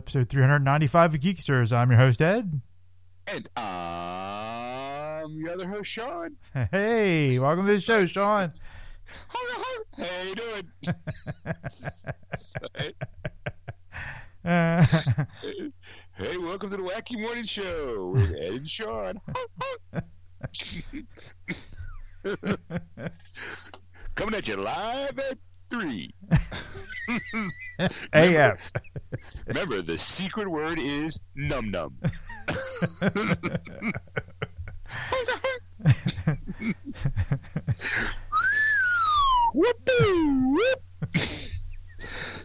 episode 395 of Geeksters. I'm your host, Ed. And I'm your other host, Sean. Hey, welcome to the show, Sean. How you doing? Uh, hey, welcome to the Wacky Morning Show with Ed and Sean. Coming at you live at 3. AF. Remember, the secret word is num num. Whoopoo! Whoop.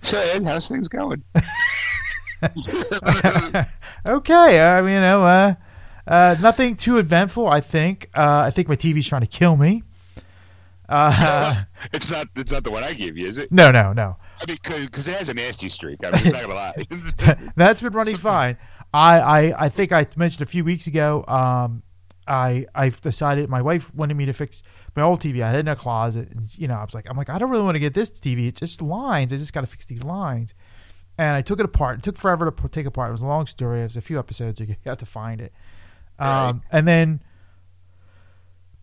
So, Ed, how's things going? okay, I mean, you know, uh, uh, nothing too eventful. I think. Uh, I think my TV's trying to kill me. Uh, it's not. It's not the one I gave you, is it? no, no, no. I mean, because it has a nasty streak. I'm just not gonna lie. That's been running fine. I, I, I think I mentioned a few weeks ago. Um, I I've decided my wife wanted me to fix my old TV. I had it in a closet, and you know I was like I'm like I don't really want to get this TV. It's just lines. I just got to fix these lines. And I took it apart. It took forever to take apart. It was a long story. It was a few episodes. You have to find it. Um, Right. and then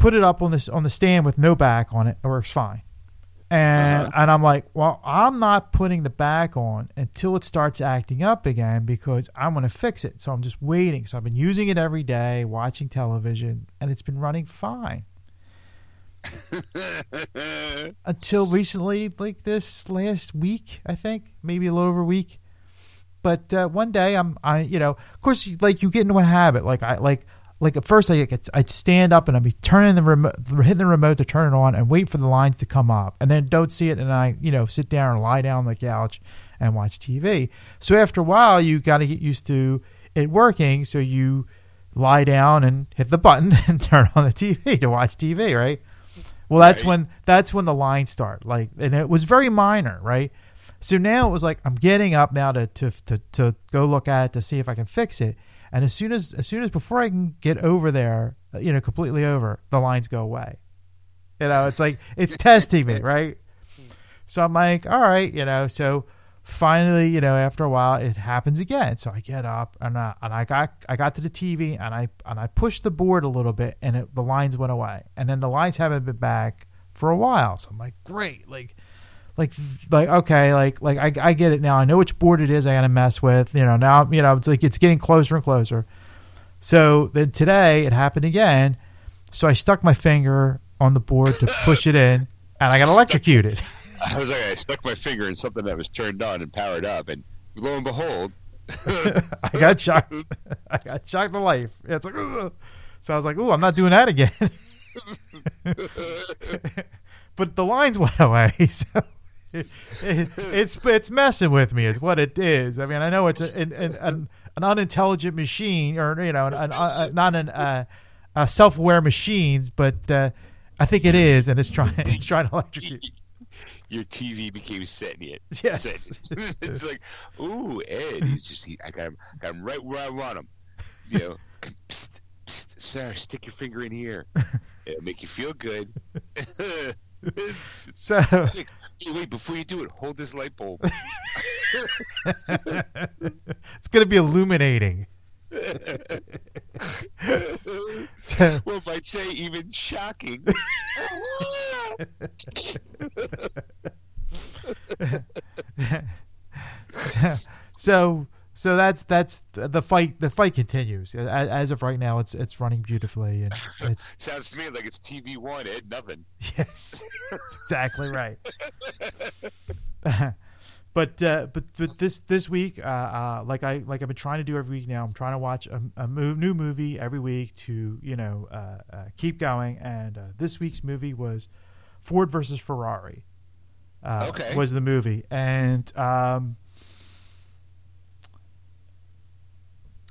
put it up on this on the stand with no back on it. It works fine. And and I'm like, well, I'm not putting the back on until it starts acting up again because I'm going to fix it. So I'm just waiting. So I've been using it every day, watching television, and it's been running fine until recently, like this last week, I think, maybe a little over a week. But uh, one day, I'm, I, you know, of course, like you get into a habit. Like I, like, like at first, I, I'd stand up and I'd be turning the remote, hitting the remote to turn it on, and wait for the lines to come up, and then don't see it, and I, you know, sit down and lie down on the couch and watch TV. So after a while, you got to get used to it working. So you lie down and hit the button and turn on the TV to watch TV, right? Well, that's Right. when that's when the lines start. Like, and it was very minor, right? So now it was like I'm getting up now to to to, to go look at it to see if I can fix it. And as soon as as soon as before I can get over there, you know, completely over, the lines go away. You know, it's like it's testing me, right? So I'm like, all right, you know. So finally, you know, after a while, it happens again. So I get up and I, and I got I got to the TV and I and I pushed the board a little bit and it, the lines went away. And then the lines haven't been back for a while. So I'm like, great, like. Like, like okay, like, like I, I get it now. I know which board it is. I got to mess with. You know, now, you know, it's like it's getting closer and closer. So then today it happened again. So I stuck my finger on the board to push it in, and I got electrocuted. I was like, I stuck my finger in something that was turned on and powered up, and lo and behold, I got shocked. I got shocked to life. It's like, "Ugh." so I was like, oh I'm not doing that again." but the lines went away, so it, it, it's it's messing with me. Is what it is. I mean, I know it's a, an, an, an, unintelligent machine, or you know, an, an, uh, not an uh, uh, self-aware machines, but uh, I think it is, and it's trying it's trying to electrocute. your TV became sentient. Yes. Sentient. it's like, ooh, Ed, he's just, he, I got him, got him right where I want him. You know, psst, psst, sir, stick your finger in here. It'll make you feel good. So. Hey, wait, before you do it, hold this light bulb. it's going to be illuminating. So, well, if I'd say even shocking. so, so that's that's the fight. The fight continues. A- As of right now, it's it's running beautifully, and it's Sounds to me like it's TV One, Ed. Nothing. yes, exactly right. but uh, but but this this week, uh, uh, like I like I've been trying to do every week now. I'm trying to watch a, a mo- new movie every week to you know uh, uh, keep going. And uh, this week's movie was Ford versus Ferrari. Uh, Okay. was the movie, and um,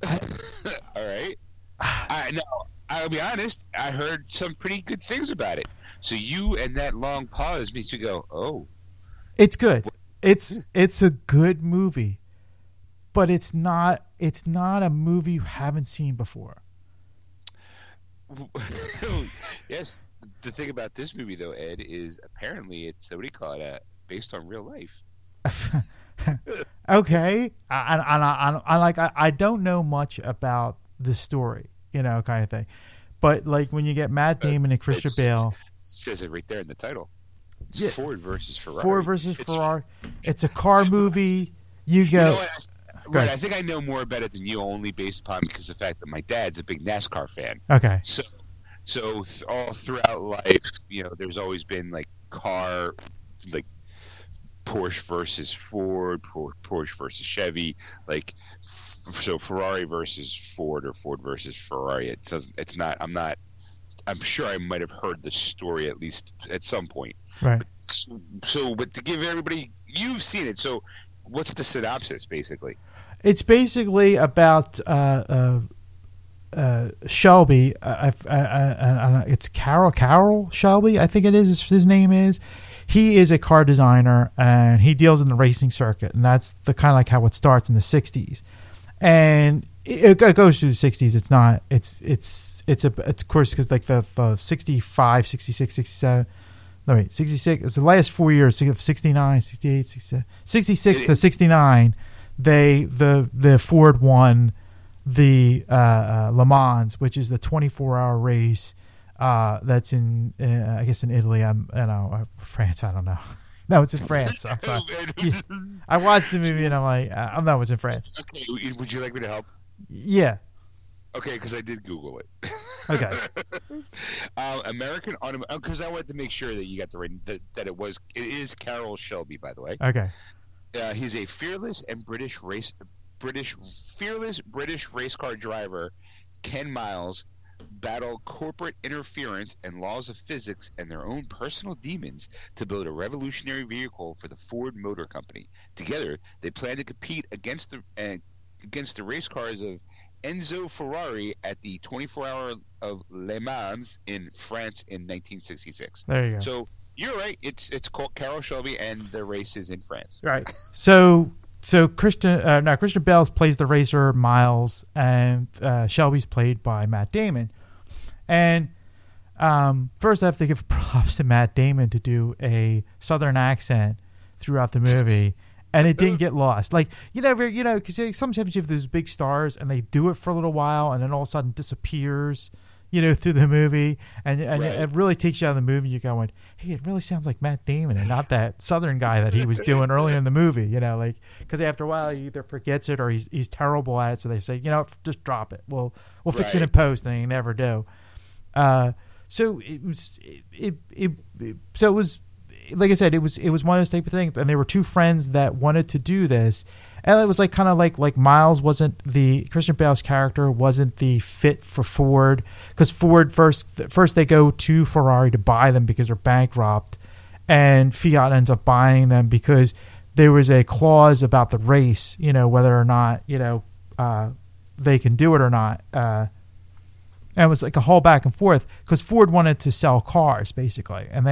All right. I no. I'll be honest. I heard some pretty good things about it. So you and that long pause makes me go, "Oh, It's good. It's it's a good movie, but it's not it's not a movie you haven't seen before. yes." The thing about this movie, though, Ed, is apparently it's what do you call it? Uh, based on real life. okay, I, I, I, I like I, I don't know much about the story, you know, kind of thing. But like when you get Matt Damon and Christian Bale, says it right there in the title. It's Yeah. Ford versus Ferrari. Ford versus It's- Ferrari, it's a car movie. You You know go? Go Right, ahead. I think I know more about it than you, only based upon because of the fact that my dad's a big NASCAR fan. okay, So, so th- all throughout life, you know, there's always been like car, like Porsche versus Ford, Porsche versus Chevy, like so Ferrari versus Ford or Ford versus Ferrari. It doesn't. It's not. I'm not. I'm sure I might have heard the story at least at some point. right. So, so but to give everybody, you've seen it. So, what's the synopsis, basically? It's basically about uh, uh, uh, Shelby. Uh, I, I, I, I, it's Carroll Carroll Shelby. I think it is. His name is. He is a car designer and he deals in the racing circuit, and that's the kind of like how it starts in the '60s, and it, it goes through the '60s. It's not. It's it's it's a. It's of course because like the, the 65, 66, 67. No, wait, 66. It's the last four years, 69, 68, 67, 66 to 69 they the the Ford won the uh, uh, Le Mans, which is the 24 hour race uh, that's in uh, I guess in Italy. I'm you know uh, France. I don't know. no, it's in France. I'm sorry. I watched the movie and I'm like, uh, I know it's in France. okay, would- you like me to help? Yeah. Okay, because I did Google it. Okay. uh, American Auto because I wanted to make sure that you got the right that, that it was it is Carroll Shelby by the way. Okay. Uh, he's a fearless and British race British fearless British race car driver. Ken Miles battle corporate interference and laws of physics and their own personal demons to build a revolutionary vehicle for the Ford Motor Company. Together, they plan to compete against the uh, against the race cars of Enzo Ferrari at the 24 hour of Le Mans in France in 1966. There you go. So you're right. It's it's called Carroll Shelby, and the race is in France. Right. So so Christian uh, no Christian Bale plays the racer Miles and uh, Shelby's played by Matt Damon. And um, first I have to give props to Matt Damon to do a southern accent throughout the movie. And it didn't get lost. Like you never, you know, because sometimes you have those big stars and they do it for a little while and then all of a sudden disappears, you know, through the movie, and and Right. it, it really takes you out of the movie. You're going, hey, it really sounds like Matt Damon and not that Southern guy that he was doing earlier in the movie. You know, like because after a while he either forgets it or he's he's terrible at it. So they say, you know, just drop it. We'll we'll fix it in Right. post, and they never do. Uh, so it was it, it, it, it so it was like I said, it was it was one of those type of things, and there were two friends that wanted to do this, and it was like kind of like like Miles wasn't the Christian Bale's character wasn't the fit for Ford because Ford first first they go to Ferrari to buy them because they're bankrupt, and Fiat ends up buying them because there was a clause about the race, you know, whether or not you know uh, they can do it or not. Uh, and it was like a whole back and forth because Ford wanted to sell cars basically, and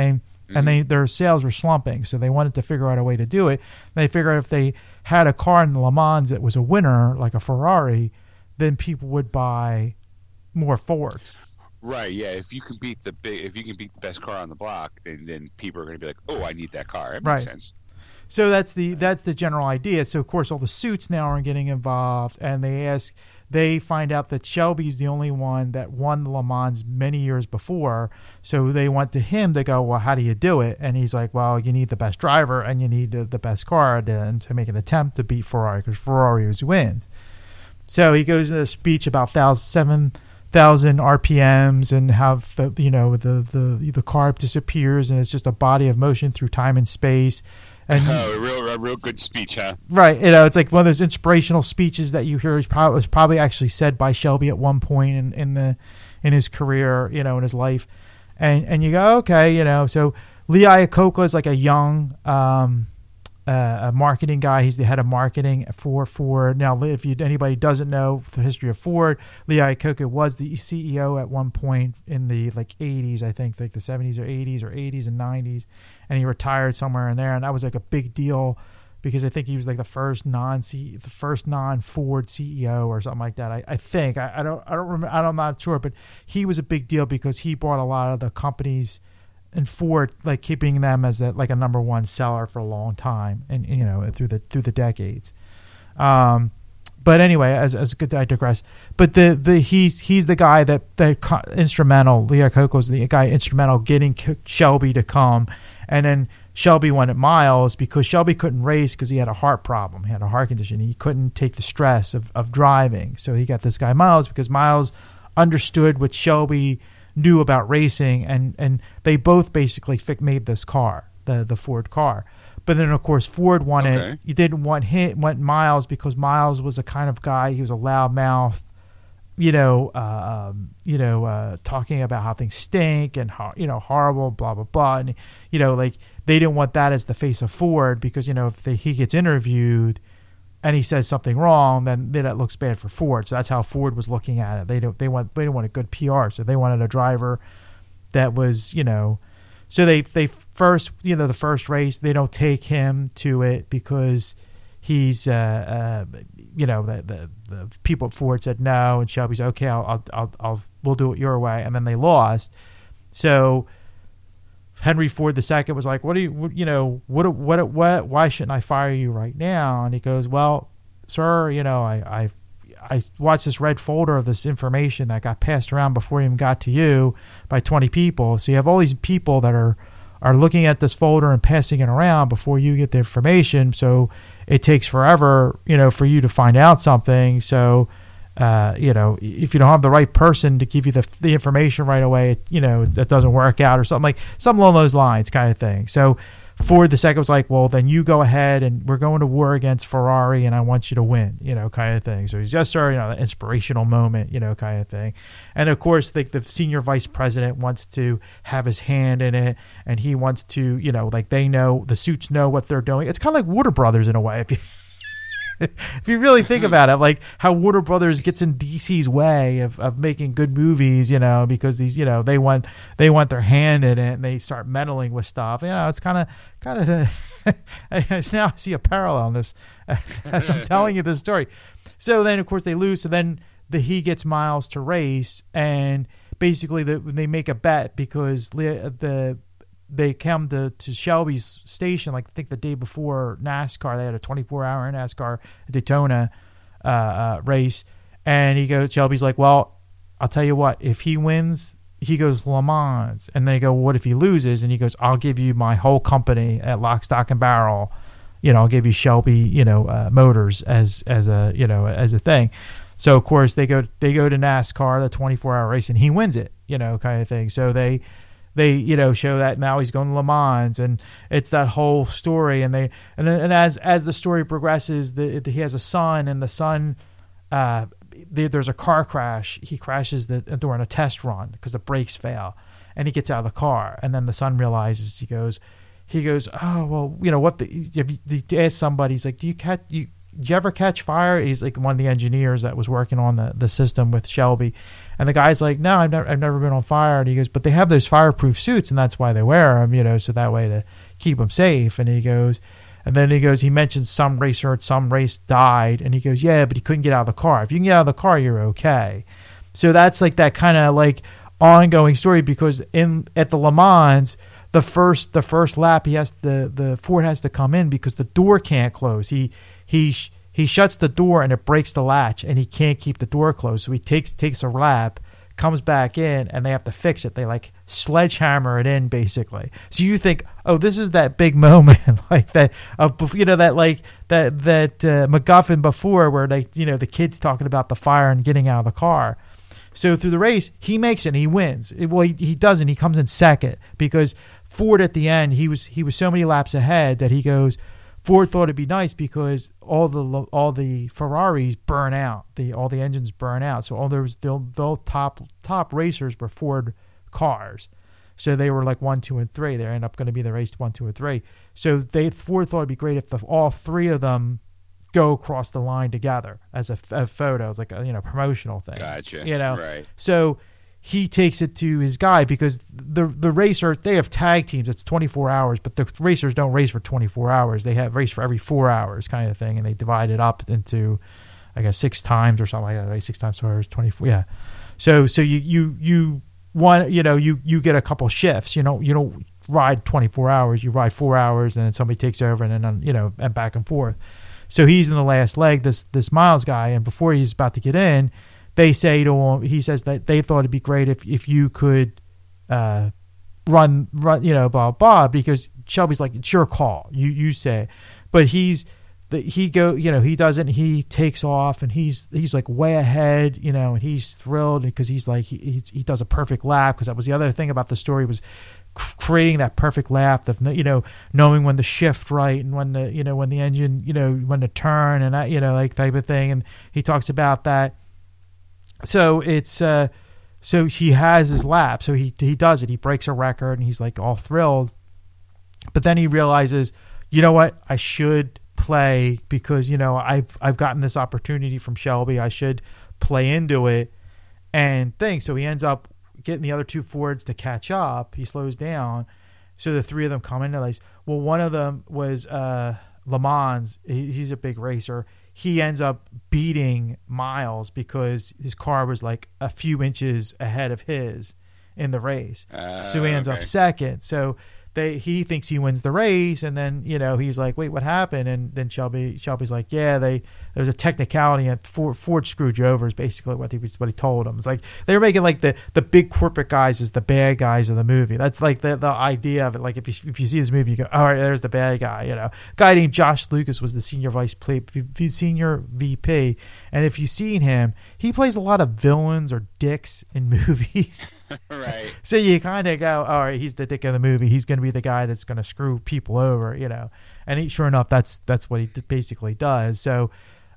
they and they mm-hmm. their sales were slumping, so they wanted to figure out a way to do it. They figured if they had a car in the Le Mans that was a winner, like a Ferrari, then people would buy more Fords. Right. Yeah. If you can beat the big, if you can beat the best car on the block, then then people are going to be like, oh, I need that car. That makes Right. sense. So that's the that's the general idea. So of course all the suits now are getting involved, and they ask they find out that Shelby's the only one that won the Le Mans many years before. So they went to him to go, well, how do you do it? And he's like, well, you need the best driver and you need the, best car to, to make an attempt to beat Ferrari because Ferrari always wins. So he goes into a speech about 7,000 RPMs and how you know the the the car disappears and it's just a body of motion through time and space. And Oh, a real, a real good speech, huh? Right, you know, it's like one of those inspirational speeches that you hear is probably, was probably actually said by Shelby at one point in, in the in his career, you know, in his life, and and you go, okay, you know, so Lee Iacocca is like a young um, uh, a marketing guy. He's the head of marketing for Ford. Now, if you, anybody doesn't know the history of Ford, Lee Iacocca was the CEO at one point in the like 80s, I think, like the 70s or 80s or 80s and 90s, and he retired somewhere in there, and that was like a big deal because I think he was like the first non the first non Ford CEO or something like that. I, I think I, I don't I don't remember I'm not sure, but he was a big deal because he bought a lot of the companies and Ford like keeping them as a, like a number one seller for a long time and you know through the through the decades. Um, but anyway, as as good, I digress. But the the he's he's the guy that that instrumental. Iacocca's the guy instrumental getting Shelby to come, and then Shelby went at Miles because Shelby couldn't race because he had a heart problem. He had a heart condition. He couldn't take the stress of of driving. So he got this guy Miles because Miles understood what Shelby knew about racing, and and they both basically made this car, the the Ford car. But then, of course, Ford wanted Okay. you didn't want him want Miles because Miles was a kind of guy. He was a loudmouth, you know, uh, um, you know, uh, talking about how things stink and how you know horrible, blah blah blah, and you know, like they didn't want that as the face of Ford because you know if they, he gets interviewed and he says something wrong, then, that looks bad for Ford. So that's how Ford was looking at it. They don't they want they don't want a good PR, so they wanted a driver that was you know so they they first you know the first race they don't take him to it because he's uh, uh you know the, the the people at Ford said no and Shelby's okay I'll I'll, I'll we'll do it your way and then they lost so Henry Ford II was like what do you you know what what what why shouldn't I fire you right now and he goes well sir you know I I I watched this red folder of this information that got passed around before it even got to you by 20 people. So you have all these people that are are looking at this folder and passing it around before you get the information. So it takes forever, you know, for you to find out something. So uh, you know, if you don't have the right person to give you the the information right away, it, you know, that doesn't work out or something like something along those lines, kind of thing. So Ford the second was like, well, then you go ahead and we're going to war against Ferrari and I want you to win, you know, kind of thing. So he's just starting, you know, the inspirational moment, you know, kind of thing. And of course, like the senior vice president wants to have his hand in it and he wants to, you know, like they know, the suits know what they're doing. It's kind of like Warner Brothers in a way. If you, if you really think about it, like how Warner Brothers gets in DC's way of, of making good movies, you know, because these, you know, they want they want their hand in it and they start meddling with stuff. You know, it's kind of kind of. now I see a parallel in this as, as I'm telling you this story. So then, of course, they lose. So then the he gets Miles to race, and basically the, they make a bet because the they come to, to Shelby's station, like I think the day before NASCAR, they had a 24 hour NASCAR Daytona uh, uh, race. And he goes, Shelby's like, well, I'll tell you what, if he wins, he goes Le Mans. And they go, well, what if he loses? And he goes, I'll give you my whole company at Lock, Stock, and Barrel. You know, I'll give you Shelby, you know, uh, Motors as as a you know as a thing. So of course they go they go to NASCAR, the 24 hour race, and he wins it. You know, kind of thing. So they they you know show that now he's going to Le Mans and it's that whole story and they and and as as the story progresses the, the he has a son and the son uh there, there's a car crash he crashes the during a test run because the brakes fail and he gets out of the car and then the son realizes he goes he goes oh well you know what the if you, ask somebody he's like do you catch you did you ever catch fire? He's like one of the engineers that was working on the, the system with Shelby. And the guy's like, no, I've never, I've never been on fire. And he goes, but they have those fireproof suits and that's why they wear them, you know, so that way to keep them safe. And he goes, and then he goes, he mentions some racer at some race died. And he goes, yeah, but he couldn't get out of the car. If you can get out of the car, you're okay. So that's like that kind of like ongoing story because in at the Le Mans, the first the first lap he has the the Ford has to come in because the door can't close. He he he shuts the door and it breaks the latch and he can't keep the door closed. So he takes takes a lap, comes back in and they have to fix it. They like sledgehammer it in basically. So you think, oh, this is that big moment like that of you know that like that that uh, MacGuffin before where they you know the kids talking about the fire and getting out of the car. So through the race, he makes it and he wins. Well, he, he doesn't. He comes in second because Ford at the end he was he was so many laps ahead that he goes. Ford thought it'd be nice because all the all the Ferraris burn out, the all the engines burn out. So all the, the top top racers were Ford cars, so they were like one, two, and three. They end up going to be the race one, two, and three. So they Ford thought it'd be great if the, all three of them go across the line together as a, a photo, as like a you know promotional thing. Gotcha. You know, Right. so he takes it to his guy because the the racer they have tag teams. It's twenty four hours, but the racers don't race for twenty four hours. They have race for every four hours, kind of thing, and they divide it up into, I guess, six times or something like that. Six times four hours, twenty four. Yeah. So so you you you one you know you you get a couple shifts. You know you don't ride twenty four hours. You ride four hours, and then somebody takes over, and then um, you know and back and forth. So he's in the last leg, this this Miles guy, and before he's about to get in, they say to him, he says that they thought it'd be great if if you could uh, run run, you know, blah blah, because Shelby's like, it's your call, you you say, but he's the, he go you know he doesn't he takes off and he's he's like way ahead you know and he's thrilled because he's like he, he, he does a perfect lap because that was the other thing about the story was creating that perfect lap of you know knowing when to shift right and when the you know when the engine you know when to turn and that you know like type of thing. And he talks about that so it's uh so he has his lap so he he does it he breaks a record and he's like all thrilled but then he realizes you know what I should play because you know I've I've gotten this opportunity from Shelby. I should play into it and think. So he ends up getting the other two Fords to catch up. He slows down. So the three of them come into like well, one of them was uh, Le Mans. He, he's a big racer. He ends up beating Miles because his car was like a few inches ahead of his in the race. Uh, so he ends okay. up second. So they he thinks he wins the race, and then you know he's like, wait, what happened? And then Shelby Shelby's like, yeah, they there was a technicality and Ford, Ford screwed you over is basically what he what he told him. It's like they were making like the the big corporate guys as the bad guys of the movie. That's like the the idea of it. Like if you if you see this movie, you go, all right, there's the bad guy. You know, guy named Josh Lucas was the senior vice play senior VP, and if you've seen him, he plays a lot of villains or dicks in movies. right. So you kind of go, all right, he's the dick of the movie. He's going to be the guy that's going to screw people over, you know. And he, sure enough, that's that's what he basically does. So,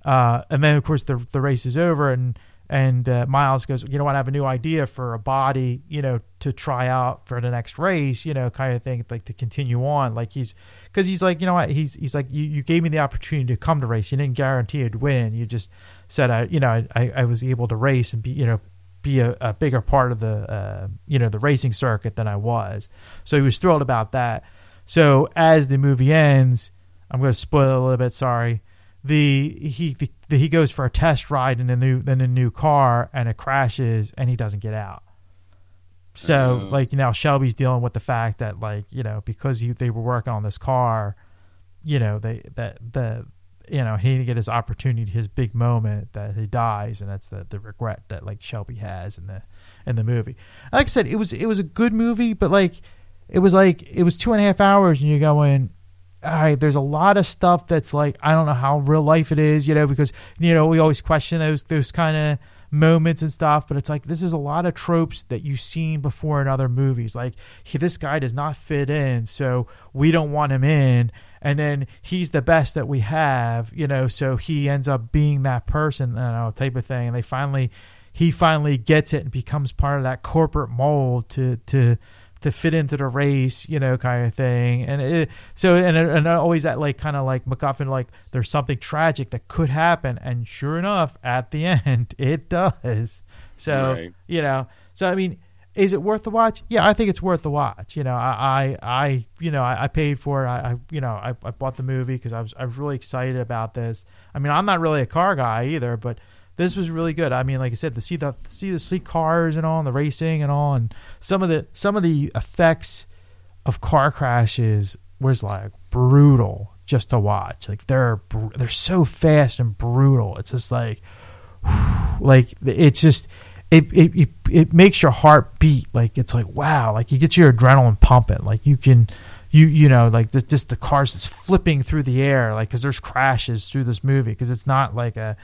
uh, and then of course the the race is over, and and uh, Miles goes, you know what, I have a new idea for a body, you know, to try out for the next race, you know, kind of thing, like to continue on. Like he's, because he's like, you know what, he's he's like, you, you gave me the opportunity to come to race. You didn't guarantee I'd win. You just said I, you know, I, I was able to race and be, you know, be a, a bigger part of the uh, you know the racing circuit than I was. So he was thrilled about that. So as the movie ends, I'm going to spoil a little bit. Sorry. The he the, he goes for a test ride in a new in a new car and it crashes and he doesn't get out. So uh, like now Shelby's dealing with the fact that like you know because he, they were working on this car, you know they that the you know, he didn't get his opportunity, his big moment that he dies, and that's the the regret that like Shelby has in the in the movie. Like I said, it was it was a good movie, but like it was like it was two and a half hours, and you're going, all right, there's a lot of stuff that's like I don't know how real life it is, you know, because you know we always question those those kind of moments and stuff, but it's like this is a lot of tropes that you've seen before in other movies. Like he, this guy does not fit in, so we don't want him in and then he's the best that we have, you know, so he ends up being that person, you know, type of thing. And they finally, he finally gets it and becomes part of that corporate mold to to to fit into the race, you know, kind of thing. And it, so and and always that like kind of like MacGuffin, like there's something tragic that could happen, and sure enough, at the end, it does. So right. you know, so I mean is it worth the watch? Yeah, I think it's worth the watch. You know, I, I, I you know, I, I, paid for it. I, I you know, I, I bought the movie because I was, I was really excited about this. I mean, I'm not really a car guy either, but this was really good. I mean, like I said, to see the see the see cars and all, and the racing and all, and some of the some of the effects of car crashes was like brutal just to watch. Like they're they're so fast and brutal. It's just like, like it's just it, it, it, it makes your heart beat. Like it's like wow like you get your adrenaline pumping. Like you can you you know like the, just the cars is flipping through the air like because there's crashes through this movie because it's not like a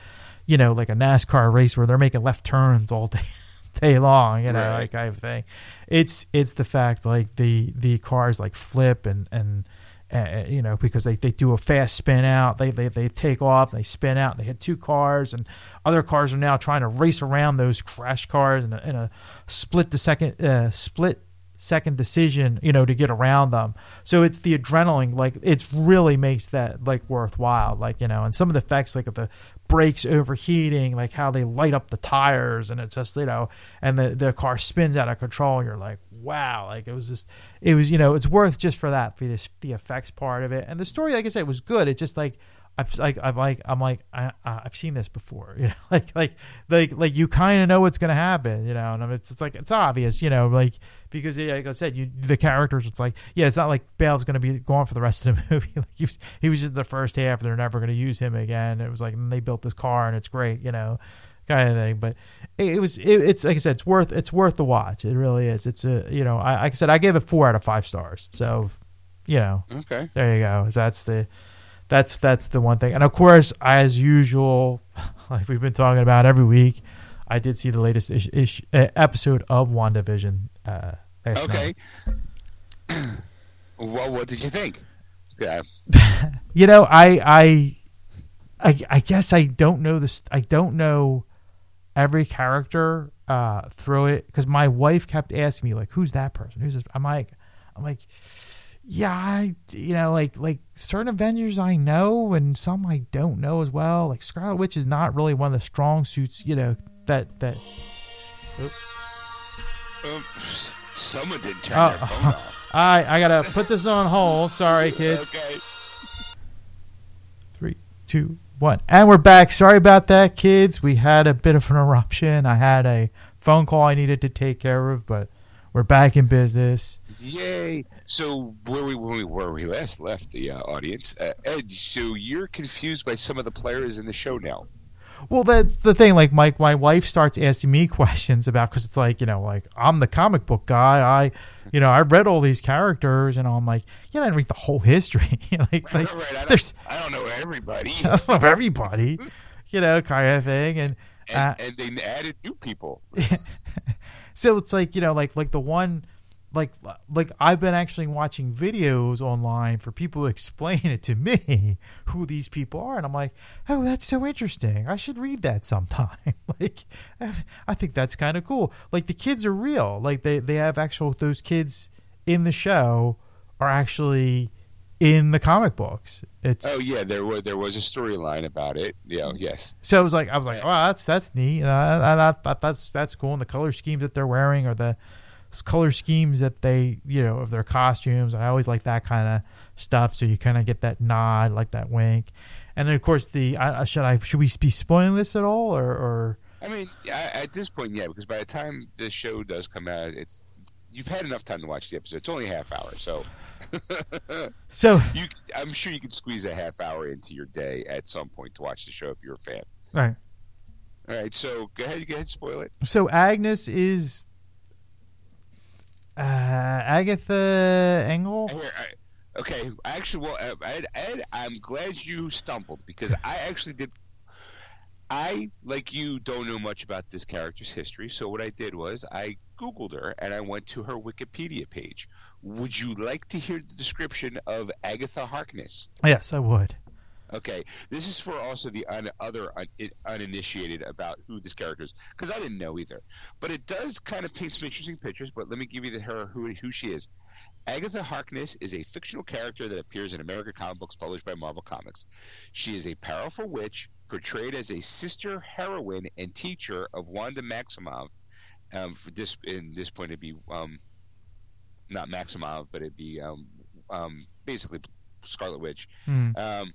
you know like a NASCAR race where they're making left turns all day day long you know right. like kind of thing. It's it's the fact like the the cars like flip and and uh, you know, because they, they do a fast spin out. They, they they take off, they spin out, they hit two cars, and other cars are now trying to race around those crash cars in a, in a split the second uh, split second decision, you know, to get around them. So it's the adrenaline, like it really makes that like worthwhile, like you know, and some of the effects, like of the brakes overheating, like how they light up the tires, and it just you know, and the the car spins out of control. And you're like, wow, like it was just, it was you know, it's worth just for that for this the effects part of it, and the story, like I said, was good. It's just like I've like I'm like I'm like I, I've seen this before, you know, like like like like you kind of know what's gonna happen, you know, and it's it's like it's obvious, you know, like because like I said, you the characters, it's like yeah, it's not like Bale's gonna be gone for the rest of the movie. like he was he was just the first half, they're never gonna use him again. It was like they built this car and it's great, you know, kind of thing. But it, it was it, it's like I said, it's worth it's worth the watch. It really is. It's a you know, I like I said, I gave it four out of five stars. So you know, Okay. there you go. That's the that's that's the one thing. And of course, as usual, like we've been talking about every week, I did see the latest ish, ish, uh, episode of WandaVision. Uh, Okay. well, what did you think? Yeah. You know, I I I, I guess I don't know this. I don't know every character uh, through it because my wife kept asking me like, "Who's that person? Who's this?" I'm like, I'm like, yeah, I, you know, like like certain Avengers I know and some I don't know as well. Like Scarlet Witch is not really one of the strong suits, you know, that that. Um, someone did turn Oh. their phone off. I I gotta put this on hold. Sorry, kids. Okay. Three, two, one, and we're back. Sorry about that, kids. We had a bit of an eruption. I had a phone call I needed to take care of, but we're back in business. Yay! So where we when we where we last left the uh, audience, uh, Ed. So you're confused by some of the players in the show now. Well, that's the thing. Like, Mike, my wife starts asking me questions about because it's like you know, like I'm the comic book guy. I, you know, I read all these characters, and I'm like, yeah, I didn't read the whole history. like, like right, I there's don't, I don't know everybody, everybody, you know, kind of thing. And uh, and, and they added new people. so it's like you know, like like the one, like like I've been actually watching videos online for people to explain it to me who these people are, and I'm like, oh, that's so interesting. I should read that sometime. like, I think that's kind of cool. Like the kids are real. Like they they have actual those kids in the show are actually in the comic books. It's Oh yeah, there was there was a storyline about it. Yeah, oh, yes. So it was like I was like, oh, that's that's neat. And I, I, I that's that's cool. And the color schemes that they're wearing or the color schemes that they you know of their costumes. I always like that kind of stuff. So you kind of get that nod, like that wink. And then of course the I, should I should we be spoiling this at all or or I mean, I, at this point, yeah, because by the time the show does come out, it's you've had enough time to watch the episode. It's only a half hour, so so you, I'm sure you can squeeze a half hour into your day at some point to watch the show if you're a fan. right. All right, so go ahead, go ahead, spoil it. So Agnes is uh, Agatha Engel. Okay, actually, well, uh, Ed, Ed, I'm glad you stumbled because I actually did. I, like you, don't know much about this character's history, so what I did was I Googled her and I went to her Wikipedia page. Would you like to hear the description of Agatha Harkness? Yes, I would. Okay, this is for also the un- other un- uninitiated about who this character is, because I didn't know either. But it does kind of paint some interesting pictures. But let me give you the, her who who she is. Agatha Harkness is a fictional character that appears in American comic books published by Marvel Comics. She is a powerful witch portrayed as a sister heroine and teacher of Wanda Maximoff. Um, for this, in this point, it'd be um, not Maximoff, but it'd be um, um, basically Scarlet Witch Hmm. um,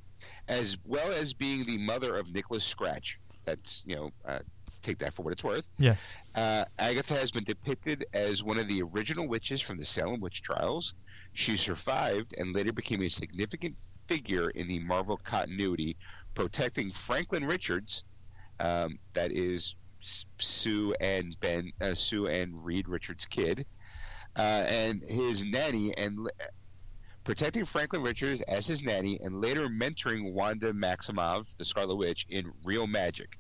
as well as being the mother of Nicholas Scratch. That's you know, uh, take that for what it's worth. Yes. Uh, Agatha has been depicted as one of the original witches from the Salem witch trials. She survived and later became a significant figure in the Marvel continuity, protecting Franklin Richards. Um, that is Sue and Ben, uh, Sue and Reed Richards' kid, uh, and his nanny, and protecting Franklin Richards as his nanny, and later mentoring Wanda Maximoff, the Scarlet Witch, in Real Magic.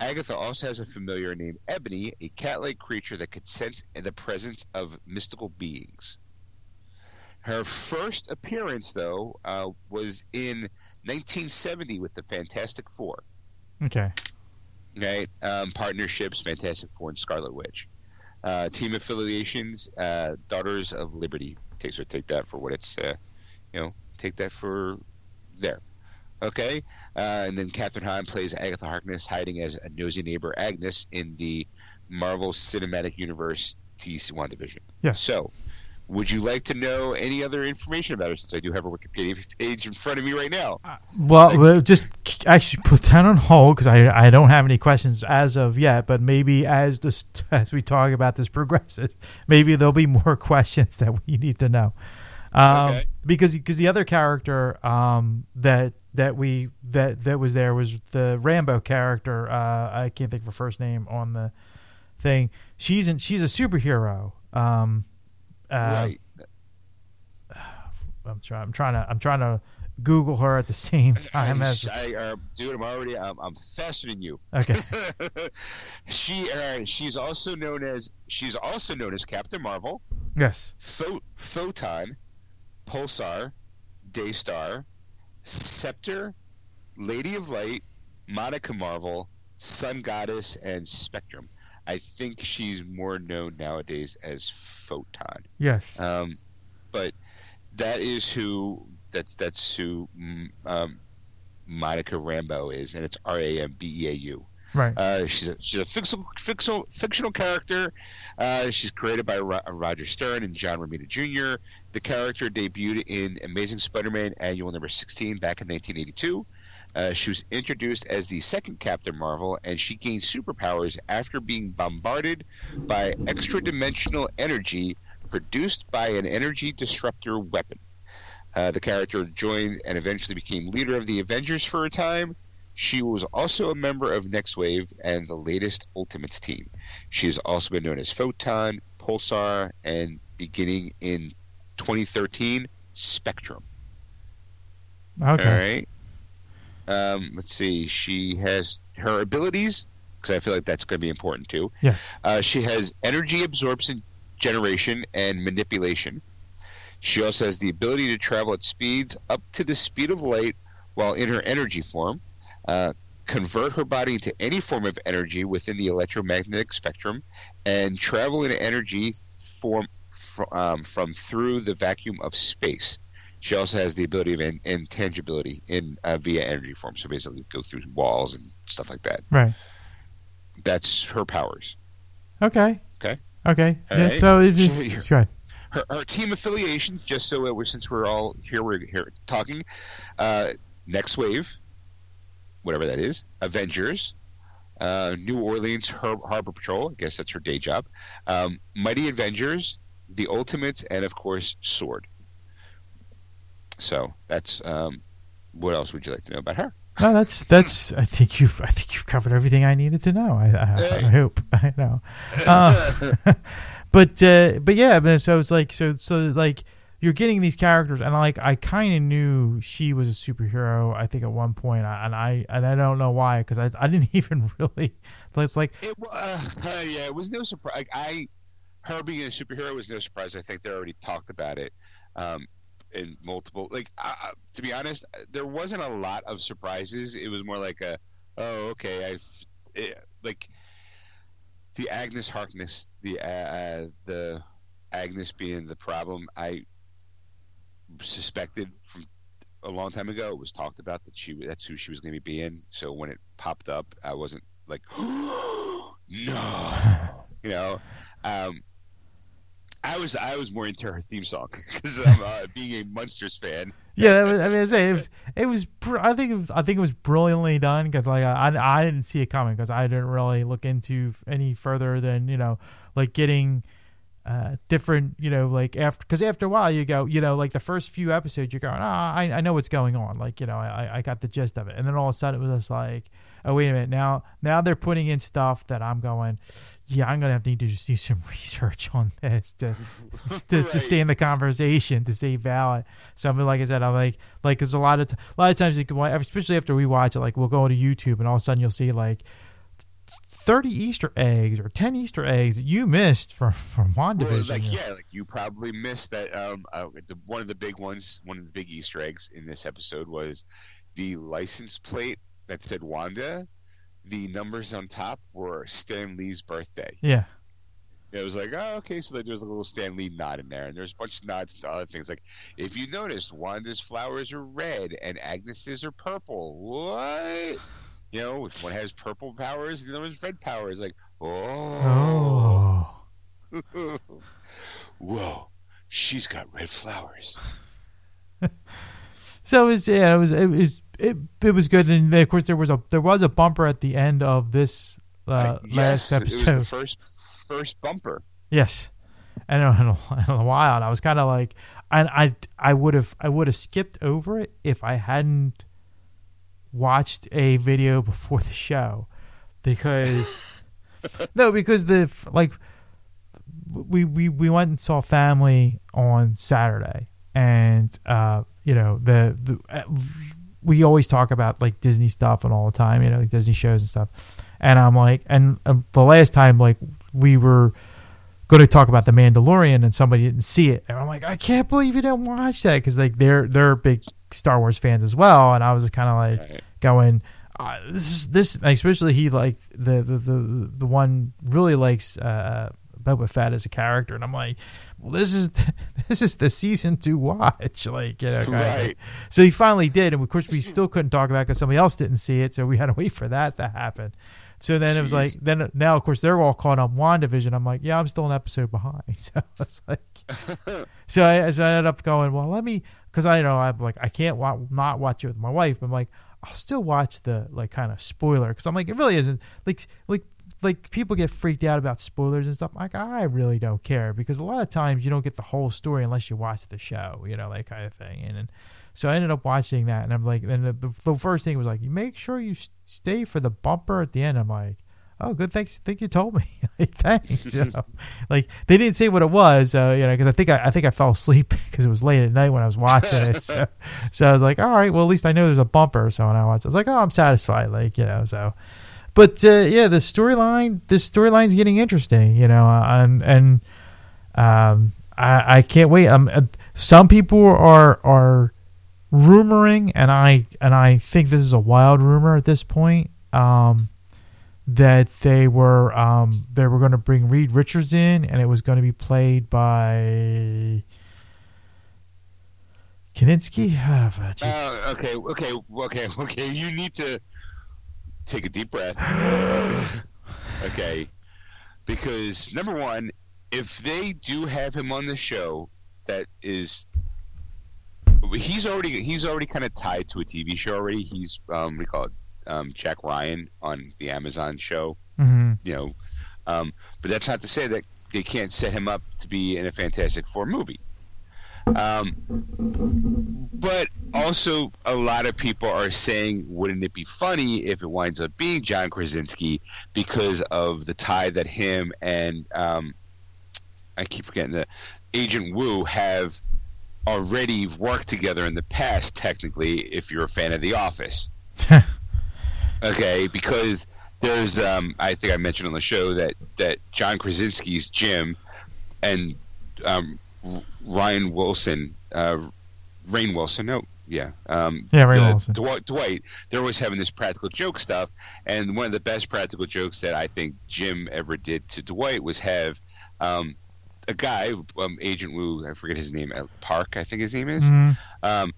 Agatha also has a familiar named Ebony, a cat-like creature that could sense the presence of mystical beings. Her first appearance, though, uh, was in 1970 with the Fantastic Four. Okay. Right, um, partnerships, Fantastic Four and Scarlet Witch. Uh, team affiliations, uh, Daughters of Liberty. Take so take that for what it's, uh, you know, take that for there. Okay, uh, and then Kathryn Hahn plays Agatha Harkness, hiding as a nosy neighbor Agnes in the Marvel Cinematic Universe DC Division. Yeah. So, Would you like to know any other information about her? Since I do have her Wikipedia page in front of me right now. Well, well, just actually put that on hold because I I don't have any questions as of yet. But maybe as this as we talk about this progresses, maybe there'll be more questions that we need to know. Um, Okay. Because because the other character um, that that we that that was there was the Rambeau character. Uh, I can't think of her first name on the thing. She's in, she's a superhero. Um, uh, right. I'm trying. I'm trying to. I'm trying to Google her at the same time I, as. I, uh, dude, I'm already. I'm, I'm faster than you. Okay. she. Uh, she's also known as. She's also known as Captain Marvel, Yes. Pho- Photon, Pulsar, Daystar, Scepter, Lady of Light, Monica Marvel, Sun Goddess, and Spectrum. I think she's more known nowadays as Photon. Yes. Um, but that is who that's that's who mm, um, Monica Rambeau is, and it's R A M B E A U. right. Uh, she's a, she's a fictional, fictional, fictional character. Uh, she's created by Ro- Roger Stern and John Romita Jr. The character debuted in Amazing Spider-Man Annual Number 16 back in 1982. Uh, she was introduced as the second Captain Marvel, and she gained superpowers after being bombarded by extra-dimensional energy produced by an energy disruptor weapon. Uh, the character joined and eventually became leader of the Avengers for a time. She was also a member of Nextwave and the latest Ultimates team. She has also been known as Photon, Pulsar, and beginning in 2013, Spectrum. Okay. All right. Um, let's see. She has her abilities because I feel like that's going to be important too. Yes. Uh, she has energy absorption, generation, and manipulation. She also has the ability to travel at speeds up to the speed of light while in her energy form, uh, convert her body into any form of energy within the electromagnetic spectrum, and travel in energy form um, from through the vacuum of space. She also has the ability of in- intangibility in uh, via energy form, so basically go through walls and stuff like that. Right. That's her powers. Okay. Okay. Okay. Yeah, right. so it Sure. just, go ahead. her, her team affiliations, just so it since we're all here, we're here talking. Uh, Nextwave, whatever that is, Avengers, uh, New Orleans Har- Harbor Patrol. I guess that's her day job. Um, Mighty Avengers, The Ultimates, and of course Sword. So that's um, what else would you like to know about her? No, that's that's. I think you've I think you've covered everything I needed to know. I I, I hope I know. Uh, but uh, but yeah, but so it's like so so like you're getting these characters, and like I kind of knew she was a superhero. I think at one point, I, and I and I don't know why because I I didn't even really. It's like It, uh, yeah, it was no surprise. Like, I, her being a superhero was no surprise. I think they already talked about it um, in multiple. Like, I- to be honest, there wasn't a lot of surprises. It was more like a, oh, okay, I, it, like the Agnes Harkness, the uh, uh, the Agnes being the problem. I suspected from a long time ago. It was talked about that she that's who she was going to be being. So when it popped up, I wasn't like, no, you know. Um, I was I was more into her theme song because I'm uh, being a Munsters fan. yeah. Was, I mean, it was it was. I think it was, I think it was brilliantly done because like I I didn't see it coming because I didn't really look into any further than you know like getting uh different you know like after because after a while you go you know like the first few episodes you're going ah I, I know what's going on like you know I I got the gist of it and then all of a sudden it was just like oh wait a minute now now they're putting in stuff that I'm going yeah I'm gonna have to need to just do some research on this to to, to stay in the conversation to stay valid so I mean, like I said I'm like like because a lot of t- a lot of times you can especially after we watch it like we'll go to YouTube and all of a sudden you'll see like 30 Easter eggs or 10 Easter eggs that you missed from from Well, WandaVision. like yeah, like you probably missed that. Um, uh, the, one of the big ones, one of the big Easter eggs in this episode was the license plate that said Wanda. The numbers on top were Stan Lee's birthday. yeah. It was like, oh, okay, so there's a little Stan Lee nod in there, and there's a bunch of nods to other things. Like, if you notice, Wanda's flowers are red and Agnes's are purple. What? You know, one has purple powers, the other has red powers. Like, oh. Oh. Whoa. she's got red flowers. So it was yeah, it was it was it, it was good, and of course there was a there was a bumper at the end of this uh, last yes, It episode. first first bumper. Yes, and in a, in a while, and I was kind of like, and I I would have I would have skipped over it if I hadn't watched a video before the show, because no, because the like we we we went and saw family on Saturday, and uh you know the the. Uh, we always talk about like Disney stuff and all the time, you know, like Disney shows and stuff. And I'm like, and um, the last time, like we were going to talk about the Mandalorian, and somebody didn't see it, and I'm like, I can't believe you didn't watch that because like they're they're big Star Wars fans as well, and I was kind of like Right. going, uh, this is this, especially he like the the the the one really likes uh Boba Fett as a character, and I'm like, well, this is this is the season to watch, like you know. Right. So he finally did, and of course we still couldn't talk about it because somebody else didn't see it, so we had to wait for that to happen. So then it was like, then now of course they're all caught on WandaVision. I'm like, yeah, I'm still an episode behind. So it's like, so I, so I ended up going, well, let me, because I you know I'm like I can't wa- not watch it with my wife. I'm like, I'll still watch the like kind of spoiler because I'm like, it really isn't like like like people get freaked out about spoilers and stuff. Like I really don't care because a lot of times you don't get the whole story unless you watch the show, you know, that kind of thing. And, and so I ended up watching that, and I'm like, and the, the first thing was like, you make sure you stay for the bumper at the end. I'm like. Oh, good. Thanks. Think you told me. like, thanks. You know? like they didn't say what it was, uh, you know, because I think I, I think I fell asleep because it was late at night when I was watching it. So, so I was like, all right, well at least I know there's a bumper. So when I watched, it, I was like, oh, I'm satisfied. Like you know, so. But uh, yeah, the storyline, the storyline's getting interesting. You know, uh, and and um, I I can't wait. Um, uh, some people are are rumoring, and I and I think this is a wild rumor at this point. Um, that they were um they were going to bring Reed Richards in, and it was going to be played by Krasinski. Gee. Uh, okay, okay, okay, okay. You need to take a deep breath. okay, because number one, if they do have him on the show, that is, he's already he's already kind of tied to a TV show already. He's um, you call it? Um, Jack Ryan on the Amazon show. Mhm. You know, um, but that's not to say that they can't set him up to be in a Fantastic Four movie. Um, but also, a lot of people are saying, wouldn't it be funny if it winds up being John Krasinski because of the tie that him and um, I keep forgetting the Agent Wu have already worked together in the past. Technically, if you're a fan of The Office, okay, because there's um, I think I mentioned on the show that that John Krasinski's Jim and um, Ryan Wilson, uh, Rainn Wilson, no, yeah, um, Yeah, Rainn the- Wilson. Dwight, Dwight, they're always having this practical joke stuff, and one of the best practical jokes that I think Jim ever did to Dwight was have um, a guy, um, Agent Wu, I forget his name, Park, I think his name is Mhm. um,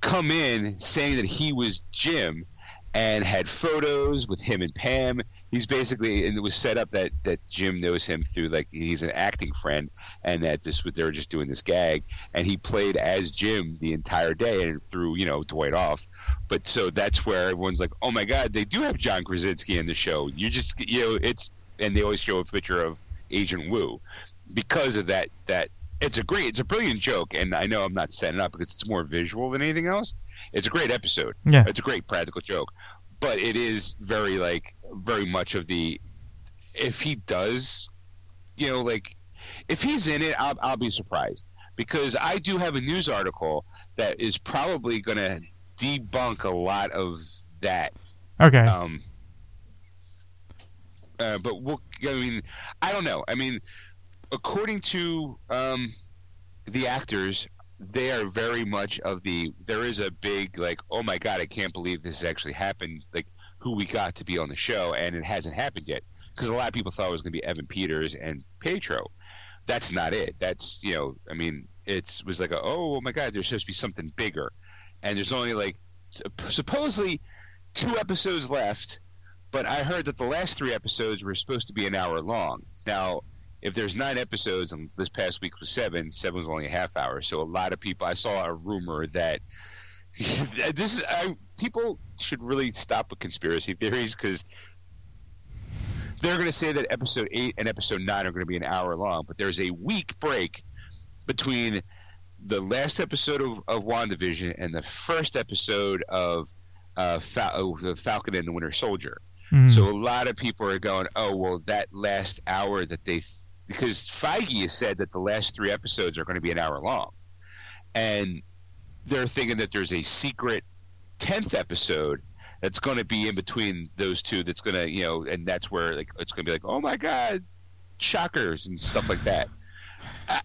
come in saying that he was Jim and had photos with him and Pam. He's basically and it was set up that that Jim knows him through like he's an acting friend and that this was they were just doing this gag and he played as Jim the entire day and threw you know Dwight off. But so that's where everyone's like, oh my god, they do have John Krasinski in the show. You just you know it's and they always show a picture of Agent Wu because of that that it's a great it's a brilliant joke and i know i'm not setting it up because it's more visual than anything else it's a great episode Yeah. it's a great practical joke but it is very like very much of the if he does you know like if he's in it i'll, I'll be surprised because i do have a news article that is probably going to debunk a lot of that Okay. um, uh, but we'll, I mean, I don't know. I mean, according to um, the actors, they are very much of the. There is a big like, oh my god, I can't believe this has actually happened. Like who we got to be on the show, and it hasn't happened yet because a lot of people thought it was going to be Evan Peters and Pietro. That's not it. That's you know, I mean, it's was like, a, oh, oh my god, there's supposed to be something bigger, and there's only like supposedly two episodes left, but I heard that the last three episodes were supposed to be an hour long. Now, if there's nine episodes and this past week was seven, seven was only a half hour. So a lot of people, I saw a rumor that this is I, people should really stop with conspiracy theories because they're going to say that episode eight and episode nine are going to be an hour long, but there's a week break between the last episode of, of WandaVision and the first episode of uh, Fal- uh, Falcon and the Winter Soldier. Mhm. So a lot of people are going, oh well, that last hour that they because Feige has said that the last three episodes are going to be an hour long, and they're thinking that there's a secret tenth episode that's going to be in between those two. That's going to you know, and that's where like it's going to be like, oh my god, shockers and stuff like that. I,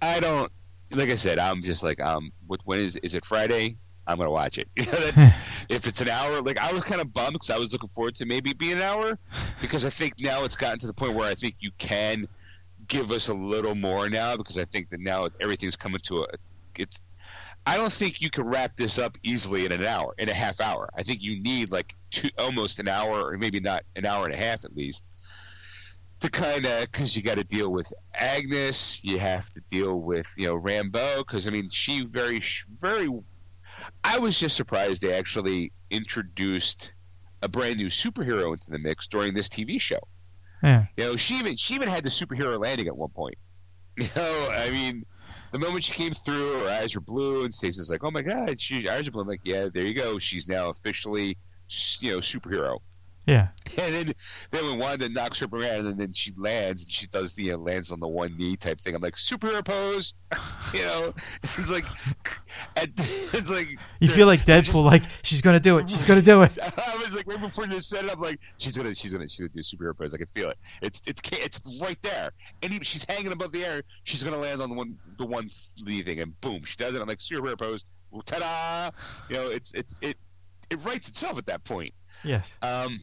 I don't like I said, I'm just like um, what when is is it Friday? I'm gonna watch it. You know, that's, if it's an hour, like I was kind of bummed because I was looking forward to maybe being an hour because I think now it's gotten to the point where I think you can give us a little more now because I think that now everything's coming to a it's. I don't think you can wrap this up easily in an hour, in a half hour. I think you need like two, almost an hour, or maybe not an hour and a half at least, to kind of because you got to deal with Agnes, you have to deal with you know Rambeau because I mean she very very. I was just surprised they actually introduced a brand new superhero into the mix during this TV show. Yeah. You know, she even she even had the superhero landing at one point. You know, I mean, the moment she came through, her eyes were blue, and Stacey's like, "Oh my God, she eyes are blue." I'm like, "Yeah, there you go. She's now officially, you know, superhero." Yeah. And then, then when Wanda knocks her around, and then she lands, and she does the uh, lands on the one knee type thing. I'm like, superhero pose, you know? It's like, it's like You feel like Deadpool, like she's gonna do it. She's gonna do it. I was like, right before you set it up, like she's gonna, she's gonna, she's gonna do a superhero pose. I can feel it. It's, it's, it's right there, and even, she's hanging above the air. She's gonna land on the one, the one lead thing, and boom, she does it. I'm like, superhero pose. Ta-da! You know, it's, it's, it, it writes itself at that point. Yes. Um,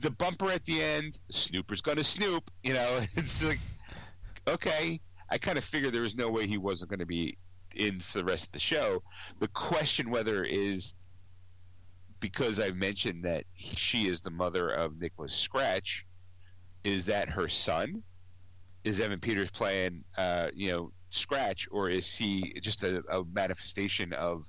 the bumper at the end, Snooper's gonna snoop. You know, it's like, okay. I kind of figured there was no way he wasn't going to be in for the rest of the show. The question whether is because I mentioned that she is the mother of Nicholas Scratch, is that her son? Is Evan Peters playing, uh, you know, Scratch, or is he just a, a manifestation of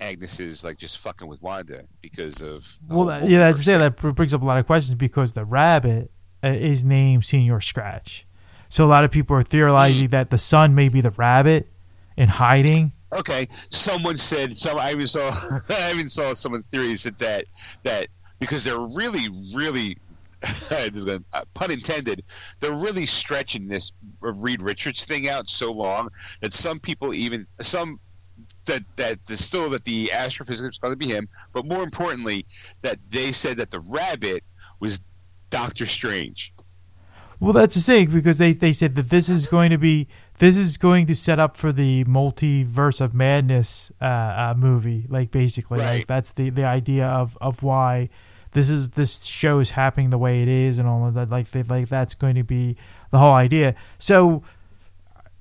Agnes's like just fucking with Wanda because of Well, that, yeah, that's say that brings up a lot of questions because the rabbit uh, is named Senior Scratch, so a lot of people are theorizing Hmm. that the son may be the rabbit in hiding. Okay, someone said some. I even saw. I even saw some theories that that that because they're really, really. is uh, pun intended. They're really stretching this Reed Richards thing out so long that some people even some that that the, still that the astrophysics is going to be him, but more importantly that they said that the rabbit was Doctor Strange. Well, that's the thing because they they said that this is going to be this is going to set up for the multiverse of madness uh, uh, movie. Like basically, like that's the the idea of of why this is this show is happening the way it is and all of that. Like they, like that's going to be the whole idea. So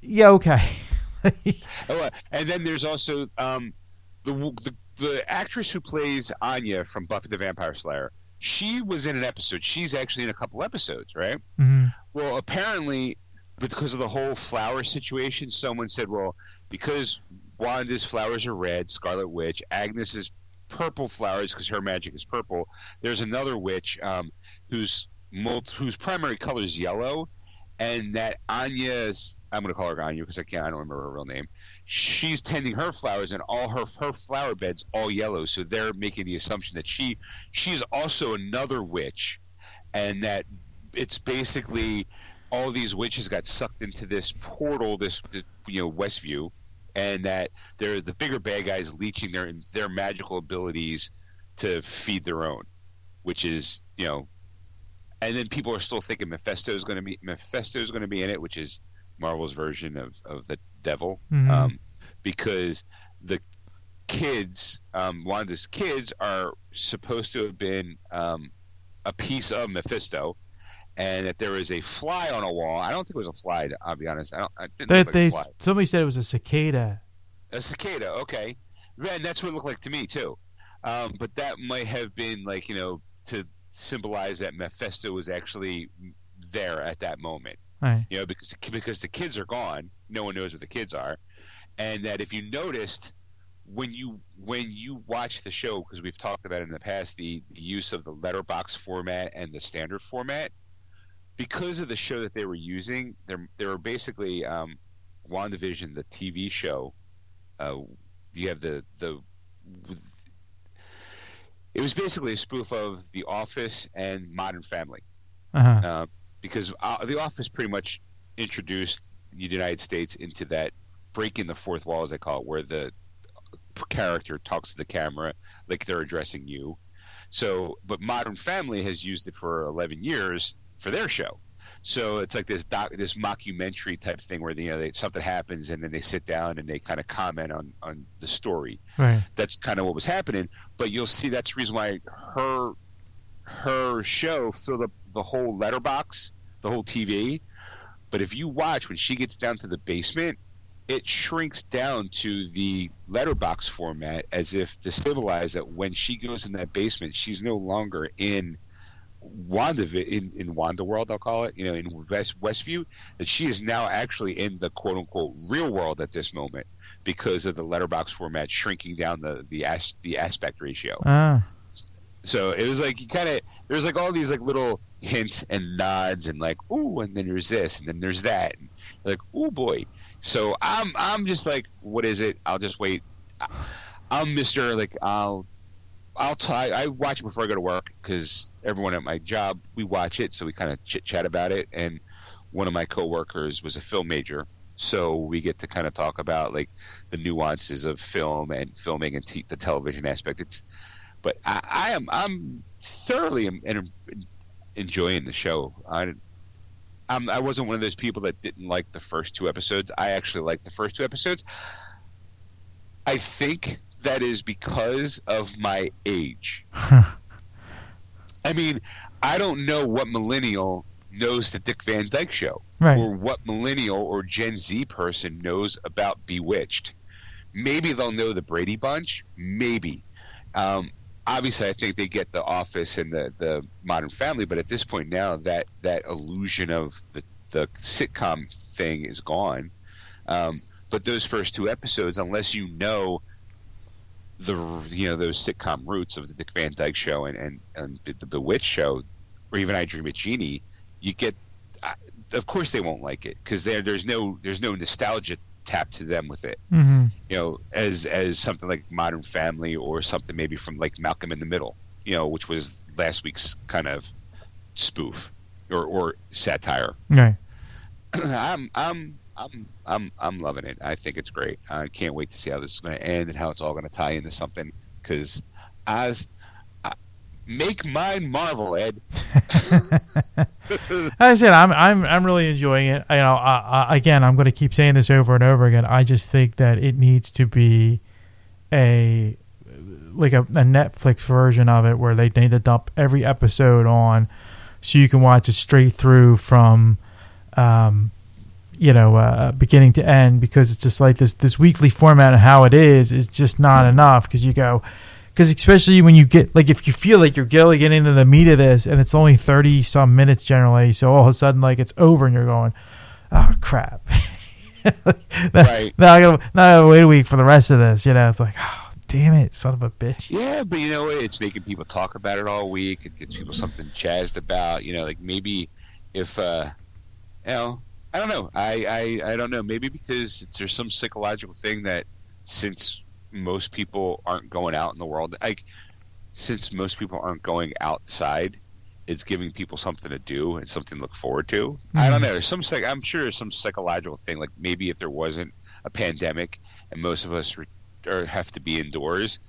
yeah, okay. Oh, uh, and then there's also um, the, the the actress who plays Anya from Buffy the Vampire Slayer. She was in an episode. She's actually in a couple episodes, right? Mhm. Well, apparently, because of the whole flower situation, someone said, well, because Wanda's flowers are red, Scarlet Witch, Agnes's purple flowers because her magic is purple. There's another witch um, whose mul- whose primary color is yellow, and that Anya's I'm going to call her Anya because I can't I don't remember her real name. She's tending her flowers, and all her her flower beds all yellow. So they're making the assumption that she she's also another witch, and that it's basically all these witches got sucked into this portal, this, this you know Westview, and that they're the bigger bad guys leeching their their magical abilities to feed their own, which is you know, and then people are still thinking Mephisto is going to be Mephisto is going to be in it, which is Marvel's version of of the devil, Mhm. um, because the kids, um, Wanda's kids, are supposed to have been um, a piece of Mephisto, and that there was a fly on a wall. I don't think it was a fly. I'll be honest. I don't. I didn't They, like they a fly. somebody said it was a cicada. A cicada. Okay, man, that's what it looked like to me too. Um, but that might have been like you know to symbolize that Mephisto was actually there at that moment. Right. You know, because because the kids are gone, no one knows where the kids are, and that if you noticed when you when you watch the show, because we've talked about it in the past, the, the use of the letterbox format and the standard format, because of the show that they were using, they're they were basically um, WandaVision, the TV show. Uh, you have the the it was basically a spoof of The Office and Modern Family, Uh-huh. uh, because uh, The Office pretty much introduced the United States into that breaking the fourth wall, as they call it, where the character talks to the camera like they're addressing you. So, but Modern Family has used it for 11 years for their show. So it's like this doc, this mockumentary type thing where you know they, something happens and then they sit down and they kind of comment on on the story Right. that's kind of what was happening. But you'll see that's the reason why her her show filled up the whole letterbox, the whole TV. But if you watch when she gets down to the basement, it shrinks down to the letterbox format as if to symbolize that when she goes in that basement, she's no longer in Wanda in in Wanda World, I'll call it, you know, in West Westview, that she is now actually in the quote unquote real world at this moment because of the letterbox format shrinking down the the as, the aspect ratio. Ah. So it was like you kind of there's like all these like little hints and nods and like ooh, and then there's this and then there's that, and like ooh boy. So I'm I'm just like what is it? I'll just wait. I'm Mister like I'll I'll I watch it before I go to work because everyone at my job we watch it, so we kind of chit chat about it. And one of my coworkers was a film major, so we get to kind of talk about like the nuances of film and filming and the television aspect. It's but I, I am I'm thoroughly en- en- enjoying the show. I I'm, I wasn't one of those people that didn't like the first two episodes. I actually liked the first two episodes. I think that is because of my age. I mean, I don't know what millennial knows the Dick Van Dyke Show Right. or what millennial or Gen Z person knows about Bewitched. Maybe they'll know the Brady Bunch. Maybe. Um, obviously, I think they get The Office and the, the Modern Family, but at this point now, that that illusion of the, the sitcom thing is gone. Um, but those first two episodes, unless you know the you know those sitcom roots of the Dick Van Dyke Show and and, and the Bewitched Show, or even I Dream of Jeannie, you get. Of course, they won't like it because there there's no there's no nostalgia tap to them with it. hmm You know, as as something like Modern Family or something maybe from like Malcolm in the Middle. You know, which was last week's kind of spoof or or satire. Right. I'm I'm I'm I'm I'm loving it. I think it's great. I can't wait to see how this is going to end and how it's all going to tie into something. Because as I, make mine Marvel, Ed. Like I said, I'm I'm I'm really enjoying it. You know, I, I, again, I'm going to keep saying this over and over again. I just think that it needs to be a like a, a Netflix version of it where they need to dump every episode on, so you can watch it straight through from, um, you know, uh, beginning to end. Because it's just like this this weekly format and how it is is just not enough. Because you go, because especially when you get like if you feel like you're really getting into the meat of this and it's only 30 some minutes generally so all of a sudden like it's over and you're going oh crap now, Right. now I gotta now I gotta wait a week for the rest of this you know it's like oh damn it son of a bitch Yeah, but you know? It's making people talk about it all week. It gets people something jazzed about. You know, like maybe if uh, you know, I don't know. I I, I don't know. Maybe because it's, there's some psychological thing that since most people aren't going out in the world, like since most people aren't going outside, it's giving people something to do and something to look forward to. I don't Mhm. know. There's some psych- I'm sure there's some psychological thing. Like maybe if there wasn't a pandemic and most of us re- or have to be indoors,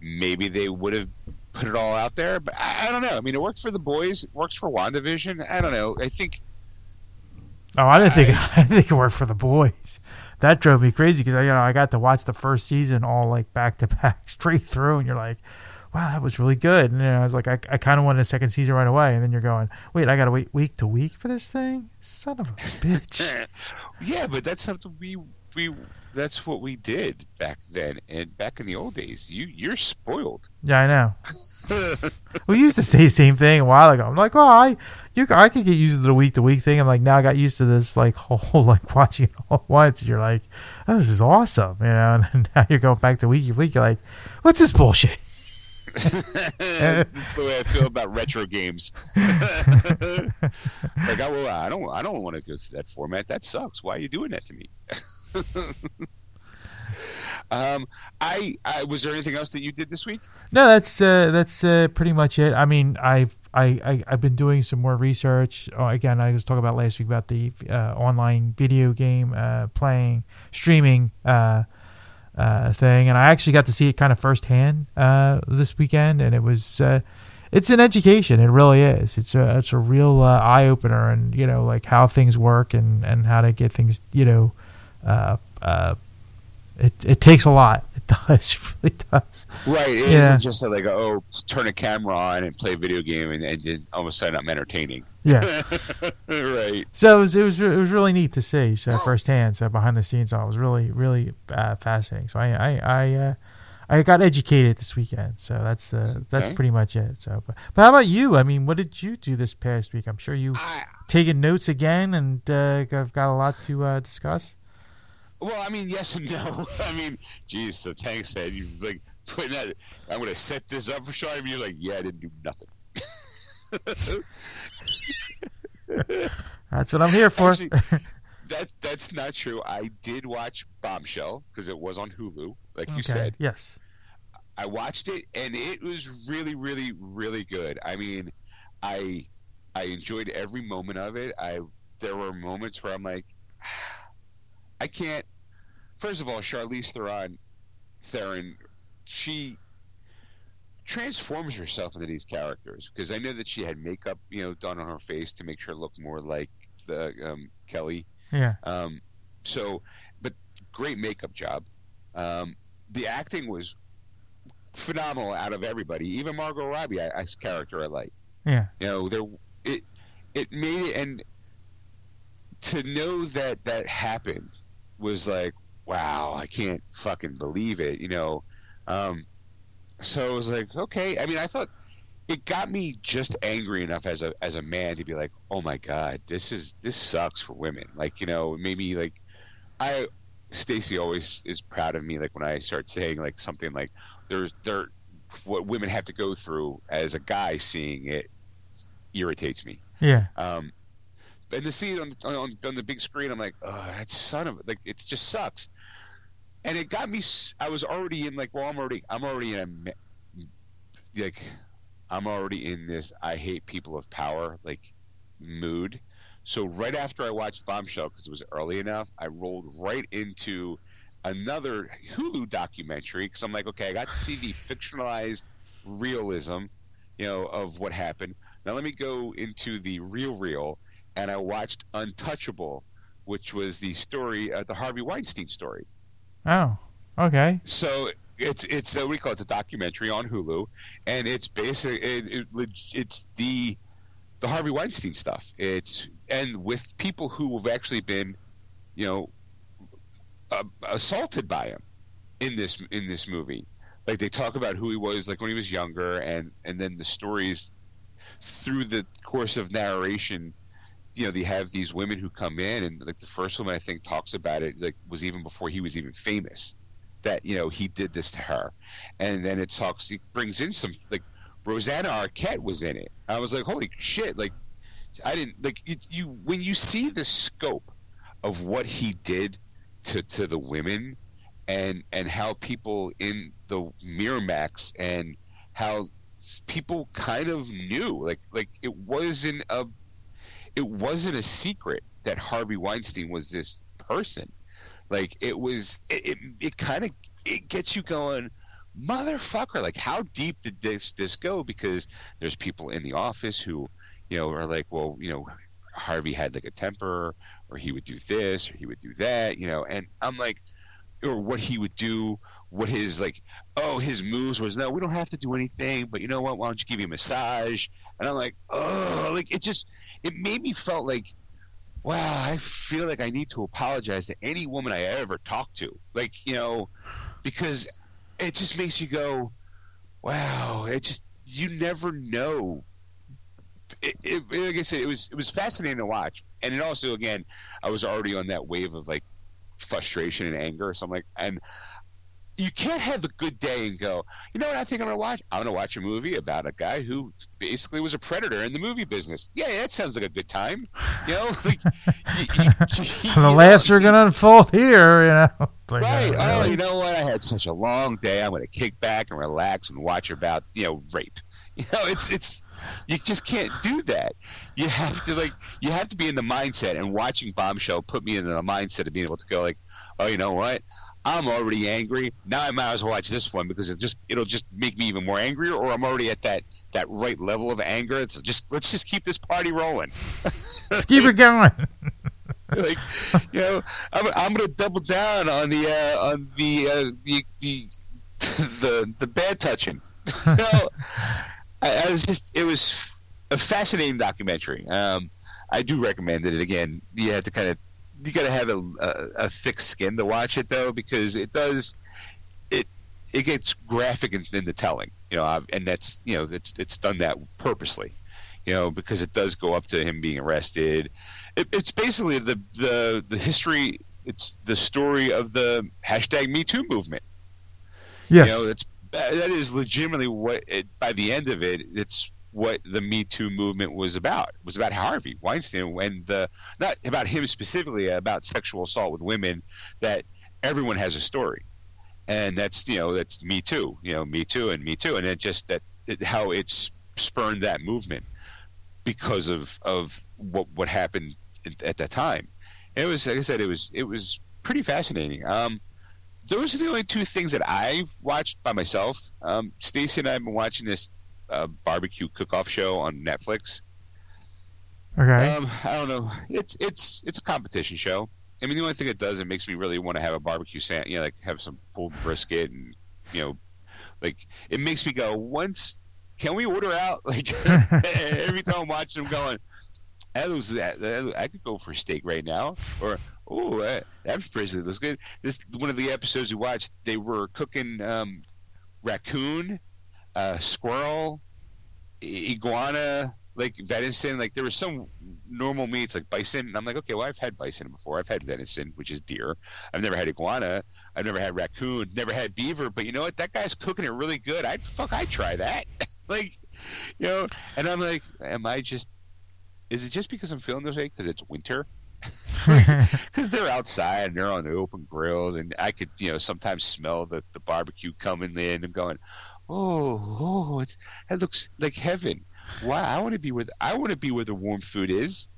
maybe they would have put it all out there. But I, I don't know. I mean, it worked for the boys. It works for WandaVision. I don't know. I think oh I didn't think I didn't think it worked for the boys that drove me crazy because I you know I got to watch the first season all like back to back straight through and you're like wow that was really good. And you know, I was like I, I kind of wanted a second season right away. And then you're going wait I gotta wait week to week for this thing? Son of a bitch. Yeah, but that's something we we that's what we did back then and back in the old days. You you're spoiled. Yeah, I know. we used to say the same thing a while ago. I'm like, oh, I you I could get used to the week to week thing. I'm like, now I got used to this like whole like watching it all at once. You're like, oh, this is awesome, you know. And now you're going back to week to week. You're like, what's this bullshit? That's the way I feel about retro games. like I, well, I don't, I don't want to go through that format. That sucks. Why are you doing that to me? um, I, I was there anything else that you did this week? No, that's uh, that's uh, pretty much it. I mean, I've I, I I've been doing some more research. Oh, again, I was talking about last week about the uh, online video game uh, playing streaming. Uh, uh, thing, and I actually got to see it kind of firsthand uh, this weekend, and it was uh, it's an education. It really is. It's a it's a real eye opener, and you know like how things work and and how to get things. You know, uh, uh, it it takes a lot. It does, it really does. Right. It Yeah. not just like oh, turn a camera on and play a video game, and, and then all of a sudden I'm entertaining. Yeah. right. So it was, it was it was really neat to see so firsthand. So behind the scenes, all it was really really uh, fascinating. So I I I, uh, I got educated this weekend. So that's uh, that's Okay. pretty much it. So but, but how about you? I mean, what did you do this past week? I'm sure you I, taking notes again, and uh, I've got a lot to uh, discuss. Well, I mean, yes and no. I mean, geez, the tank said you like putting that. I'm going to set this up for Sean. And you're like, yeah, I didn't do nothing. That's what I'm here for. Actually, That's that's not true. I did watch Bombshell because it was on Hulu, like you okay. said. Yes. I watched it and it was really, really, really good. I mean, I I enjoyed every moment of it. I there were moments where I'm like, I can't. First of all, Charlize Theron, Theron, she transforms herself into these characters because I know that she had makeup, you know, done on her face to make her look more like the um, Kelly. Yeah. Um, so, but great makeup job. Um, the acting was phenomenal out of everybody, even Margot Robbie, I, I character I like. Yeah. You know, there it it made it, and to know that that happened was like, wow, I can't fucking believe it. You know, um, so it was like, okay. I mean, I thought it got me just angry enough as a as a man to be like, oh my god, this is this sucks for women. Like, you know, maybe like I. Stacy always is proud of me. Like when I start saying like something like there's there what women have to go through as a guy seeing it irritates me. Yeah. Um, and to see it on, on on the big screen, I'm like, oh, that son of like it just sucks. And it got me. I was already in like, well, I'm already, I'm already in a like, I'm already in this. I hate people of power like mood. So right after I watched Bombshell, because it was early enough, I rolled right into another Hulu documentary because I'm like, okay, I got to see the fictionalized realism, you know, of what happened. Now let me go into the real, real, and I watched Untouchable, which was the story, uh, the Harvey Weinstein story. Oh. Okay. So it's it's uh, we call it the documentary on Hulu, and it's basically it, it, it's the the Harvey Weinstein stuff. It's and with people who have actually been, you know, uh, assaulted by him in this in this movie. Like they talk about who he was like when he was younger, and and then the stories through the course of narration. You know, they have these women who come in, and like the first woman I think talks about it, like was even before he was even famous that you know he did this to her, and then it talks. It brings in some like Rosanna Arquette was in it. I was like, holy shit! Like I didn't like you, you when you see the scope of what he did to to the women, and and how people in the Miramax and how people kind of knew like like it wasn't a it wasn't a secret that Harvey Weinstein was this person. Like it was it it, it kind of it gets you going motherfucker like how deep did this this go? Because there's people in the office who you know are like well you know harvey had like a temper or he would do this or he would do that you know and i'm like or what he would do what his like oh his moves was no we don't have to do anything but you know what why don't you give me a massage and i'm like oh like it just it made me felt like wow, I feel like I need to apologize to any woman I ever talk to. Like, you know, because it just makes you go, wow, it just, you never know. It, it, like I said, it was it was fascinating to watch, and it also again, I was already on that wave of like frustration and anger. So I'm like, and you can't have a good day and go, you know what I think I'm going to watch? I'm going to watch a movie about a guy who basically was a predator in the movie business. Yeah, that sounds like a good time. You know, like, you, you, you, the last are going to unfold here, you know. Like, right. Uh, really? Oh, you know what? I had such a long day. I'm going to kick back and relax and watch about, you know, rape. You know, it's it's you just can't do that. You have to like you have to be in the mindset and watching Bombshell put me in the mindset of being able to go like, oh, you know what? I'm already angry. Now I might as well watch this one because it just it'll just make me even more angrier, or I'm already at that that right level of anger. So just let's just keep this party rolling. let's keep it going. like you know, I'm, I'm going to double down on the uh, on the, uh, the the the the bad touching. you know, I, I, was just it was a fascinating documentary. Um, I do recommend it. Again, you have to kind of you got to have a, a, a thick skin to watch it though, because it does it it gets graphic in, in the telling, you know, and that's you know it's it's done that purposely, you know, because it does go up to him being arrested. It, it's basically the the the history. It's the story of the hashtag Me Too movement. Yes. You know, it's that is legitimately what it, by the end of it, it's what the Me Too movement was about. It was about Harvey Weinstein and the not about him specifically, about sexual assault with women. That everyone has a story, and that's you know that's Me Too, you know Me Too and Me Too, and it just that it, how it's spurned that movement because of of what what happened at that time. it was like I said, it was it was pretty fascinating. Um, those are the only two things that I watched by myself. Um, Stacy and I have been watching this a barbecue cook-off show on Netflix. Okay. Um, I don't know. It's it's it's a competition show. I mean, the only thing it does, it makes me really want to have a barbecue sand, you know, like have some pulled brisket and you know, like it makes me go once. Can we order out? Like every time I'm watching, I'm going. That was that. I could go for a steak right now, or oh, that, that brisket looks good. This one of the episodes we watched. They were cooking um, raccoon uh, squirrel, iguana, like venison. Like there were some normal meats like bison. And I'm like, okay, well I've had bison before. I've had venison, which is deer. I've never had iguana. I've never had raccoon. Never had beaver. But you know what? That guy's cooking it really good. I'd fuck. I'd try that. like, you know. And I'm like, am I just? Is it just because I'm feeling this way because it's winter? because they're outside and they're on the open grills, and I could, you know, sometimes smell the, the barbecue coming in and going, oh, oh, it's, that looks like heaven. Wow, I want to be with. I want to be where the warm food is.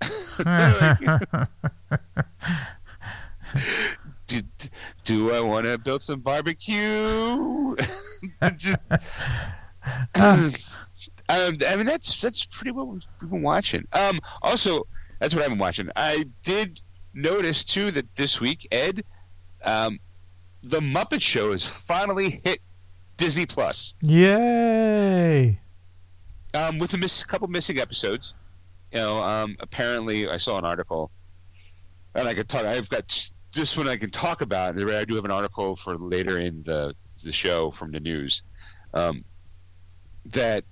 do, do I want to build some barbecue? Just, um, I mean, that's that's pretty what we've been watching. Um, also, that's what I've been watching. I did notice too that this week, Ed, um, the Muppet Show has finally hit Disney Plus. Yay! Um, with a miss, couple missing episodes. You know, um, apparently I saw an article, and I could talk. I've got this one I can talk about. I do have an article for later in the the show from the news. Um, that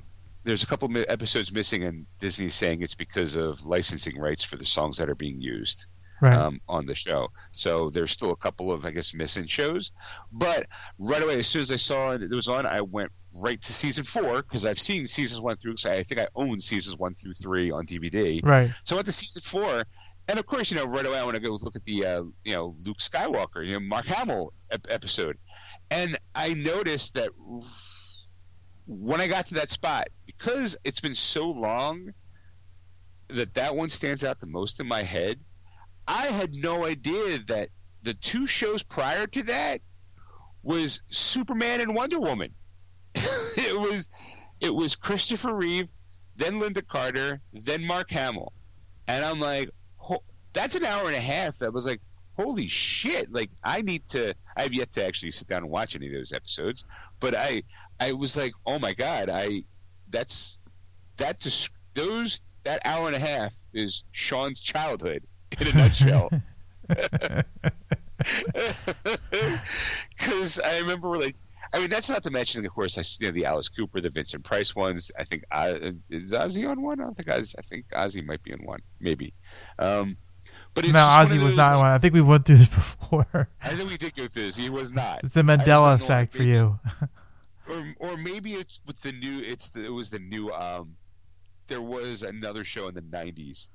there's a couple episodes missing, and Disney's saying it's because of licensing rights for the songs that are being used right. um, on the show. So there's still a couple of, I guess, missing shows. But right away, as soon as I saw it, it was on, I went right to season four because I've seen seasons one through. I think I own seasons one through three on DVD. Right. So I went to season four, and of course, you know, right away I want to go look at the, uh, you know, Luke Skywalker, you know, Mark Hamill ep- episode, and I noticed that when I got to that spot, because it's been so long that that one stands out the most in my head I had no idea that the two shows prior to that was Superman and Wonder Woman. it was it was Christopher Reeve, then Lynda Carter, then Mark Hamill, and I'm like, that's an hour and a half. I was like, holy shit! Like I need to. I've yet to actually sit down and watch any of those episodes, but I I was like, oh my god, I that's that those that hour and a half is Sean's childhood in a nutshell. Because I remember, like, I mean, that's not to mention, of course, I you know, the Alice Cooper, the Vincent Price ones. I think uh, is Ozzy on one. I don't think Ozzy, I think Ozzy might be on one, maybe. Um, but no, Ozzy was not like, one. I think we went through this before. I know we did go through this. He was not. It's a Mandela effect for you. or, or maybe it's with the new. It's the, it was the new. Um, there was another show in the '90s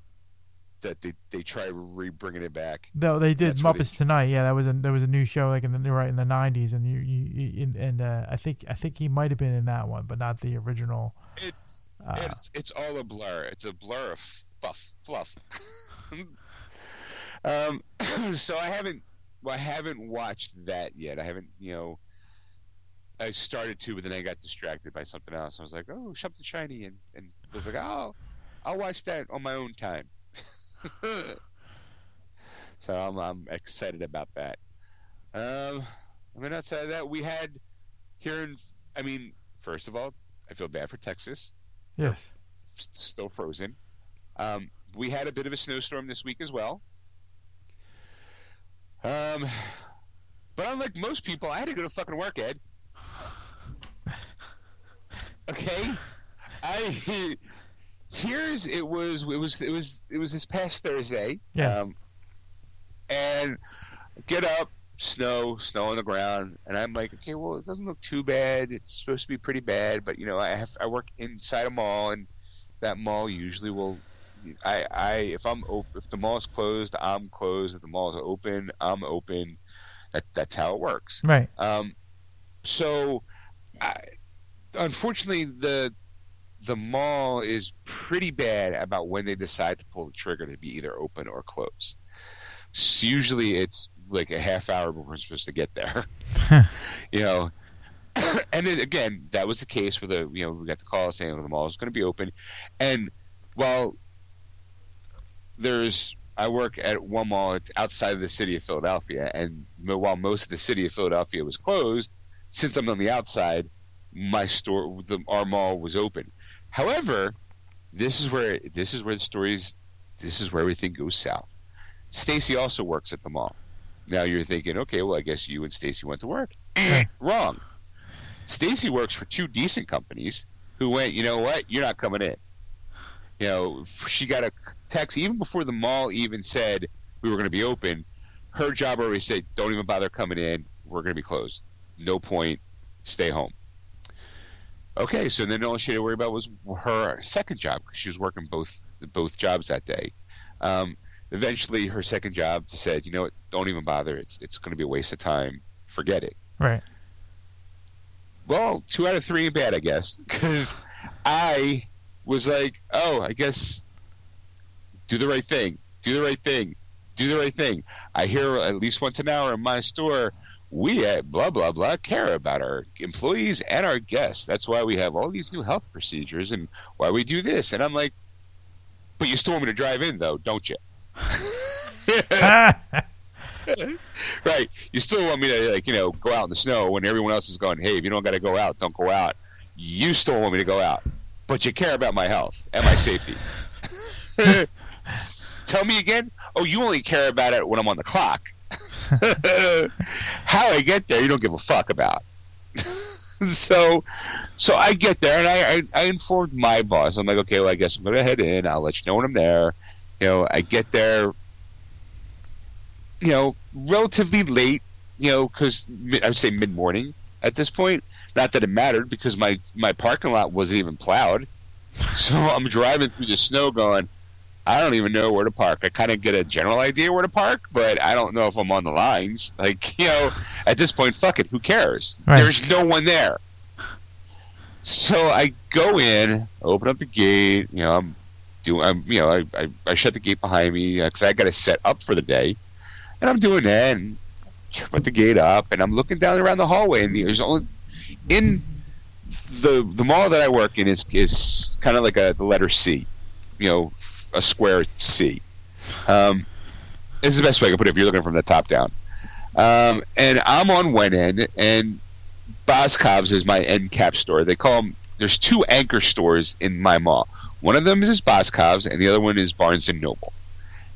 that they they try re bringing it back. No, they did That's Muppets they, Tonight. Yeah, that was a there was a new show like in the right in the '90s, and you, you and uh, I think I think he might have been in that one, but not the original. It's uh, it's it's all a blur. It's a blur of fluff fluff. um, so I haven't well, I haven't watched that yet. I haven't you know. I started to, but then I got distracted by something else. I was like, "Oh, something shiny," and and was like, "Oh, I'll watch that on my own time." so I'm, I'm excited about that. Um, I mean, outside of that, we had here in, I mean, first of all, I feel bad for Texas. Yes. Still frozen. Um, we had a bit of a snowstorm this week as well. Um, but unlike most people, I had to go to fucking work, Ed. Okay, I here's it was it was it was it was this past Thursday. Yeah. Um, and get up, snow, snow on the ground, and I'm like, okay, well, it doesn't look too bad. It's supposed to be pretty bad, but you know, I have I work inside a mall, and that mall usually will. I, I if I'm op- if the mall is closed, I'm closed. If the mall is open, I'm open. That, that's how it works. Right. Um, so, I, unfortunately, the the mall is pretty bad about when they decide to pull the trigger to be either open or closed. So usually it's like a half hour before we're supposed to get there. you know, and then, again, that was the case with the you know we got the call saying the mall is going to be open, and while there's I work at one mall, it's outside of the city of Philadelphia, and while most of the city of Philadelphia was closed, since I'm on the outside, my store, the, our mall was open. However, this is where this is where the stories, this is where everything goes south. Stacy also works at the mall. Now you're thinking, okay, well, I guess you and Stacy went to work. Wrong. Stacy works for two decent companies who went, you know what, you're not coming in. You know, she got a text even before the mall even said we were going to be open. Her job already said, don't even bother coming in. We're going to be closed. No point. Stay home. Okay, so then all she had to worry about was her second job because she was working both both jobs that day. Um, eventually, her second job said, "You know what? Don't even bother. It's it's going to be a waste of time. Forget it." Right. Well, two out of three ain't bad, I guess, because I was like, "Oh, I guess do the right thing. Do the right thing. Do the right thing." I hear at least once an hour in my store we at blah blah blah care about our employees and our guests. That's why we have all these new health procedures and why we do this. And I'm like, but you still want me to drive in though, don't you? right. You still want me to like, you know, go out in the snow when everyone else is going, Hey, if you don't gotta go out, don't go out. You still want me to go out. But you care about my health and my safety. Tell me again? Oh, you only care about it when I'm on the clock. How I get there, you don't give a fuck about. so, so I get there and I, I, I informed my boss. I'm like, okay, well, I guess I'm going to head in. I'll let you know when I'm there. You know, I get there, you know, relatively late. You know, because I would say mid morning at this point. Not that it mattered because my my parking lot wasn't even plowed. So I'm driving through the snow, going, I don't even know where to park. I kind of get a general idea where to park, but I don't know if I'm on the lines. Like, you know, at this point, fuck it. Who cares? Right. There's no one there. So I go in, open up the gate. You know, I'm doing, I'm, you know, I, I, I shut the gate behind me uh, because I got to set up for the day. And I'm doing that and put the gate up, and I'm looking down around the hallway, and there's only in the the mall that I work in is is kind of like a the letter C, you know, a square C. Um, is the best way I can put it if you're looking from the top down. Um, and I'm on one end, and Boscov's is my end cap store. They call them. There's two anchor stores in my mall. One of them is Boscov's, and the other one is Barnes and Noble.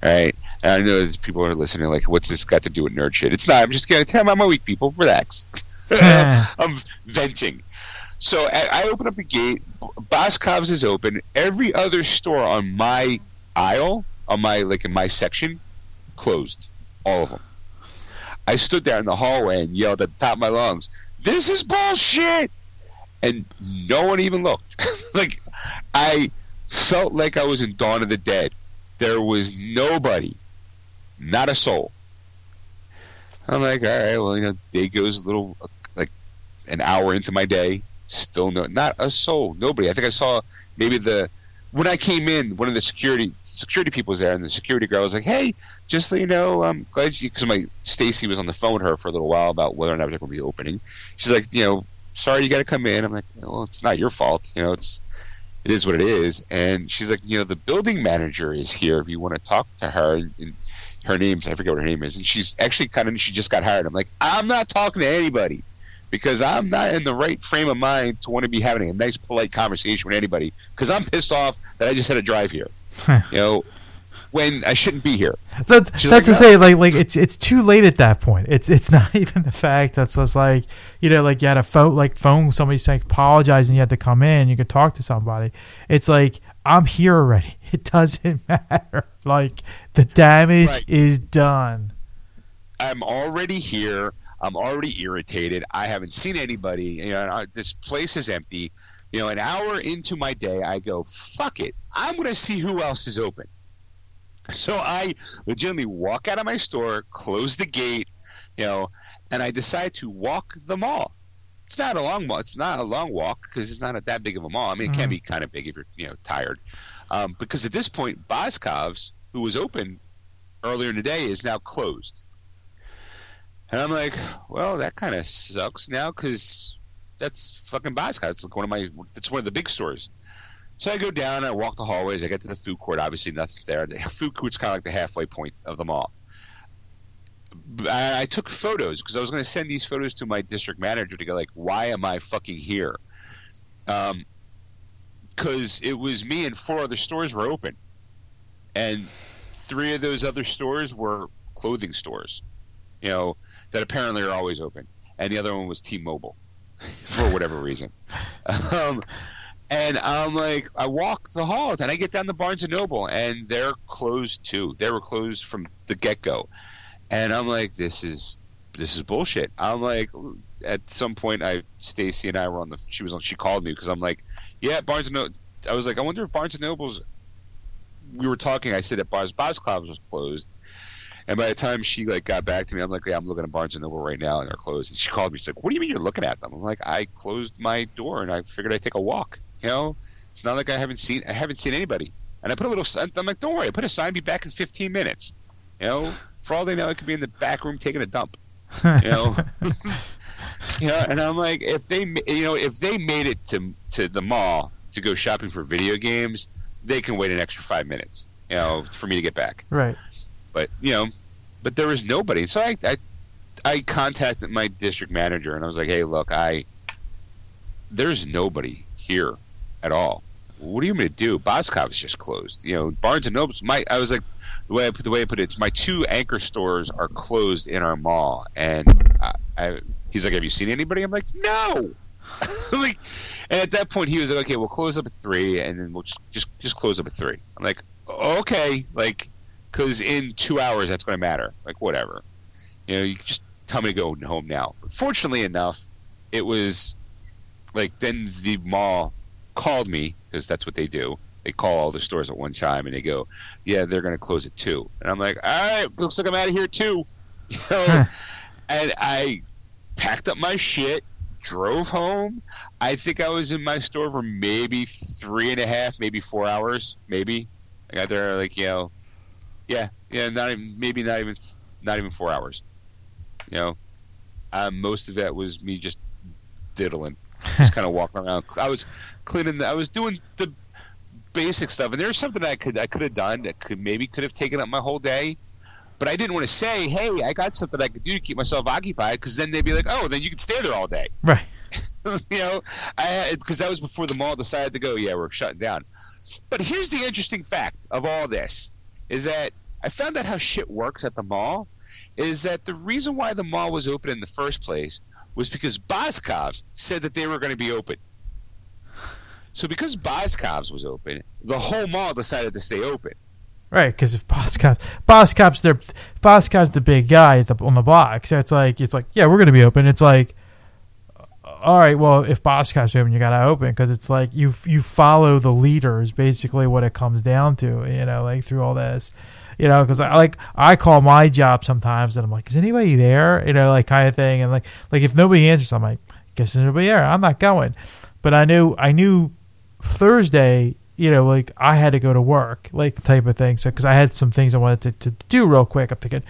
All right. And I know that people are listening, like, what's this got to do with nerd shit? It's not. I'm just going to tell my week, people. Relax. I'm venting. So I, open up the gate. Boscov's is open. Every other store on my aisle, on my like in my section, closed. All of them. I stood there in the hallway and yelled at the top of my lungs, "This is bullshit!" And no one even looked. like I felt like I was in Dawn of the Dead. There was nobody, not a soul. I'm like, all right, well, you know, day goes a little like an hour into my day. Still no, not a soul, nobody. I think I saw maybe the when I came in, one of the security security people was there, and the security girl was like, "Hey, just so you know, I'm glad you." Because my Stacy was on the phone with her for a little while about whether or not they're going to be opening. She's like, "You know, sorry, you got to come in." I'm like, "Well, it's not your fault. You know, it's it is what it is." And she's like, "You know, the building manager is here if you want to talk to her." And her name's I forget what her name is, and she's actually kind of she just got hired. I'm like, I'm not talking to anybody because I'm not in the right frame of mind to want to be having a nice, polite conversation with anybody because I'm pissed off that I just had to drive here. you know, when I shouldn't be here. That, that's like, the thing. Like, like it's it's too late at that point. It's it's not even the fact that's just like you know, like you had a phone, like phone somebody saying apologizing, you had to come in, you could talk to somebody. It's like I'm here already. It doesn't matter. Like the damage right. is done. I'm already here. I'm already irritated. I haven't seen anybody. You know, this place is empty. You know, an hour into my day, I go, fuck it. I'm going to see who else is open. So I legitimately walk out of my store, close the gate, you know, and I decide to walk the mall. It's not a long mall. It's not a long walk because it's not that big of a mall. I mean, it mm-hmm. can be kind of big if you're, you know, tired. Um, because at this point, Boscov's, who was open earlier in the day, is now closed. And I'm like, well, that kind of sucks now because that's fucking Boscov. It's like one of my, it's one of the big stores. So I go down, I walk the hallways, I get to the food court. Obviously, nothing's there. The food court's kind of like the halfway point of the mall. I, I took photos because I was going to send these photos to my district manager to go like, why am I fucking here? Um, because it was me and four other stores were open, and three of those other stores were clothing stores. You know, that apparently are always open, and the other one was T-Mobile for whatever reason. Um, and I'm like, I walk the halls and I get down to Barnes and Noble, and they're closed too. They were closed from the get go, and I'm like, this is this is bullshit. I'm like, at some point, I Stacy and I were on the. She was on. She called me because I'm like, yeah, Barnes and Noble. I was like, I wonder if Barnes and Noble's. We were talking. I said that Barnes Boscov's was closed, and by the time she like got back to me, I'm like, yeah, I'm looking at Barnes and Noble right now, and they're closed. And she called me. She's like, What do you mean you're looking at them? I'm like, I closed my door and I figured I'd take a walk. You know, it's not like I haven't seen I haven't seen anybody. And I put a little. I'm like, don't worry. I put a sign. Be back in 15 minutes. You know, for all they know, I could be in the back room taking a dump. You know. you know, and I'm like, if they, you know, if they made it to to the mall to go shopping for video games, they can wait an extra five minutes. You know, for me to get back. Right. But you know, but there was nobody. So I, I, I contacted my district manager and I was like, hey, look, I, there's nobody here at all. What do you mean to do? Boscov is just closed. You know, Barnes and Noble's. My, I was like, the way I put the way I put it, my two anchor stores are closed in our mall, and I, I he's like, have you seen anybody? I'm like, no. like, and at that point, he was like, okay, we'll close up at three, and then we'll just just, just close up at three. I'm like, okay, like because in two hours that's going to matter. Like whatever, you know, you just tell me to go home now. But fortunately enough, it was like then the mall called me because that's what they do. They call all the stores at one time and they go, "Yeah, they're going to close at 2. And I'm like, "All right, looks like I'm out of here too." You know, and I packed up my shit, drove home. I think I was in my store for maybe three and a half, maybe four hours, maybe. I got there like you know yeah, yeah, not even maybe not even not even four hours. You know, um, most of that was me just diddling, just kind of walking around. I was cleaning. The, I was doing the basic stuff, and there's something I could I could have done that could maybe could have taken up my whole day, but I didn't want to say, "Hey, I got something I could do to keep myself occupied," because then they'd be like, "Oh, then you can stay there all day." Right. you know, I because that was before the mall decided to go. Yeah, we're shutting down. But here's the interesting fact of all this is that I found out how shit works at the mall is that the reason why the mall was open in the first place was because Boscov's said that they were going to be open. So because Boscov's was open, the whole mall decided to stay open. Right, because if Boscov, Boscov's their Boscov's the big guy the, on the block, so it's like it's like yeah, we're going to be open. It's like all right, well, if Boscov's open, you got to open because it's like you you follow the leaders, basically what it comes down to, you know, like through all this, you know, because I like I call my job sometimes and I'm like, is anybody there, you know, like kind of thing, and like like if nobody answers, I'm like, guess nobody there, I'm not going, but I knew I knew Thursday, you know, like I had to go to work, like type of thing, so because I had some things I wanted to, to do real quick, I'm thinking,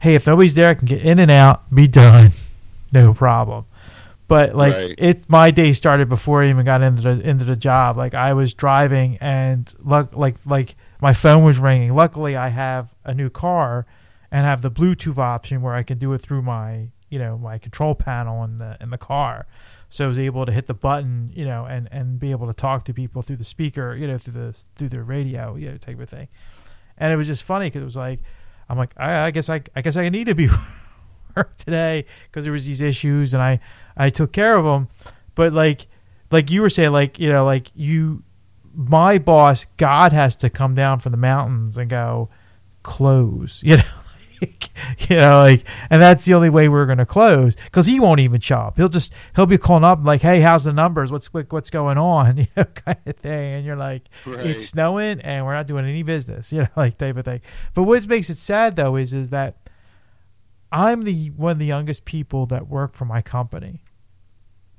hey, if nobody's there, I can get in and out, be done, no problem but like Right. it's my day started before I even got into the into the job. Like I was driving and luck like like my phone was ringing. Luckily, I have a new car and have the Bluetooth option where I can do it through my you know my control panel in the in the car. So I was able to hit the button, you know, and and be able to talk to people through the speaker, you know, through the through the radio, you know, type of thing. And it was just funny because it was like, I'm like, I, I guess I I guess I need to be work today because there was these issues and I I took care of them. But like like you were saying, like you know, like you, my boss, God has to come down from the mountains and go close. You know. Like, you know, like, and that's the only way we're going to close because he won't even show up. He'll just he'll be calling up like, "Hey, how's the numbers? What's what's going on?" You know, kind of thing. And you're like, Right. "It's snowing, and we're not doing any business." You know, like type of thing. But what makes it sad though is is that I'm the one of the youngest people that work for my company,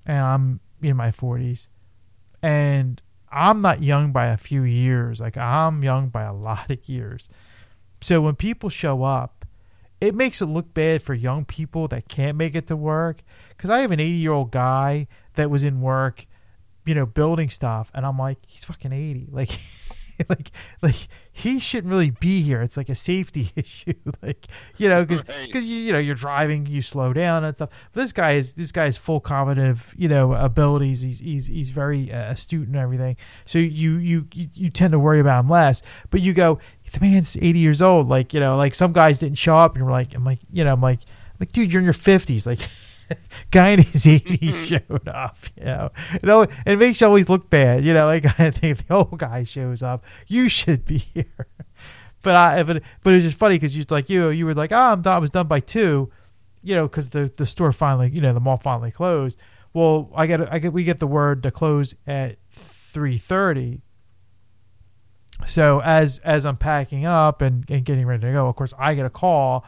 and I'm in my 40s, and I'm not young by a few years. Like I'm young by a lot of years. So when people show up, it makes it look bad for young people that can't make it to work. Because I have an 80 year old guy that was in work, you know, building stuff, and I'm like, he's fucking 80. Like, like, like he shouldn't really be here. It's like a safety issue. like, you know, because Right. you you know you're driving, you slow down and stuff. But this guy is this guy is full cognitive, you know, abilities. He's he's he's very uh, astute and everything. So you, you you tend to worry about him less. But you go, the man's 80 years old. Like you know, like some guys didn't show up, and you're like, I'm like, you know, I'm like, I'm like dude, you're in your 50s. Like. Guy in his 80s showed up, you know. Know, it makes you always look bad, you know. Like I think the old guy shows up, you should be here. But I, but but was just funny because you like you you were like, oh, I'm done. I was done by two, you know, because the the store finally, you know, the mall finally closed. Well, I get I get we get the word to close at three thirty. So as as I'm packing up and, and getting ready to go, of course, I get a call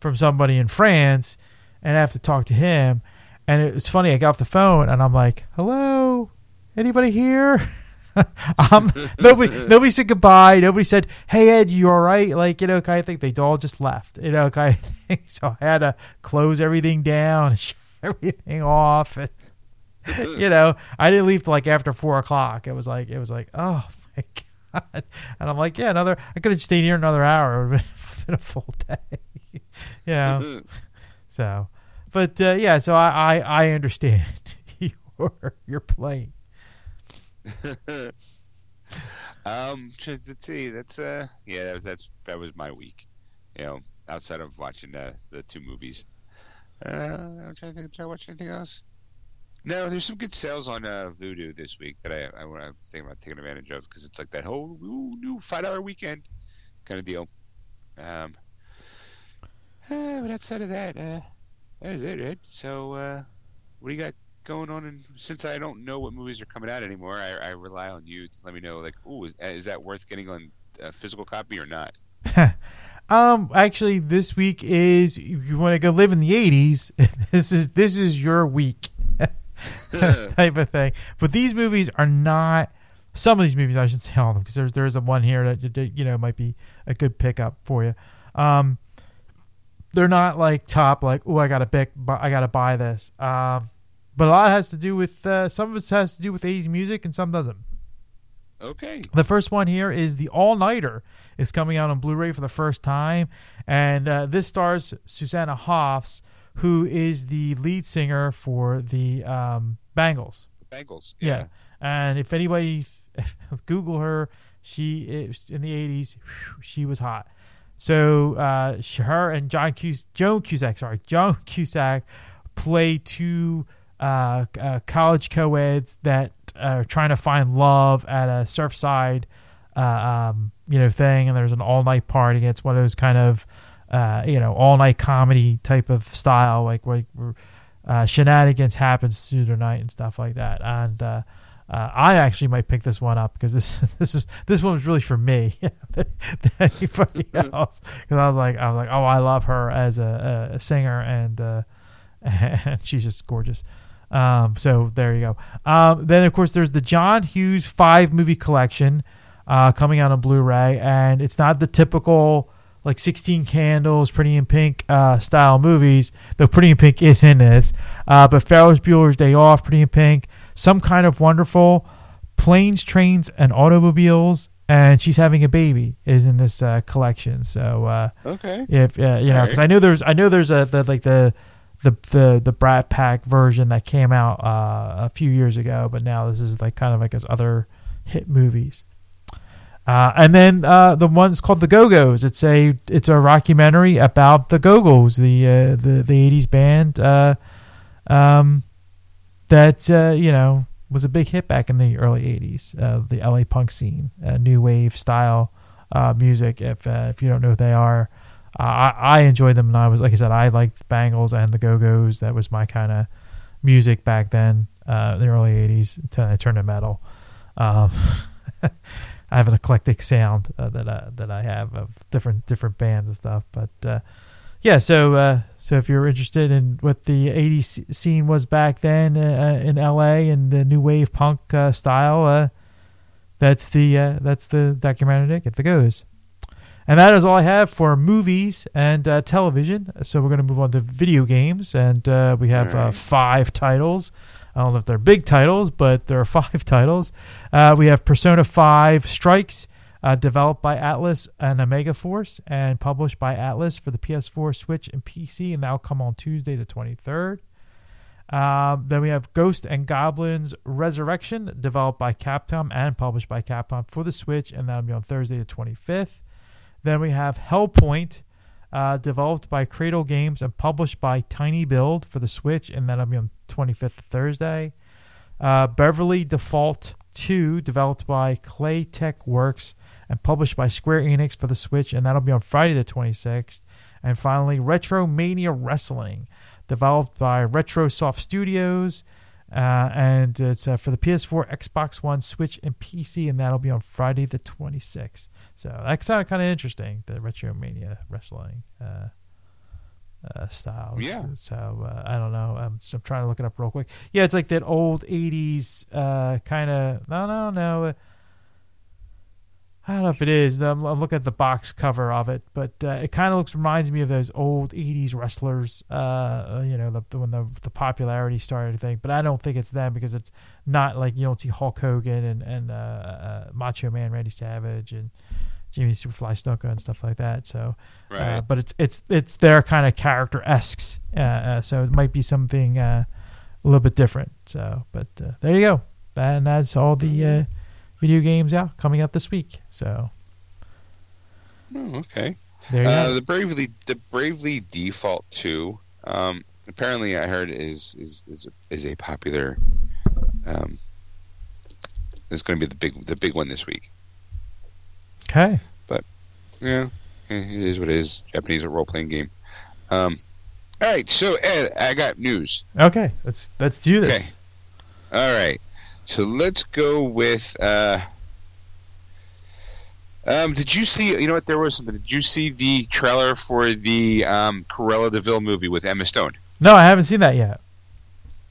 from somebody in France, and I have to talk to him. And it was funny. I got off the phone and I'm like, "Hello, anybody here?" um, nobody nobody said goodbye. Nobody said, "Hey Ed, you all right?" Like you know, kind of thing. They all just left. You know, kind of thing. So I had to close everything down, and shut everything off, and you know, I didn't leave till like after four o'clock. It was like it was like, oh my god, and I'm like, yeah, another. I could have stayed here another hour. It would have been a full day. yeah. So, but uh, yeah, so I I, I understand your your plight. um, just let's see. That's uh, yeah, that was, that's that was my week. You know, outside of watching the the two movies. Uh, I'm trying to think. Did I watch anything else? No, there's some good sales on uh, Vudu this week that I I want to think about taking advantage of because it's like that whole ooh, new five dollar weekend kind of deal. Um, uh, but outside of that, uh, that is it, right? So, uh, what do you got going on? And since I don't know what movies are coming out anymore, I, I rely on you to let me know. Like, ooh, is, is that worth getting on a physical copy or not? um, actually, this week is if you want to go live in the '80s. This is this is your week, type of thing. But these movies are not. Some of these movies, I should say all of them, because there's there's a one here that that, you know might be a good pickup for you. Um, they're not like top like oh I gotta pick I gotta buy this. Um, but a lot has to do with uh, some of it has to do with 80s music and some doesn't. Okay. The first one here is the All Nighter. is coming out on Blu-ray for the first time, and uh, this stars Susanna Hoffs, who is the lead singer for the um, Bangles. Bengals. Yeah. and if anybody Google her, She it, in the '80s, she was hot. So uh, her and John Cus- Joan Cusack, sorry, Joan Cusack, play two uh, uh, college co-eds that are trying to find love at a Surfside, uh, um, you know, thing, and there's an all-night party. It's one of those kind of, uh, you know, all-night comedy type of style, like where, where uh, shenanigans happens through the night and stuff like that. And uh, I actually might pick this one up because this this is this one was really for me than anybody else. Because I was like I was like oh I love her as a, a singer and uh, and she's just gorgeous. Um, so there you go. Um, then of course there's the John Hughes five movie collection uh, coming out on Blu-ray, and it's not the typical like 16 Candles, Pretty in Pink uh, style movies, though Pretty in Pink is in this. Uh, but Ferris Bueller's Day Off, Pretty in Pink, Some Kind of Wonderful, Planes, Trains, and Automobiles, and She's Having a Baby is in this uh, collection. So uh, Okay. if uh, you know, because I know there's I know there's a the, like the the the the Brat Pack version that came out uh, a few years ago, but now this is like kind of like his other hit movies. Uh, and then uh, the one's called the Go Go's. It's a it's a rockumentary about the Go Go's, the uh, the the '80s band uh, um, that uh, you know was a big hit back in the early '80s. Uh, the LA punk scene, uh, new wave style uh, music. If uh, if you don't know who they are, uh, I I enjoyed them. And I was like I said, I liked Bangles and the Go Go's. That was my kind of music back then, the early '80s. Until I turned to metal. Um, I have an eclectic sound that uh, that I have of different different bands and stuff. But yeah, so so if you're interested in what the '80s scene was back then uh, in LA and the new wave punk uh, style, uh, that's the uh, that's the documentary ticket that goes. And that is all I have for movies and uh, television. So we're going to move on to video games, and uh, we have uh, five titles. I don't know if they're big titles, but there are five titles. Uh, we have Persona 5 Strikers, uh, developed by Atlus and Omega Force, and published by Atlus for the PS4, Switch, and PC, and that'll come on Tuesday the 23rd. Um, then we have Ghost and Goblins Resurrection, developed by Capcom and published by Capcom for the Switch, and that'll be on Thursday the 25th. Then we have Hellpoint, uh, developed by Cradle Games and published by Tiny Build for the Switch, and that'll be on 25th Thursday. Uh, Bravely Default 2, developed by Claytechworks and published by Square Enix for the Switch, and that'll be on Friday the 26th. And finally, Retro Mania Wrestling, developed by Retrosoft Studios, uh, and it's uh, for the PS4, Xbox One, Switch, and PC, and that'll be on Friday the 26th. So that sounded kind of interesting, the Retro Mania Wrestling uh, uh, style. Yeah. So uh, I don't know. I'm, so I'm trying to look it up real quick. Yeah, it's like that old 80s uh, kind of. No, no, no. I don't know if it is. I'm, I'm looking at the box cover of it, but uh, it kind of looks reminds me of those old '80s wrestlers. Uh, you know, the, the when the the popularity started. I think, but I don't think it's them because it's not like you don't see Hulk Hogan and and uh, uh, Macho Man Randy Savage and Jimmy Superfly Snuka and stuff like that. So, Right. uh, but it's it's it's their kind of character esque. Uh, uh, so it might be something uh, a little bit different. So, but uh, there you go. And that's all the uh, video games out coming out this week. So Oh, okay. there you Uh, go. the Bravely the Bravely Default Two. Um, apparently, I heard is is is a, is a popular. Um, is going to be the big the big one this week. Okay. But yeah, it is what it is. Japanese role playing game. Um, all right, so Ed, I got news. Okay. Let's let's do this. Okay. All right, so let's go with. Uh, um, did you see? You know what? There was something. Did you see the trailer for the um, Cruella de Vil movie with Emma Stone? No, I haven't seen that yet.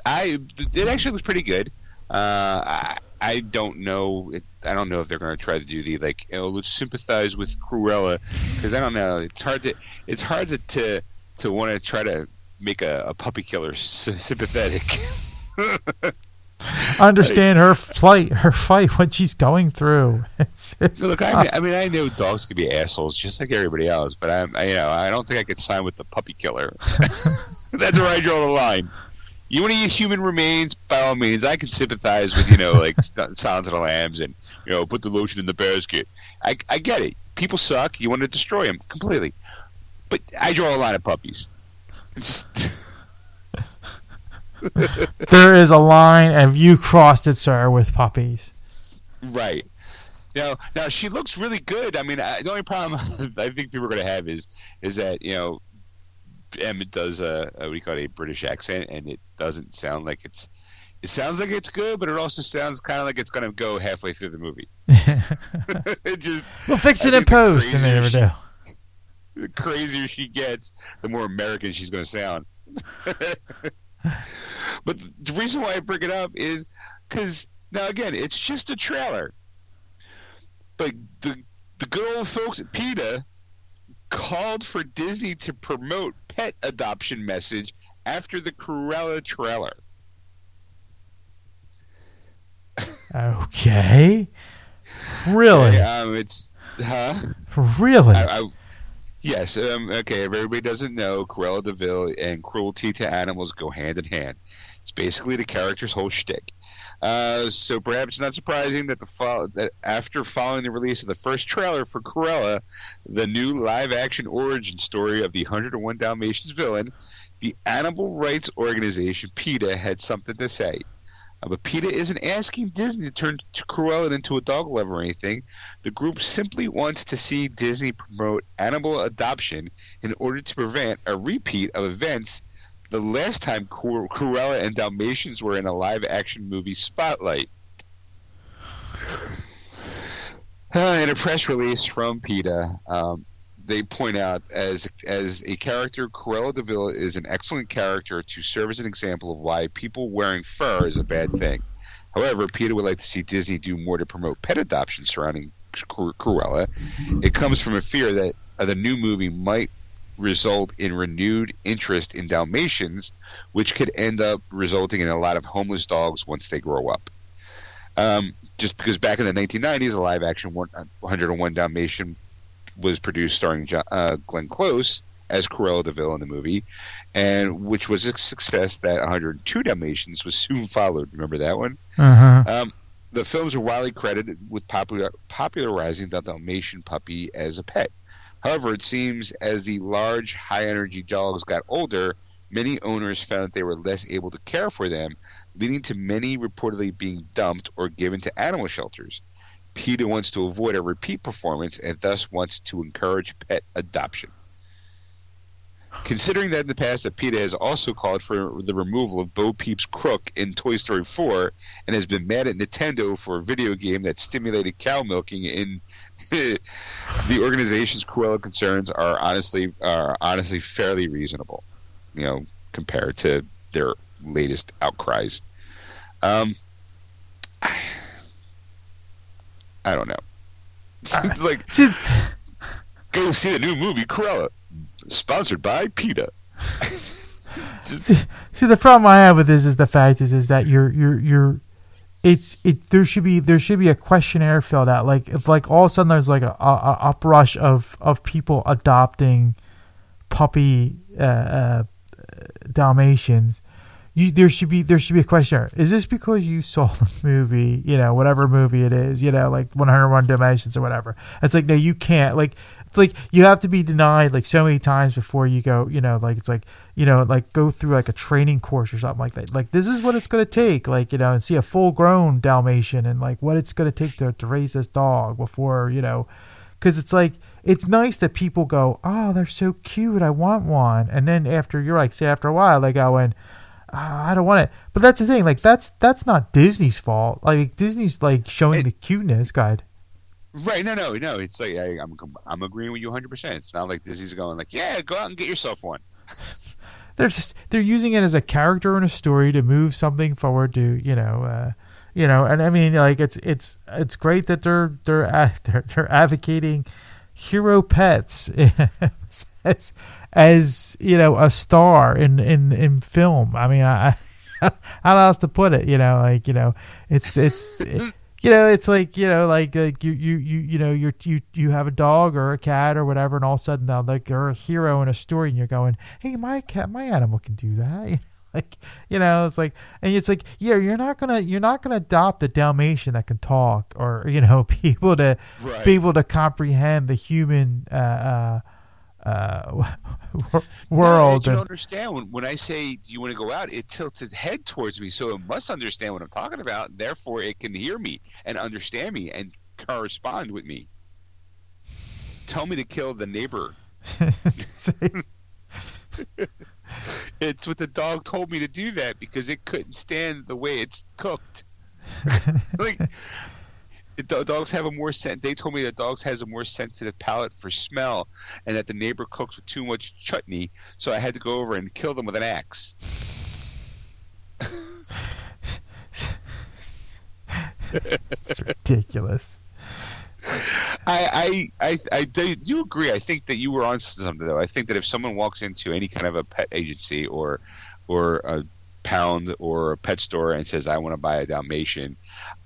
I it actually looks pretty good. Uh, I, I don't know. It, I don't know if they're going to try to do the like. Oh, sympathize with Cruella because I don't know. It's hard to. It's hard to to, to want to try to make a, a puppy killer sy- sympathetic. Understand her flight, her fight, what she's going through. It's, it's Look, I mean, I mean, I know dogs can be assholes just like everybody else, but I'm, I, you know, I don't think I could sign with the puppy killer. That's where I draw the line. You want to eat human remains? By all means, I can sympathize with you know like Silence of the Lambs and you know put the lotion in the basket. I I get it. People suck. You want to destroy them completely, but I draw a line of puppies. Just, there is a line, and you crossed it, sir, with puppies. right. Now, now she looks really good. I mean, I, the only problem I think people are going to have is is that you know Emmett does a, a what do you call it, a British accent, and it doesn't sound like it's. It sounds like it's good, but it also sounds kind of like it's going to go halfway through the movie. it just We'll fix it in post, and they never do. the crazier she gets, the more American she's going to sound. but the reason why I bring it up is because now again, it's just a trailer. But the the good old folks at PETA called for Disney to promote pet adoption message after the Cruella trailer. Okay. Really? Um, it's huh? Really? I, I, yes. Um, okay. Everybody doesn't know, Cruella de Vil and cruelty to animals go hand in hand. It's basically the character's whole shtick. Uh, so perhaps it's not surprising that the fo- that after following the release of the first trailer for Cruella, the new live-action origin story of the 101 Dalmatians villain, the animal rights organization PETA had something to say. Uh, but PETA isn't asking Disney to turn Cruella into a dog lover or anything. The group simply wants to see Disney promote animal adoption in order to prevent a repeat of events the last time Cru- Cruella and Dalmatians were in a live action movie spotlight. Uh, in a press release from PETA, um, they point out as as a character, Cruella de Vil is an excellent character to serve as an example of why people wearing fur is a bad thing. However, PETA would like to see Disney do more to promote pet adoption surrounding Cru- Cruella. It comes from a fear that uh, the new movie might result in renewed interest in Dalmatians, which could end up resulting in a lot of homeless dogs once they grow up. Um, just because back in the 1990s, a live action 101 Dalmatian was produced starring John, uh, Glenn Close as Cruella de Vil in the movie, and which was a success that 102 Dalmatians was soon followed. Remember that one? Uh-huh. Um, the films are widely credited with popular, popularizing the Dalmatian puppy as a pet. However, it seems as the large, high energy dogs got older, many owners found that they were less able to care for them, leading to many reportedly being dumped or given to animal shelters. PETA wants to avoid a repeat performance and thus wants to encourage pet adoption. Considering that in the past that PETA has also called for the removal of Bo Peep's crook in Toy Story 4 and has been mad at Nintendo for a video game that stimulated cow milking in the organization's Cruella concerns are honestly are honestly fairly reasonable, you know, compared to their latest outcries. Um, I don't know. It's like go see the new movie Cruella, sponsored by PETA. see, see, the problem I have with this is the fact is is that you're you're you're it's it there should be there should be a questionnaire filled out like if like all of a sudden there's like a, a, a uprush of of people adopting puppy uh, uh dalmatians you there should be there should be a questionnaire is this because you saw the movie you know whatever movie it is you know like 101 dalmatians or whatever? It's like no you can't like it's like you have to be denied like so many times before you go you know like it's like you know like go through like a training course or something like that. Like this is what it's going to take like you know and see a full grown dalmatian and like what it's going to take to to raise this dog before you know because it's like it's nice that people go oh they're so cute i want one. And then after you're like say after a while they go oh, i don't want it but that's the thing like that's that's not disney's fault like disney's like showing It- the cuteness guide Right? No, no, no. It's like I, I'm I'm agreeing with you 100. percent It's not like Disney's going like, yeah, go out and get yourself one. they're just they're using it as a character in a story to move something forward to you know uh you know and i mean like it's it's it's great that they're they're they're, they're advocating hero pets as as you know a star in in in film i mean i I how else to put it, you know, like you know, it's it's it- you know, it's like you know, like like you you you you know, you're you you have a dog or a cat or whatever, and all of a sudden now like they're a hero in a story, and you're going, hey, my cat, my animal can do that. like you know, it's like, and it's like, yeah, you're not gonna you're not gonna adopt a Dalmatian that can talk or you know, be able to Right. be able to comprehend the human uh, uh, uh, world. you don't understand when, when I say do you want to go out, it tilts its head towards me, so it must understand what I'm talking about. Therefore, it can hear me and understand me and correspond with me. Tell me to kill the neighbor. It's what the dog told me to do that because it couldn't stand the way it's cooked. like the do- dogs have a more sen- They told me that dogs has a more sensitive palate for smell, and that the neighbor cooks with too much chutney. So I had to go over and kill them with an axe. it's ridiculous. I, I, I, I do do agree. I think that you were on something though. I think that if someone walks into any kind of a pet agency or, or a pound or a pet store and says, "I want to buy a Dalmatian,"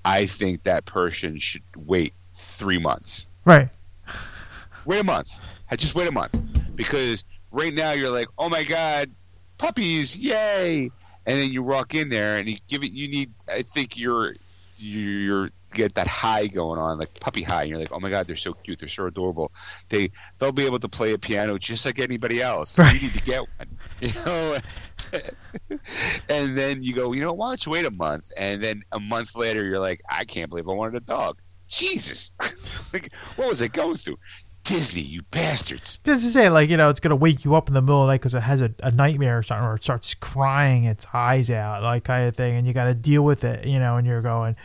I think that person should wait three months. Right. Wait a month. Just wait a month because right now you're like, "Oh my god, puppies, yay!" And then you walk in there and you give it. You need. I think you're you're get that high going on, like puppy high. And you're like, oh my god, they're so cute, they're so adorable. They they'll be able to play a piano just like anybody else. Right. You need to get one, you know. and then you go, you know, why don't you wait a month? And then a month later, you're like, I can't believe I wanted a dog. Jesus, like, what was I going through? Disney, you bastards. Just to say, like, you know, it's going to wake you up in the middle of the night because it has a, a nightmare or something, or it starts crying its eyes out, like, kind of thing. And you got to deal with it, you know, and you're going,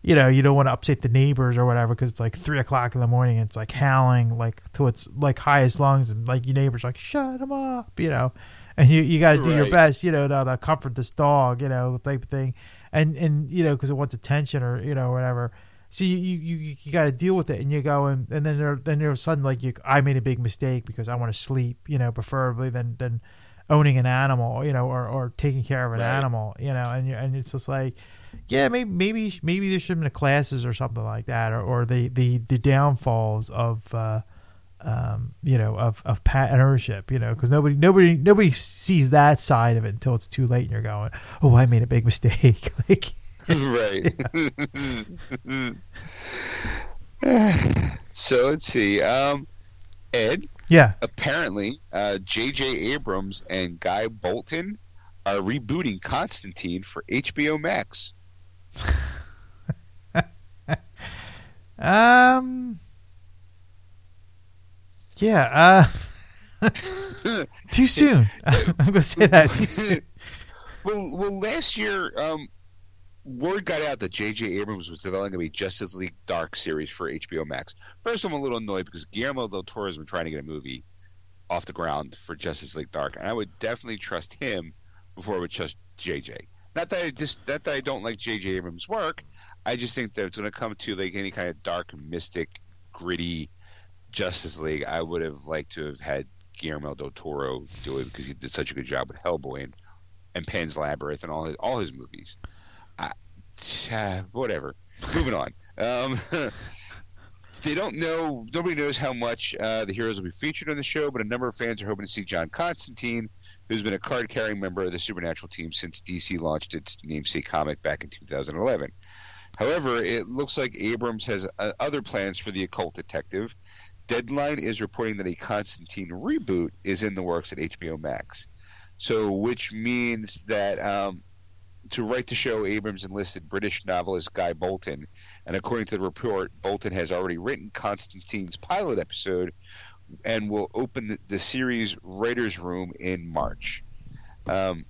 you know, you don't want to upset the neighbors or whatever because it's like three o'clock in the morning. And it's like howling, like, to its like highest lungs. And like, your neighbors like, shut him up, you know. And you, you got to do your best, you know, to, to comfort this dog, you know, type of thing. And, and you know, because it wants attention or, you know, whatever. So you you, you, you got to deal with it, and you go and, and then there then all of a sudden like you I made a big mistake because I want to sleep, you know, preferably than than owning an animal, you know, or, or taking care of an Right. animal, you know, and you and it's just like, yeah, maybe maybe maybe there should have been classes or something like that, or, or the, the the downfalls of. Uh, um, you know, of, of pet ownership, you know, because nobody, nobody, nobody sees that side of it until it's too late, and you're going, "Oh, I made a big mistake." like, right. so let's see. Um, Ed, yeah, apparently, uh, J.J. Abrams and Guy Bolton are rebooting Constantine for HBO Max. Um. Yeah. Uh. too soon. I'm gonna say that too soon. well, well, last year, um, word got out that J.J. Abrams was developing a Justice League Dark series for HBO Max. First, I'm a little annoyed because Guillermo del Toro has been trying to get a movie off the ground for Justice League Dark, and I would definitely trust him before I would trust J.J. Not that I just not that I don't like J.J. Abrams' work. I just think that when it comes to like any kind of dark, mystic, gritty Justice League, I would have liked to have had Guillermo del Toro do it because he did such a good job with Hellboy and, and Pan's Labyrinth and all his all his movies. I, uh, whatever. Moving on. Um, they don't know. Nobody knows how much uh, the heroes will be featured on the show, but a number of fans are hoping to see John Constantine, who's been a card-carrying member of the Supernatural team since DC launched its namesake comic back in 2011. However, it looks like Abrams has uh, other plans for the occult detective. Deadline is reporting that a Constantine reboot is in the works at HBO Max. So, which means that um, to write the show, Abrams enlisted British novelist Guy Bolton, and according to the report, Bolton has already written Constantine's pilot episode and will open the, the series writers' room in March. Um,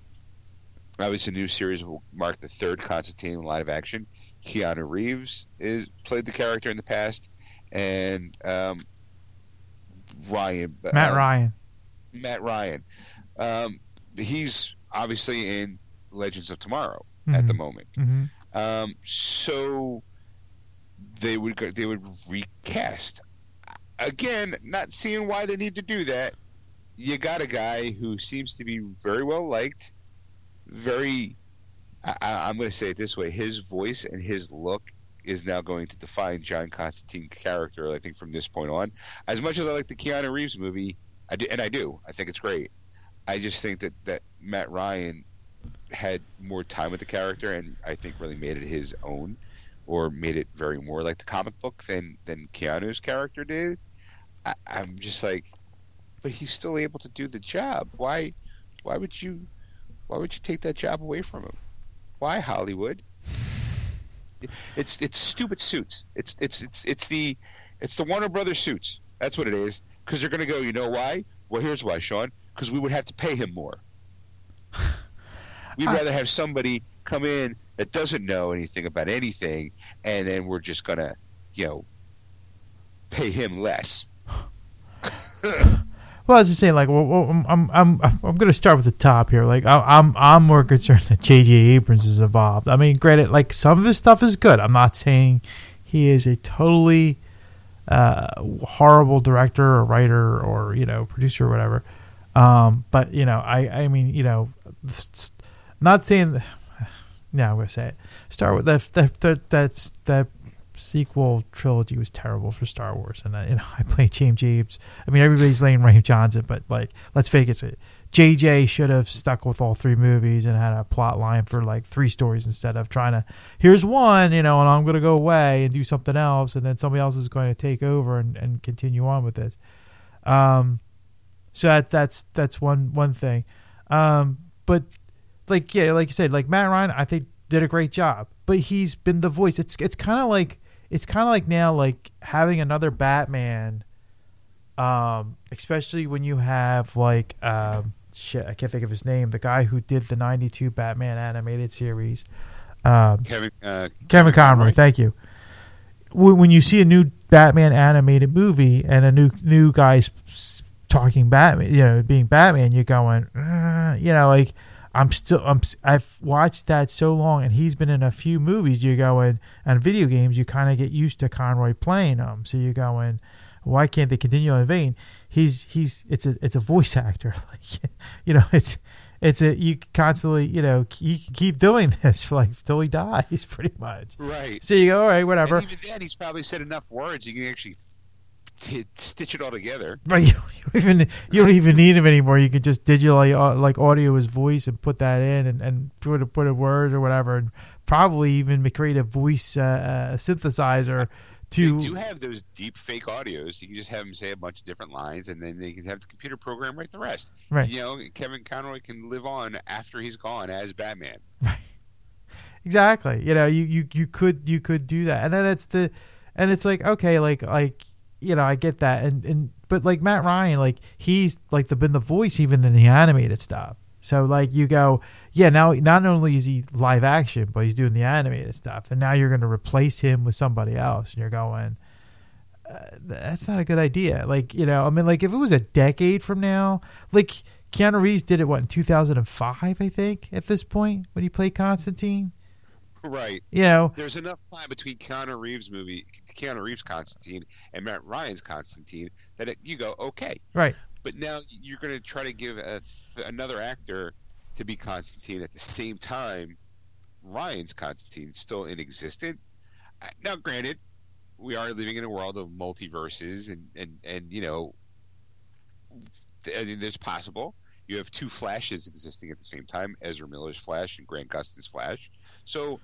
obviously, the new series will mark the third Constantine in live action. Keanu Reeves is played the character in the past, and um, Ryan Matt um, Ryan. Matt Ryan. Um, he's obviously in Legends of Tomorrow at the Mhm. moment. hmm Um, so they would go, they would recast. Again, not seeing why they need to do that. You got a guy who seems to be very well liked, very. I- I'm going to say it this way: his voice and his look is now going to define John Constantine's character. I think from this point on, as much as I like the Keanu Reeves movie, I do, and I do, I think it's great. I just think that that Matt Ryan had more time with the character and I think really made it his own, or made it very more like the comic book than than Keanu's character did. I, I'm just like, but he's still able to do the job. Why? Why would you? Why would you take that job away from him? Why Hollywood? It's it's stupid suits. It's it's it's it's the it's the Warner Brothers suits. That's what it is. Because they're going to go. You know why? Well, here's why, Sean. Because we would have to pay him more. We'd I- rather have somebody come in that doesn't know anything about anything, and then we're just gonna, you know, pay him less. Well, I was just saying, like, well, well, I'm, I'm, I'm, I'm going to start with the top here. Like, I- I'm, I'm more concerned that J.J. Abrams is involved. I mean, granted, like, some of his stuff is good. I'm not saying he is a totally uh, horrible director or writer or you know producer or whatever. Um, but you know, I, I mean, you know, not saying. No, I'm going to say it. Start with That, that, that, that's that sequel trilogy was terrible for Star Wars, and I, know I play James James. I mean, everybody's laying Rian Johnson, but like, let's face it, JJ should have stuck with all three movies and had a plot line for like three stories instead of trying to. Here's one, you know, and I'm going to go away and do something else, and then somebody else is going to take over and, and continue on with this. Um, so that that's that's one one thing. Um, but like yeah, like you said, like Matt Ryan, I think did a great job. But he's been the voice. It's it's kind of like it's kind of like now like having another Batman. Um, especially when you have like um, shit, I can't think of his name. The guy who did the '92 Batman animated series. Um, Kevin, uh, Kevin Conroy, thank you. When when you see a new Batman animated movie and a new new guy's talking Batman, you know, being Batman, you're going, uh, you know, like I'm still, I'm, I've watched that so long, and he's been in a few movies. You're going, and video games, you kind of get used to Conroy playing them, so you're going, why can't they continue in vein? He's he's it's a it's a voice actor, like you know, it's it's a you constantly you know you can keep doing this for like till he dies, pretty much. right. So you go, all right, whatever. And even then, he's probably said enough words you can actually t- stitch it all together. Right, you don't even you don't even need him anymore. You can just digitally uh, like audio his voice and put that in and, and put put in words or whatever, and probably even create a voice uh, uh, synthesizer to They do have those deep fake audios. You can just have them say a bunch of different lines, and then they can have the computer program write the rest. Right. You know, Kevin Conroy can live on after he's gone as Batman. Right. Exactly. You know, you, you you could you could do that, and then it's the and it's like okay, like like you know, I get that, and and but like Matt Ryan, like he's like the been the voice even in the animated stuff. So like you go, yeah, now not only is he live action, but he's doing the animated stuff, and now you're going to replace him with somebody else, and you're going, uh, that's not a good idea. Like you know, I mean, like if it was a decade from now, like Keanu Reeves did it what in 2005, I think, at this point when he played Constantine. Right. You know, There's enough time between Keanu Reeves movie, Keanu Reeves Constantine, and Matt Ryan's Constantine that it, you go okay. right? But now you're going to try to give a th- another actor to be Constantine at the same time Ryan's Constantine still in existence. Uh, Now, granted, we are living in a world of multiverses, and and and you know, I mean, there's possible you have two Flashes existing at the same time: Ezra Miller's Flash and Grant Gustin's Flash. So,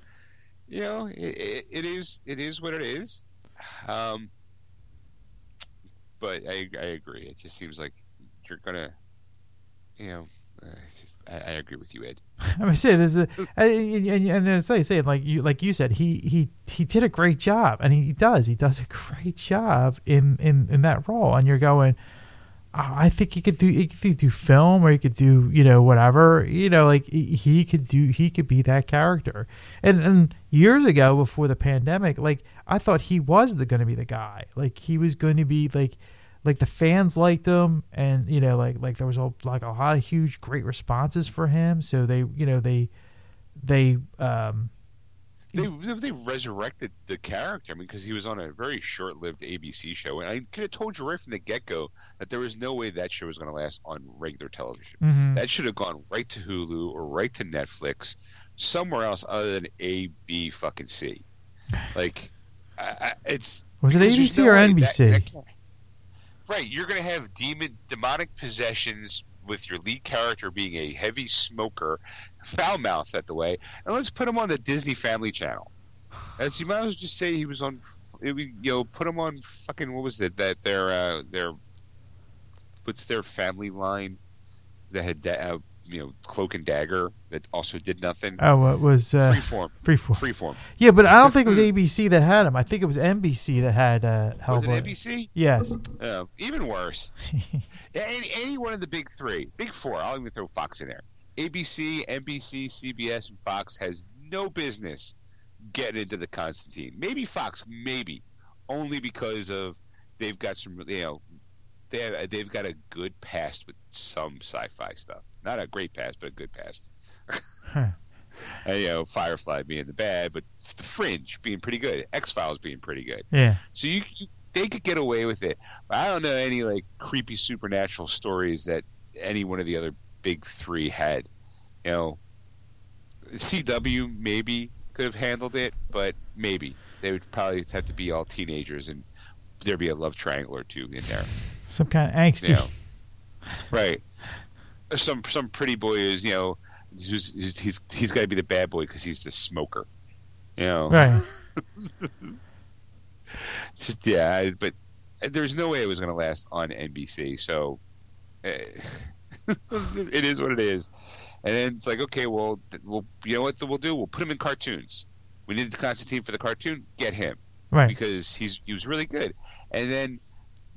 you know, it, it, is it is what it is. Um, but I I agree. It just seems like you're gonna, you know, uh, just, I, I agree with you, Ed. I mean, say there's a and and, and it's like saying like you like you said he he he did a great job and he does he does a great job in in in that role and you're going. "Oh, I think he could do he could do film or he could do you know whatever you know like he- he could do he could be that character. And and years ago before the pandemic like I thought he was the going to be the guy. Like he was going to be like like the fans liked him and you know like like there was a like a lot of huge great responses for him. So they you know they they um They they resurrected the character. I mean, because he was on a very short-lived ABC show, and I could have told you right from the get-go that there was no way that show was going to last on regular television. mhm. That should have gone right to Hulu or right to Netflix, somewhere else other than A, B, fucking C. Like, I, I, it's was it ABC no or way that- NBC that right, you're going to have demon demonic possessions with your lead character being a heavy smoker, foul mouthed at the way, and let's put him on the Disney Family Channel. As you might as well just say he was on, you know, put him on fucking what was it that their uh, their what's their family line that had da- uh, you know cloak and dagger that also did nothing. Oh, it was uh, Freeform, Freeform. freeform. Yeah, but I don't think it was ABC that had him. I think it was NBC that had uh, Was Hellboy. it NBC? Yes. Uh, even worse. any, any one of the big three, big four. I'll even throw Fox in there. ABC, NBC, CBS, and Fox has no business getting into the Constantine. Maybe Fox, maybe only because of they've got some, you know, they have, they've got a good past with some sci-fi stuff. Not a great past, but a good past. Huh. And, you know, Firefly being the bad, but The Fringe being pretty good. X Files being pretty good. Yeah. So you, you they could get away with it. I don't know any like creepy supernatural stories that any one of the other big three had. You know, CW maybe could have handled it, but maybe they would probably have to be all teenagers and there'd be a love triangle or two in there. Some kind of angsty. You know, right? Some some pretty boy is you know who's, who's he's he's got to be the bad boy because he's the smoker. You know, Right. just yeah, but there's no way it was going to last on NBC. So eh, it is what it is. And then it's like, okay, well, we'll you know what we'll do? We'll put him in cartoons. We needed Constantine for the cartoon. Get him Right. because he's he was really good. And then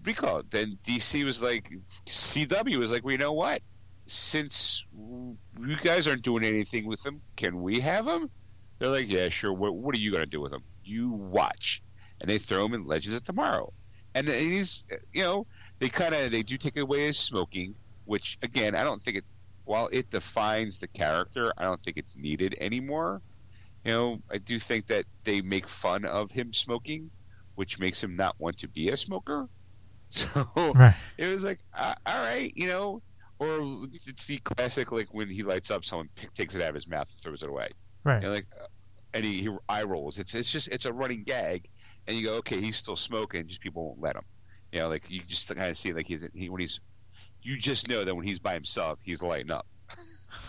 recall, then DC was like, CW was like, well, you know what? Since you guys aren't doing anything with him, can we have him? They're like, yeah, sure. What, what are you going to do with him? You watch. And they throw him in Legends of Tomorrow. And then he's, you know, they kind of they do take away his smoking, which again, I don't think it. While it defines the character, I don't think it's needed anymore. You know, I do think that they make fun of him smoking, which makes him not want to be a smoker. So Right. it was like, uh, all right, you know, or it's the classic like when he lights up, someone pick, takes it out of his mouth and throws it away. Right. Know, like, uh, and he, he eye rolls. It's it's just it's a running gag, and you go, okay, he's still smoking, just people won't let him. You know, like you just kind of see like he's he when he's, you just know that when he's by himself, he's lighting up,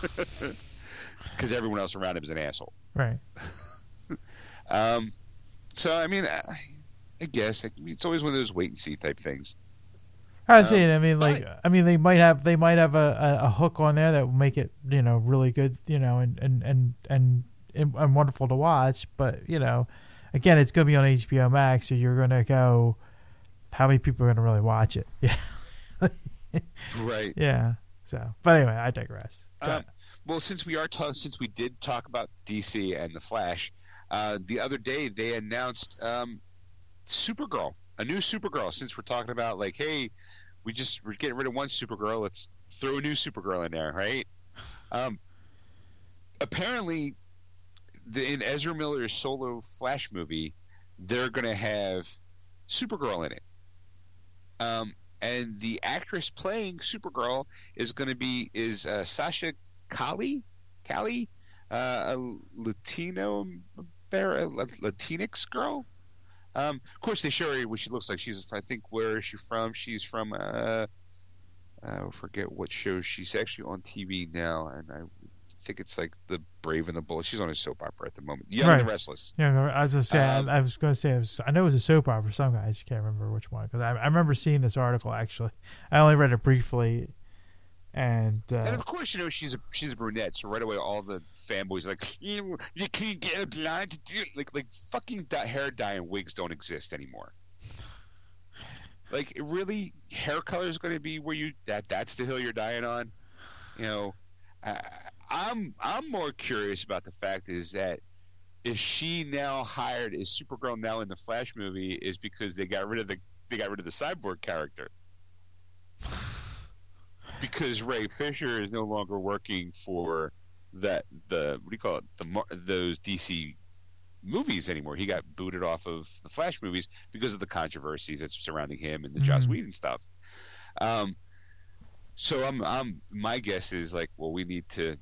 because everyone else around him is an asshole. Right. Um, so I mean, I, I guess like, it's always one of those wait and see type things. I see Um. I mean, like, I mean, they might have they might have a, a, a hook on there that will make it, you know, really good, you know, and and and and, and, and wonderful to watch. But you know, again, it's going to be on HBO Max, so you're going to go. How many people are going to really watch it? Yeah, Right. yeah. So, but anyway, I digress. Um, well, since we are ta- since we did talk about DC and the Flash, uh, the other day they announced um, Supergirl, a new Supergirl. Since we're talking about like, hey, we just we're getting rid of one Supergirl, let's throw a new Supergirl in there, right? Um, apparently, the, in Ezra Miller's solo Flash movie, they're going to have Supergirl in it. Um, and the actress playing Supergirl is going to be is uh, Sasha Calle, Calle, uh, a Latino, Latinx girl. Um, of course, they show her what she looks like. She's, I think, where is she from? She's from, uh, I forget what show. She's actually on TV now, and I think it's like The Brave and the Bold. She's on a soap opera at the moment. Young and the Restless. Yeah, I was gonna say. Um, I, I was gonna say. Was, I know it was a soap opera. Some guy. I just can't remember which one because I, I remember seeing this article. Actually, I only read it briefly, and, uh, And of course, you know she's a she's a brunette, so right away all the fanboys are like you you can't get a blonde to do it." like like fucking hair dye and wigs don't exist anymore. Like really, hair color is going to be where you that that's the hill you're dying on. You know, I, I'm I'm more curious about the fact is that is she now hired is Supergirl now in the Flash movie is because they got rid of the they got rid of the cyborg character because Ray Fisher is no longer working for that the what do you call it the those DC movies anymore. He got booted off of the Flash movies because of the controversies that's surrounding him and the Joss Mhm. Whedon stuff. Um, so I'm I'm my guess is like well we need to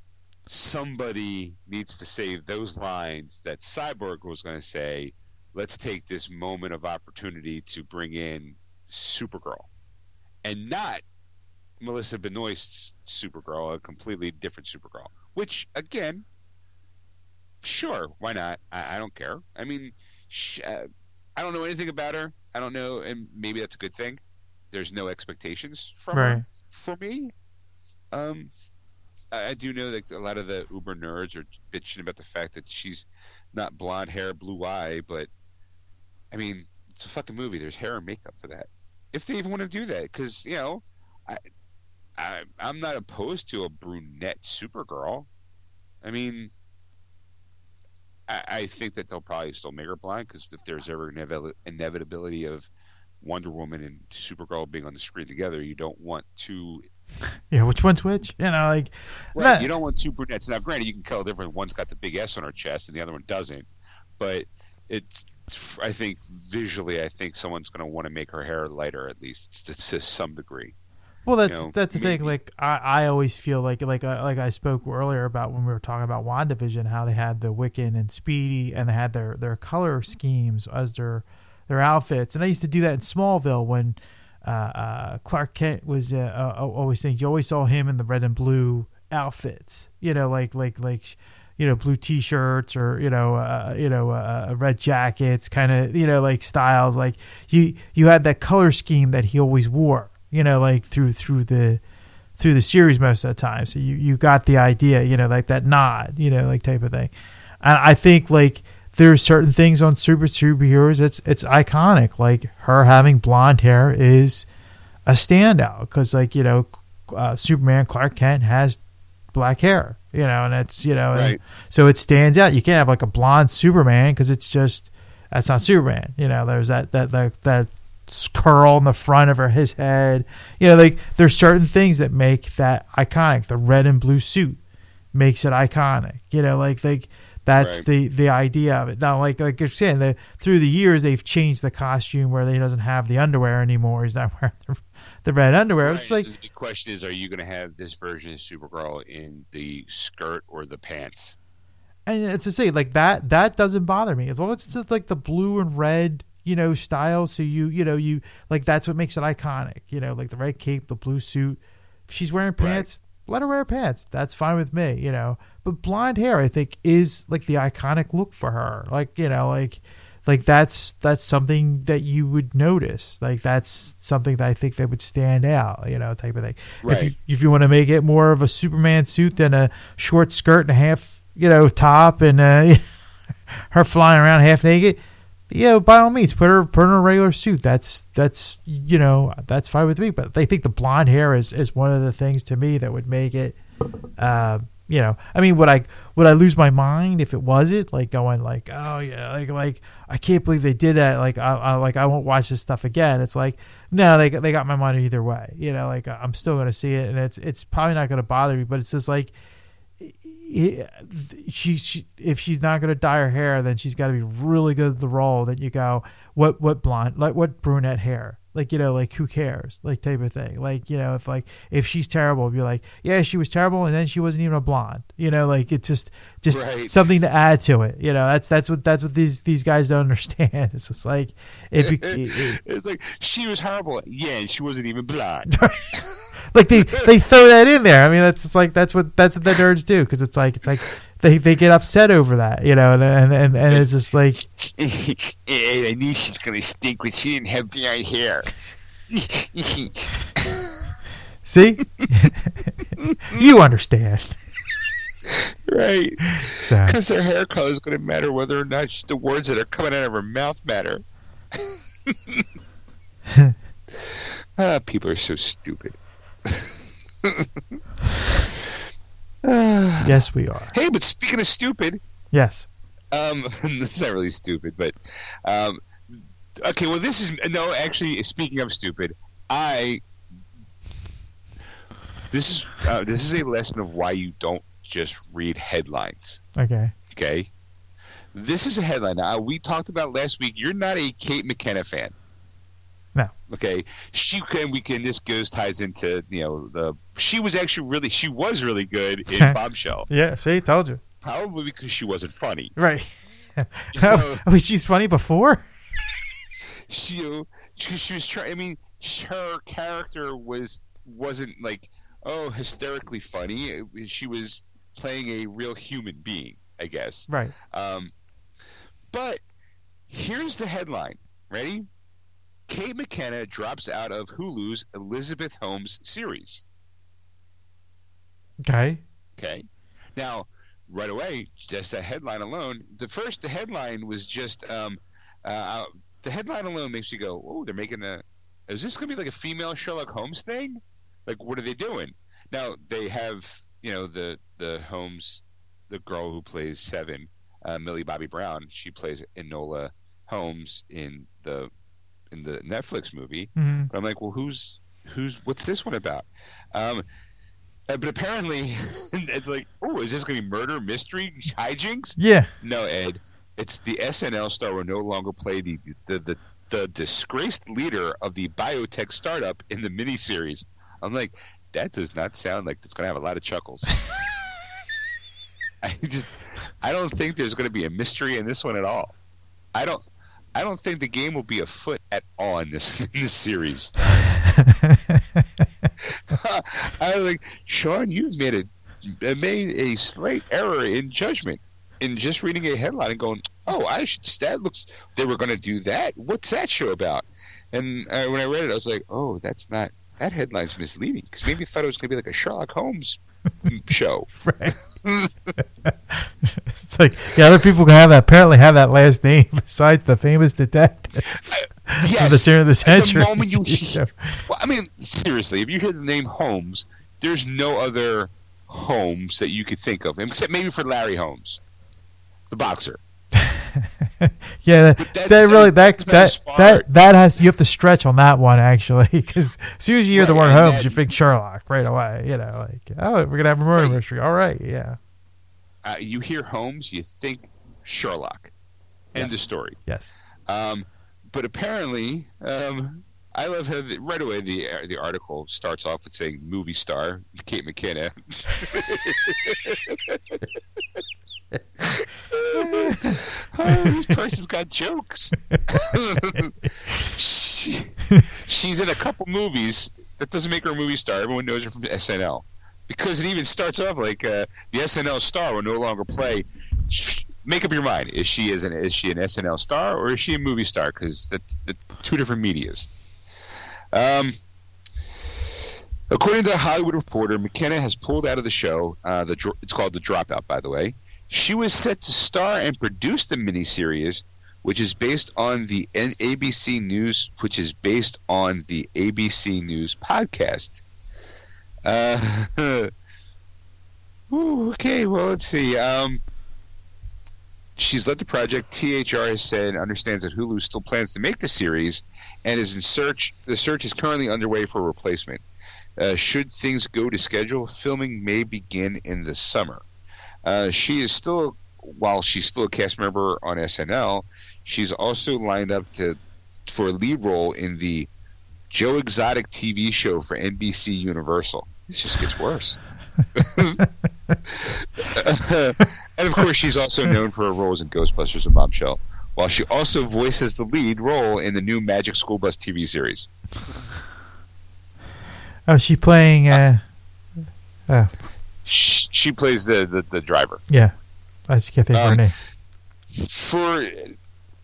somebody needs to save those lines that Cyborg was going to say. Let's take this moment of opportunity to bring in Supergirl, and not Melissa Benoist's Supergirl, a completely different Supergirl. Which again, sure, why not? I, I don't care. I mean, sh- uh, I don't know anything about her. I don't know, and maybe that's a good thing. There's no expectations from Right. her for me. Um, I, do know that a lot of the Uber nerds are bitching about the fact that she's not blonde hair, blue eye, but I mean, it's a fucking movie. There's hair and makeup for that. If they even want to do that, because you know, I, I I'm not opposed to a brunette Supergirl. I mean, I, I think that they'll probably still make her blonde because if there's ever an inevi- inevitability of Wonder Woman and Supergirl being on the screen together, you don't want two. Yeah, which one's which? You know, like Right, That- you don't want two brunettes. Now, granted, you can tell the difference. One's got the big S on her chest, and the other one doesn't. But it's, I think visually, I think someone's going to want to make her hair lighter at least to, to some degree. Well, that's know, that's the thing. Like I, I always feel like like I, like I spoke earlier about when we were talking about Wandavision, how they had the Wiccan and Speedy, and they had their their color schemes as their their outfits. And I used to do that in Smallville when uh, uh, Clark Kent was uh, uh, always saying you always saw him in the red and blue outfits. You know, like like like you know blue t-shirts or you know uh, you know uh, red jackets kind of you know like styles like you you had that color scheme that he always wore you know like through through the through the series most of the time so you you got the idea you know like that nod you know like type of thing and i think like there's certain things on super superheroes it's it's iconic. Like her having blonde hair is a standout because like you know uh, superman clark kent has black hair you know and it's you know Right. so it stands out. You can't have like a blonde superman because it's just that's not superman you know there's that that that that curl in the front of her his head you know like there's certain things that make that iconic. The red and blue suit makes it iconic you know like like that's Right. the the idea of it. Now like like you're saying the through the years they've changed the costume where he doesn't have the underwear anymore. He's not wearing the, the red underwear. It's like the question is, are you going to have this version of Supergirl in the skirt or the pants? and it's to say like that that doesn't bother me. As long as it's like the blue and red you know style so you you know you like that's what makes it iconic you know like the red cape the blue suit. If she's wearing pants let her wear pants. That's fine with me you know. But blonde hair i think is like the iconic look for her. Like you know like like that's that's something that you would notice. Like that's something that i think that would stand out you know type of thing. If you Right. if you want to make it more of a superman suit than a short skirt and a half you know top and uh her flying around half naked yeah by all means put her put her in a regular suit. That's that's you know that's fine with me. But i think the blonde hair is is one of the things to me that would make it uh you know i mean would i would i lose my mind if it wasn't like going like oh yeah like like i can't believe they did that. Like i, I like i won't watch this stuff again. It's like no they, they got my money either way. You know like i'm still gonna see it and it's it's probably not gonna bother me but it's just like she, she if she's not going to dye her hair, then she's got to be really good at the role. Then you go, what what blonde, like what brunette hair, like you know, like who cares, like type of thing. Like you know, if like if she's terrible, you're like, yeah, she was terrible, and then she wasn't even a blonde. You know, like it's just just Right. something to add to it. You know, that's that's what that's what these these guys don't understand. It's just like if you. it's like she was horrible. Yeah, she wasn't even blonde. like they they throw that in there. I mean, that's just like that's what that's what the nerds do because it's like it's like they they get upset over that, you know, and and and, and it's just like I knew she was going to stink when she didn't have blonde hair. see, you understand. right. So, Because her hair color is going to matter whether or not she, the words that are coming out of her mouth matter. ah, people are so stupid. Yes, we are. Hey, but speaking of stupid, Yes. um, is not really stupid, but um, okay. Well, this is no. Actually, speaking of stupid, I this is uh, this is a lesson of why you don't just read headlines. Okay. Okay, this is a headline. Now we talked about last week. You're not a Kate McKinnon fan. No. Okay, she can. We can. This goes ties into you know the. She was actually really. She was really good in Bombshell. Yeah. See, told you. Probably because she wasn't funny. Right. know- I mean, she's funny before. she, she, she was trying. I mean, her character was wasn't like oh hysterically funny. She was playing a real human being, I guess. Right. Um, but here's the headline. Ready? Kate McKinnon drops out of Hulu's Elizabeth Holmes series. Okay. Okay. Now, right away, just that headline alone. The first, the headline was just um, uh, the headline alone makes you go, "Oh, they're making a. Is this going to be like a female Sherlock Holmes thing? Like, what are they doing?" Now they have, you know, the the Holmes, the girl who plays Seven, uh, Millie Bobby Brown. She plays Enola Holmes in the in the Netflix movie. hmm But I'm like, well, who's who's what's this one about? Um, uh, but apparently, it's like, oh, is this going to be murder, mystery, hijinks? Yeah. No, Ed, it's the SNL star will no longer play the the the, the disgraced leader of the biotech startup in the miniseries. I'm like, that does not sound like it's going to have a lot of chuckles. I just, I don't think there's going to be a mystery in this one at all. I don't. I don't think the game will be afoot at all in this in this series. I was like, Sean, you've made a made a slight error in judgment in just reading a headline and going, "Oh, I should." That looks. They were going to do that. What's that show about? And uh, when I read it, I was like, "Oh, that's not. That headline's misleading because maybe I thought it was going to be like a Sherlock Holmes show." right. it's like yeah, other people can have that. Apparently, have that last name besides the famous detective of the Yes. turn of the century. the moment you hear, well, I mean, seriously, if you hear the name Holmes, there's no other Holmes that you could think of, except maybe for Larry Holmes, the boxer. yeah, that, that really that that's about as that, that that has you have to stretch on that one actually because as soon as you hear the word Holmes, you think Sherlock right away. You know, like oh, we're gonna have a murder Right. mystery. All right, yeah, Uh, you hear Holmes, you think Sherlock. End Yes. of story. yes, Um, but apparently, um, I love how the, right away the the article starts off with saying movie star Kate McKinnon. oh, this person's got jokes. she, she's in a couple movies. That doesn't make her a movie star. Everyone knows her from SNL because it even starts off like uh, the SNL star will no longer play. Make up your mind: is she is an is she an SNL star or is she a movie star? Because that's the two different medias. Um, according to Hollywood Reporter, McKinnon has pulled out of the show. Uh, the it's called the Dropout, by the way. She was set to star and produce the miniseries, which is based on the ABC News, which is based on the ABC News podcast. Uh, ooh, okay, well, let's see. Um, she's led the project. THR has said and understands that Hulu still plans to make the series and is in search. The search is currently underway for a replacement. Uh, should things go to schedule, filming may begin in the summer. Uh, she is still, while she's still a cast member on SNL, she's also lined up to for a lead role in the Joe Exotic TV show for NBC Universal. This just gets worse. and of course, she's also known for her roles in Ghostbusters and Bombshell, while she also voices the lead role in the new Magic School Bus TV series. oh, is she playing? Uh, oh, She, she plays the, the, the driver. yeah, I just can't think of her Um, name. For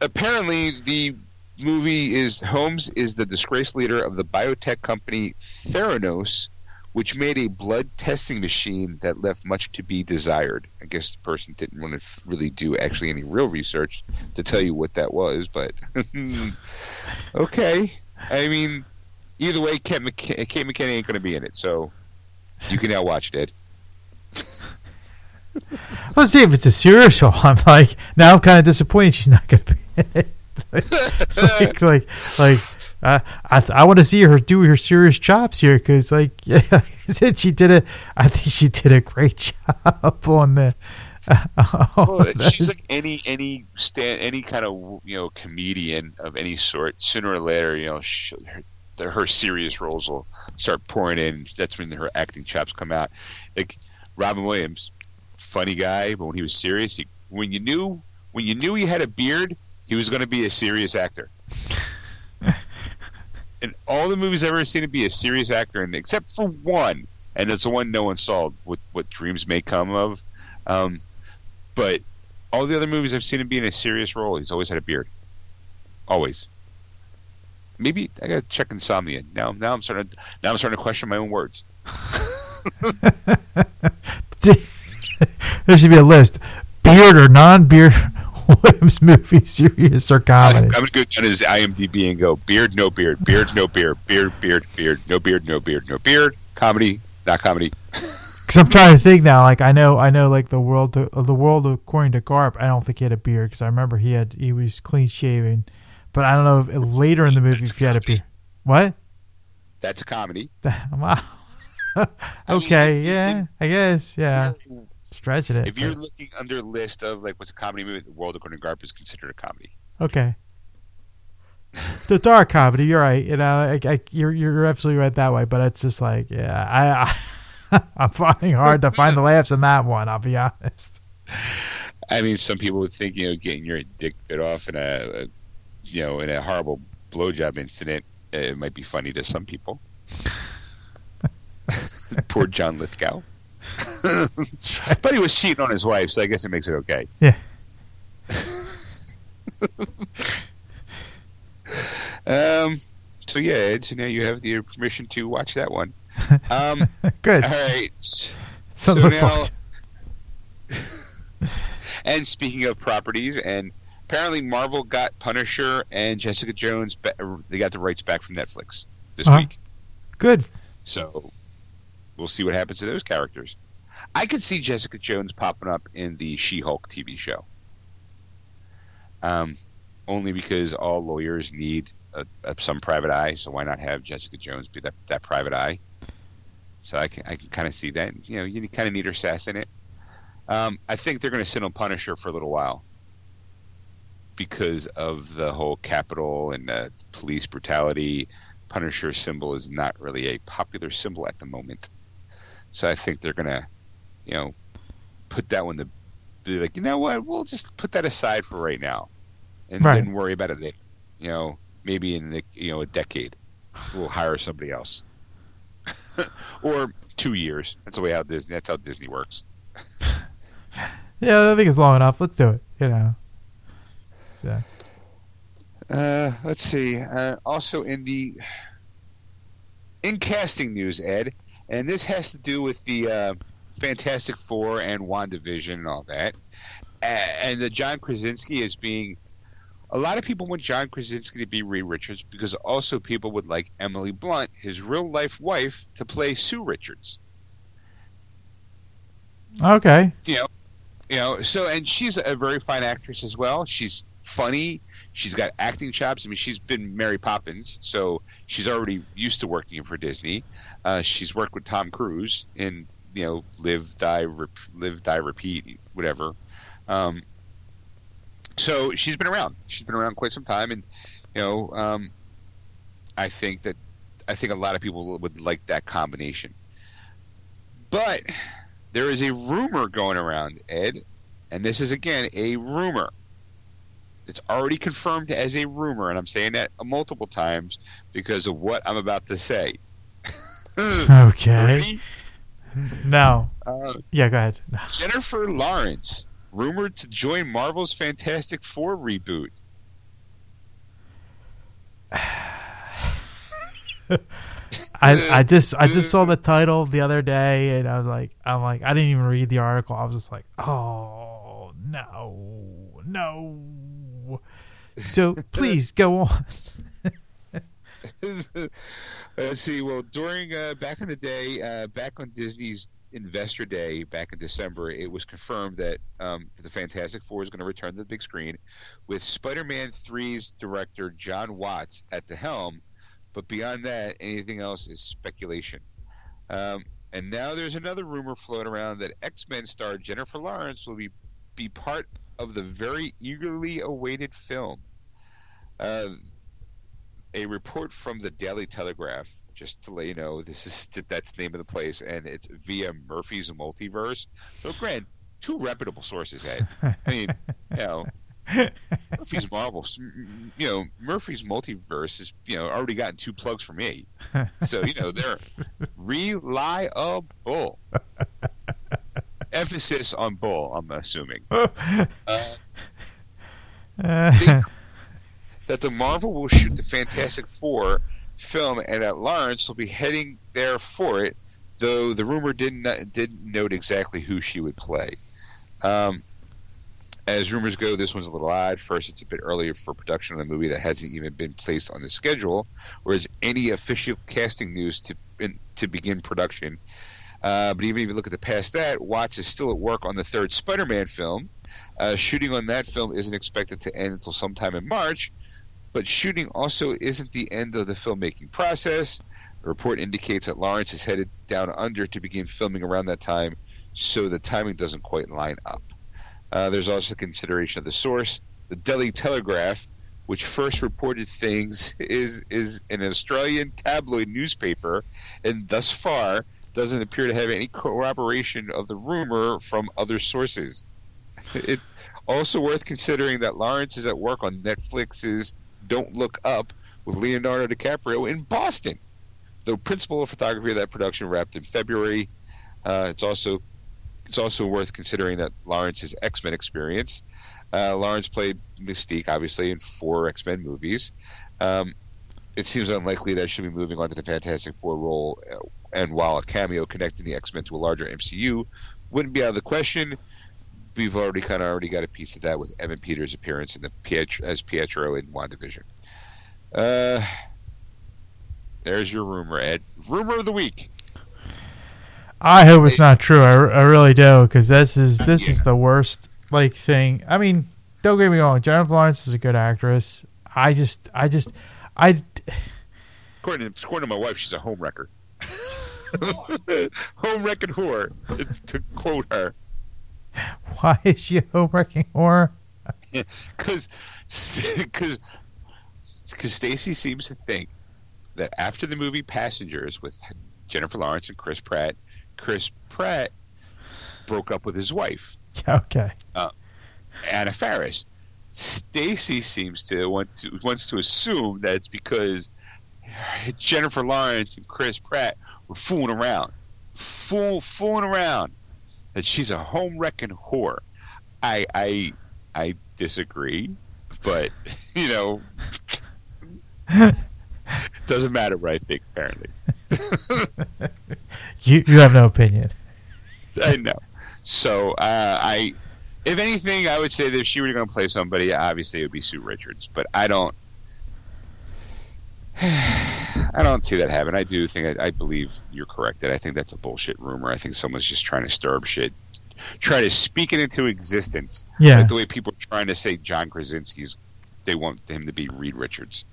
apparently, the movie is Holmes is the disgraced leader of the biotech company Theranos, which made a blood testing machine that left much to be desired. I guess the person didn't want to really do actually any real research to tell you what that was, but okay. I mean, either way, Kate, McK- Kate McKinney ain't going to be in it, so you can now watch it. Let's see if it's a serious show. I'm like now I'm kind of disappointed she's not going to be in it. like, like, like, uh, I, I want to see her do her serious chops here because, like, yeah, like I said she did a. I think she did a great job on the. Well, she's like any any stand any kind of you know comedian of any sort. Sooner or later, you know, she, her, her serious roles will start pouring in. That's when her acting chops come out. Like Robin Williams, funny guy, but when he was serious, he, when you knew when you knew he had a beard, he was going to be a serious actor. in all the movies I've ever seen him be a serious actor, and except for one, and it's the one no one saw, with what dreams may come of. Um, but all the other movies I've seen him be in a serious role, he's always had a beard. Always. Maybe I got to check insomnia. Now, now I'm starting. To, now I'm starting to question my own words. there should be a list: beard or non-beard Williams movie, serious or comedy. I'm gonna go down his IMDb and go beard, no beard, beard, no beard, beard, beard, beard, no beard, no beard, no beard, comedy, not comedy. Because I'm trying to think now. Like I know, I know, like the world, to, uh, the world according to Garp. I don't think he had a beard because I remember he had he was clean shaven. But I don't know if later in the movie if he had a beard. What? That's a comedy. wow. okay, yeah, I guess, yeah. Stretching it. If you're looking under a list of like what's a comedy movie, The World According to Garp is considered a comedy. Okay. the dark comedy, you're right. You know, I, I, you're you're absolutely right that way. But it's just like, yeah, I, I I'm finding hard to find the laughs in that one. I'll be honest. I mean, some people would think you know getting your dick bit off in a, a you know in a horrible blowjob incident it might be funny to some people. Poor John Lithgow. but he was cheating on his wife, so I guess it makes it okay. Yeah. um. So yeah, Ed. So now you have your permission to watch that one. Um. Good. All right. So, so now. and speaking of properties, and apparently Marvel got Punisher and Jessica Jones. They got the rights back from Netflix this uh-huh. week. Good. So we'll see what happens to those characters. I could see Jessica Jones popping up in the She-Hulk TV show. Um, only because all lawyers need a, a, some private eye, so why not have Jessica Jones be that, that private eye? So I can I can kind of see that. You know, you kind of need her sass in it. Um, I think they're going to sit on Punisher for a little while because of the whole capital and uh, police brutality. Punisher symbol is not really a popular symbol at the moment. So I think they're gonna, you know, put that one to be like, you know what, we'll just put that aside for right now, and right. then worry about it later. You know, maybe in the you know a decade, we'll hire somebody else, or two years. That's the way how Disney. That's how Disney works. yeah, I think it's long enough. Let's do it. You know. Yeah. Uh, let's see. Uh, also in the in casting news, Ed, and this has to do with the uh, Fantastic Four and WandaVision and all that. And the John Krasinski is being. A lot of people want John Krasinski to be Reed Richards because also people would like Emily Blunt, his real life wife, to play Sue Richards. Okay. You know, you know. So, and she's a very fine actress as well. She's funny. She's got acting chops. I mean, she's been Mary Poppins, so she's already used to working for Disney. Uh, she's worked with Tom Cruise in you know Live Die Rep- Live Die Repeat whatever. Um, so she's been around. She's been around quite some time, and you know, um, I think that I think a lot of people would like that combination. But there is a rumor going around, Ed, and this is again a rumor it's already confirmed as a rumor, and I'm saying that multiple times because of what I'm about to say. Okay. Ready? No. Uh, yeah, go ahead. Jennifer Lawrence rumored to join Marvel's Fantastic Four reboot. I I just I just saw the title the other day and I was like I'm like I didn't even read the article. I was just like, "Oh, no. No." So please go on. Let's see. Well, during uh, back in the day, uh, back on Disney's Investor Day back in December, it was confirmed that um, the Fantastic Four is going to return to the big screen, with Spider-Man 3's director Jon Watts at the helm. But beyond that, anything else is speculation. Um, and now there's another rumor floating around that X-Men star Jennifer Lawrence will be be part of the very eagerly awaited film. Uh, a report from the Daily Telegraph, just to let you know, this is that's the name of the place, and it's via Murphy's Multiverse. So, Grant, two reputable sources, Ed. I mean, you know, Murphy's Marvel, you know, Murphy's multiverse has, you know, already gotten two plugs for me. So, you know, they're reliable. Emphasis on bull, I'm assuming. Uh, they, that the Marvel will shoot the Fantastic Four film and that Lawrence will be heading there for it, though the rumor didn't didn't note exactly who she would play. Um, as rumors go, this one's a little odd. First, it's a bit earlier for production on a movie that hasn't even been placed on the schedule, whereas any official casting news to to begin production. Uh, but even if you look at the past that, Watts is still at work on the third Spider-Man film. Uh, shooting on that film isn't expected to end until sometime in March, but shooting also isn't the end of the filmmaking process. The report indicates that Lawrence is headed down under to begin filming around that time, so the timing doesn't quite line up. Uh, there's also consideration of the source. The Daily Telegraph, which first reported things, is is an Australian tabloid newspaper, and thus far doesn't appear to have any corroboration of the rumor from other sources. It also worth considering that Lawrence is at work on Netflix's Don't Look Up with Leonardo DiCaprio in Boston. The principal photography of that production wrapped in February. Uh, it's also it's also worth considering that Lawrence's X Men experience. Uh, Lawrence played Mystique, obviously, in four X Men movies. Um, it seems unlikely that she'll be moving on to the Fantastic Four role, uh, and while a cameo connecting the X Men to a larger MCU wouldn't be out of the question, we've already kind of already got a piece of that with Evan Peters' appearance in the as Pietro in WandaVision. Uh, there's your rumor, Ed. Rumor of the week. I hope it's not true. I, I really do because this is this yeah. is the worst like thing. I mean, don't get me wrong. Jennifer Lawrence is a good actress. I just, I just, I. According to, according to my wife, she's a home wrecker. home wrecking whore, to quote her. Why is she a home wrecking whore? Because, because, because Stacy seems to think that after the movie Passengers with Jennifer Lawrence and Chris Pratt, Chris Pratt broke up with his wife. Okay. Uh, Anna Faris. Stacy seems to want to wants to assume that it's because Jennifer Lawrence and Chris Pratt were fooling around, fool fooling around. That she's a home wrecking whore. I I I disagree, but you know, doesn't matter what I think. Apparently. you you have no opinion. I know. So uh, I, if anything, I would say that if she were going to play somebody, obviously it would be Sue Richards. But I don't. I don't see that happen. I do think I, I believe you're correct that I think that's a bullshit rumor. I think someone's just trying to stir up shit, try to speak it into existence. Yeah. Like the way people are trying to say John Krasinski's, they want him to be Reed Richards.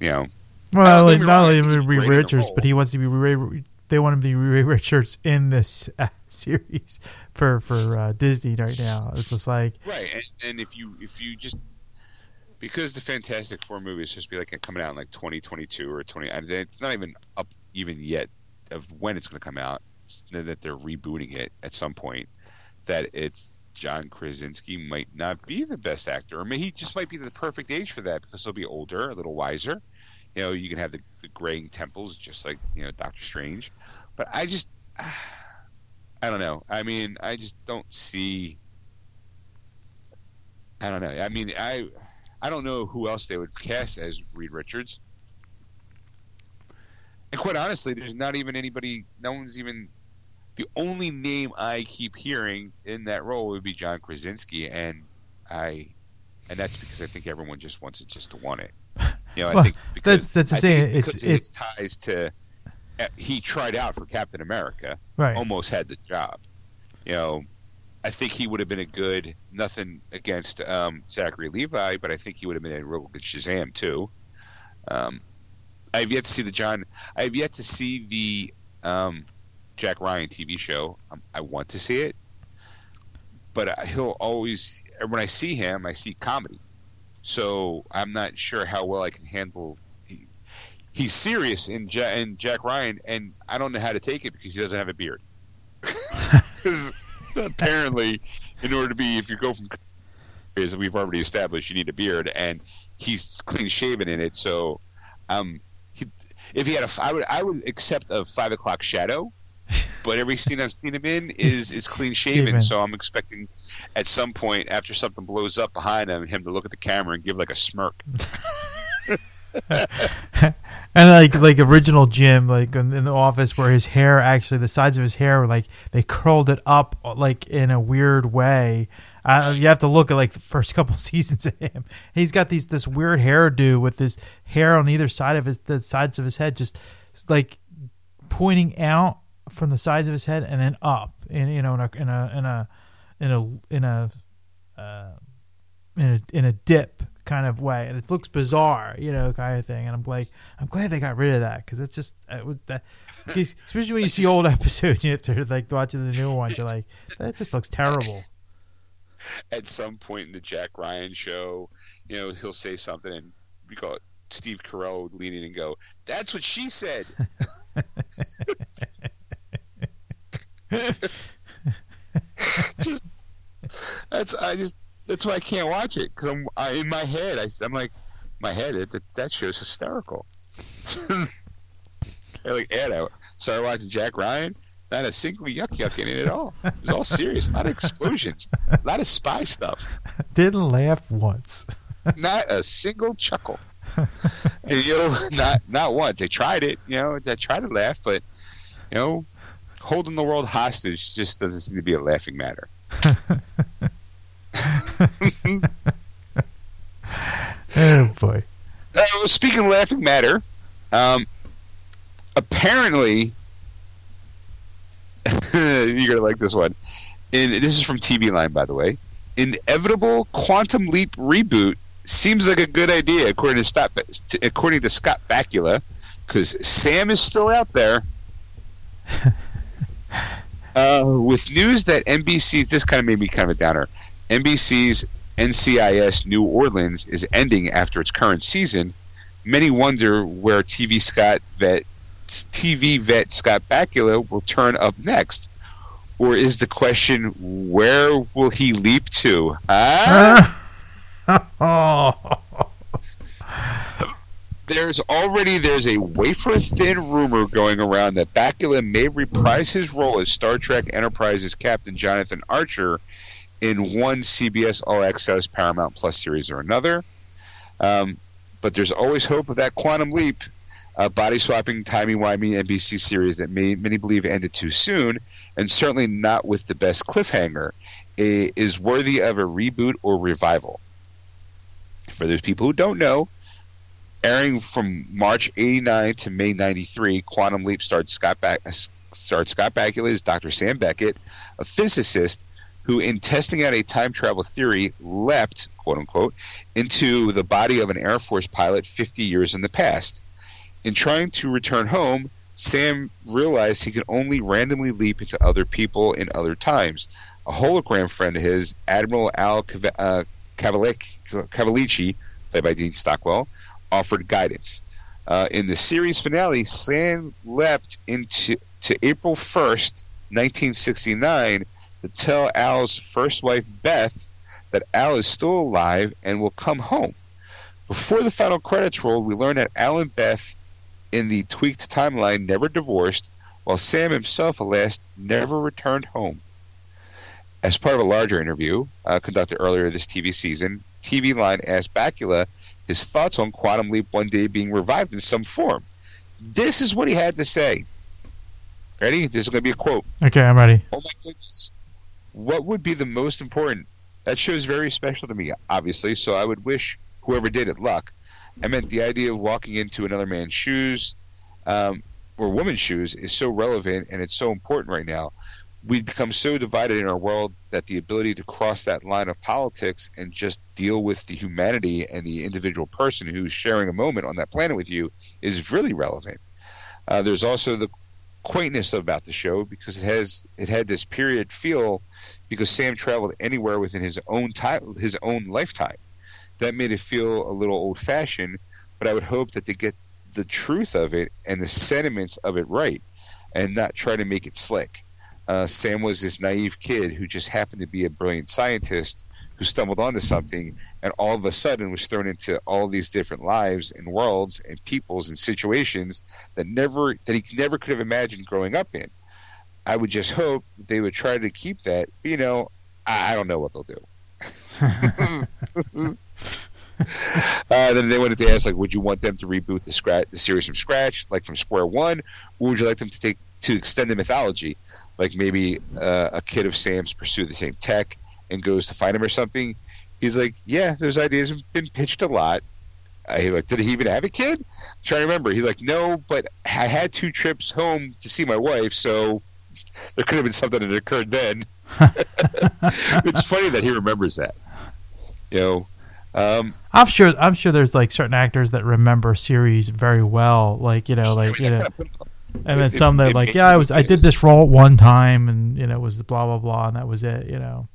You know, well, like, not only Reed Richards, but he wants to be Ray. They want him to be Reed Richards in this uh, series for for uh, Disney right now. It's just like right, and, and, if you if you just because the Fantastic Four movie is supposed to be like coming out in like 2022 or 20, it's not even up even yet of when it's going to come out. that they're rebooting it at some point. That it's John Krasinski might not be the best actor, or maybe he just might be the perfect age for that because he'll be older, a little wiser you know, you can have the, the graying temples, just like you know Doctor Strange. But I just, I don't know. I mean, I just don't see. I don't know. I mean, I, I don't know who else they would cast as Reed Richards. And quite honestly, there's not even anybody. No one's even. The only name I keep hearing in that role would be John Krasinski, and I, and that's because I think everyone just wants it just to want it. You know, well, I think because that's, that's to say it's, it's ties to he tried out for Captain America, right. almost had the job. You know, I think he would have been a good nothing against um, Zachary Levi, but I think he would have been a real good Shazam too. Um, I've yet to see the John. I've yet to see the um, Jack Ryan TV show. Um, I want to see it, but he'll always. When I see him, I see comedy. So I'm not sure how well I can handle. He, he's serious in, ja- in Jack Ryan, and I don't know how to take it because he doesn't have a beard. Apparently, in order to be, if you go from as we've already established, you need a beard, and he's clean shaven in it. So, um, he, if he had a, I would I would accept a five o'clock shadow, but every scene I've seen him in is is clean shaven. Shaven. So I'm expecting at some point after something blows up behind him, him to look at the camera and give like a smirk. and like like original Jim, like in, in the office, where his hair actually the sides of his hair were like they curled it up like in a weird way. Uh, you have to look at like the first couple seasons of him. He's got these this weird hairdo with this hair on either side of his the sides of his head, just like pointing out from the sides of his head and then up, in you know in a in a in a in a in a uh, in a in a dip kind of way, and it looks bizarre, you know, kind of thing. And I'm like, I'm glad they got rid of that because it's just uh, it was that, especially when you see old episodes, you have to like watching the new ones, you're like, that just looks terrible. At some point in the Jack Ryan show, you know, he'll say something, and we call it Steve Carell would lean in and go, "That's what she said." just that's I just that's why I can't watch it because I'm I, in my head. I, I'm like my head. It, that, that show's hysterical. I like Ed. I started watching Jack Ryan. Not a single yuck yuck in it at all. It was all serious. A lot of explosions. A lot of spy stuff. Didn't laugh once. Not a single chuckle. And, you know, not not once. They tried it. You know, they tried to laugh, but you know, holding the world hostage just doesn't seem to be a laughing matter. Oh boy. Uh, speaking of laughing matter, um, apparently, you're gonna like this one. And this is from TV Line, by the way. Inevitable quantum leap reboot seems like a good idea, according to Scott, according to Scott Bakula, because Sam is still out there. uh, with news that NBC's this kind of made me kind of a downer. NBC's NCIS New Orleans is ending after its current season. Many wonder where TV Scott vet TV vet Scott Bakula will turn up next. Or is the question where will he leap to? Huh? Ah! there's already there's a wafer thin rumor going around that Bakula may reprise his role as Star Trek Enterprise's Captain Jonathan Archer in one CBS All Access Paramount Plus series or another. Um, but there's always hope of that quantum leap, uh, body swapping, timey wimey NBC series that may, many believe ended too soon, and certainly not with the best cliffhanger, is worthy of a reboot or revival. For those people who don't know, airing from March '89 to May '93, Quantum Leap starred Scott ba- starred Scott Bakula as Dr. Sam Beckett, a physicist who, in testing out a time travel theory, leapt, quote unquote, into the body of an Air Force pilot 50 years in the past. In trying to return home, Sam realized he could only randomly leap into other people in other times. A hologram friend of his, Admiral Al Cav- uh, Cavalici, played by Dean Stockwell, offered guidance. Uh, in the series finale, Sam leapt into to April 1st, 1969, to tell Al's first wife, Beth, that Al is still alive and will come home. Before the final credits roll, we learn that Al and Beth in the tweaked timeline never divorced, while Sam himself, alas, never returned home. As part of a larger interview uh, conducted earlier this TV season, TV Line asked Bakula his thoughts on Quantum Leap one day being revived in some form. This is what he had to say. Ready? This is going to be a quote. Okay, I'm ready. Oh my goodness. What would be the most important? That show is very special to me, obviously, so I would wish whoever did it luck. I meant the idea of walking into another man's shoes um, or woman's shoes is so relevant and it's so important right now. We've become so divided in our world that the ability to cross that line of politics and just deal with the humanity and the individual person who's sharing a moment on that planet with you is really relevant. Uh, there's also the quaintness about the show because it has it had this period feel because Sam traveled anywhere within his own time his own lifetime. That made it feel a little old fashioned, but I would hope that they get the truth of it and the sentiments of it right and not try to make it slick. Uh, Sam was this naive kid who just happened to be a brilliant scientist who stumbled onto something and all of a sudden was thrown into all these different lives and worlds and peoples and situations that never that he never could have imagined growing up in. I would just hope they would try to keep that. You know, I, I don't know what they'll do. uh, then they wanted to ask, like, would you want them to reboot the scratch the series from scratch, like from square one, or would you like them to take to extend the mythology, like maybe uh, a kid of Sam's pursue the same tech and goes to find him or something? He's like, yeah, those ideas have been pitched a lot. Uh, he like, did he even have a kid? I'm trying to remember. He's like, no, but I had two trips home to see my wife, so there could have been something that occurred then. it's funny that he remembers that. You know, um, I'm sure. I'm sure there's like certain actors that remember series very well. Like you know, like you know, and then some that like, yeah, I was I did this role one time, and you know, it was the blah blah blah, and that was it. You know.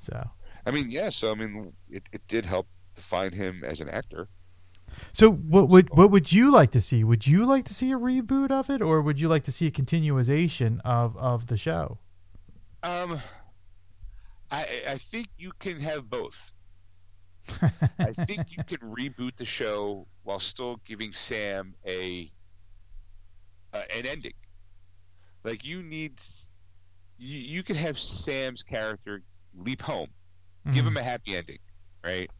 So. I mean, yeah. So I mean, it, it did help define him as an actor. So what would what would you like to see? Would you like to see a reboot of it, or would you like to see a continuation of of the show? Um, I I think you can have both. I think you can reboot the show while still giving Sam a uh, an ending. Like you need, you, you could have Sam's character leap home, mm-hmm. give him a happy ending, right?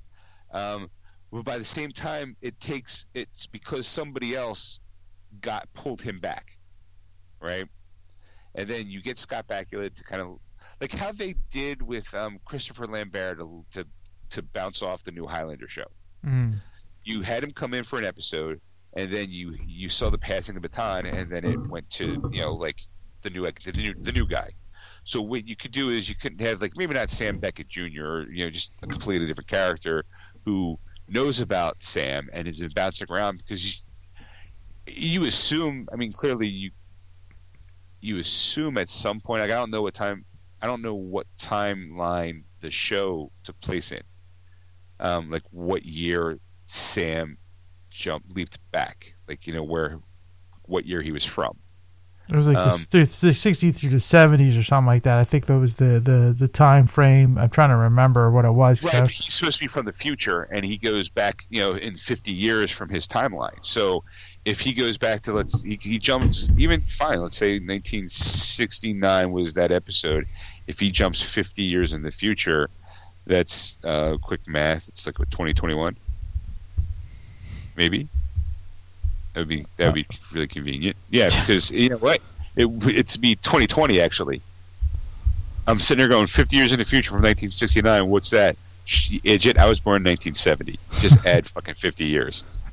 Um, but by the same time, it takes it's because somebody else got pulled him back, right? And then you get Scott Bakula to kind of like how they did with um, Christopher Lambert to, to to bounce off the new Highlander show. Mm. You had him come in for an episode, and then you you saw the passing of the baton, and then it went to you know like the new the new the new guy. So what you could do is you couldn't have like maybe not Sam Beckett Jr. or you know just a completely different character who knows about Sam and is bouncing around because you, you assume. I mean, clearly you you assume at some point. Like I don't know what time. I don't know what timeline the show took place in um, like what year Sam jumped leaped back, like you know where what year he was from. It was like um, the, the 60s through the 70s or something like that. I think that was the, the, the time frame. I'm trying to remember what it was. Right, he's supposed to be from the future, and he goes back, you know, in 50 years from his timeline. So if he goes back to let's he, he jumps even fine. Let's say 1969 was that episode. If he jumps 50 years in the future, that's uh, quick math. It's like 2021, maybe. That would be that would be really convenient. Yeah, because you know what, it it's be 2020 actually. I'm sitting there going 50 years in the future from 1969. What's that? Idiot! I was born in 1970. Just add fucking 50 years.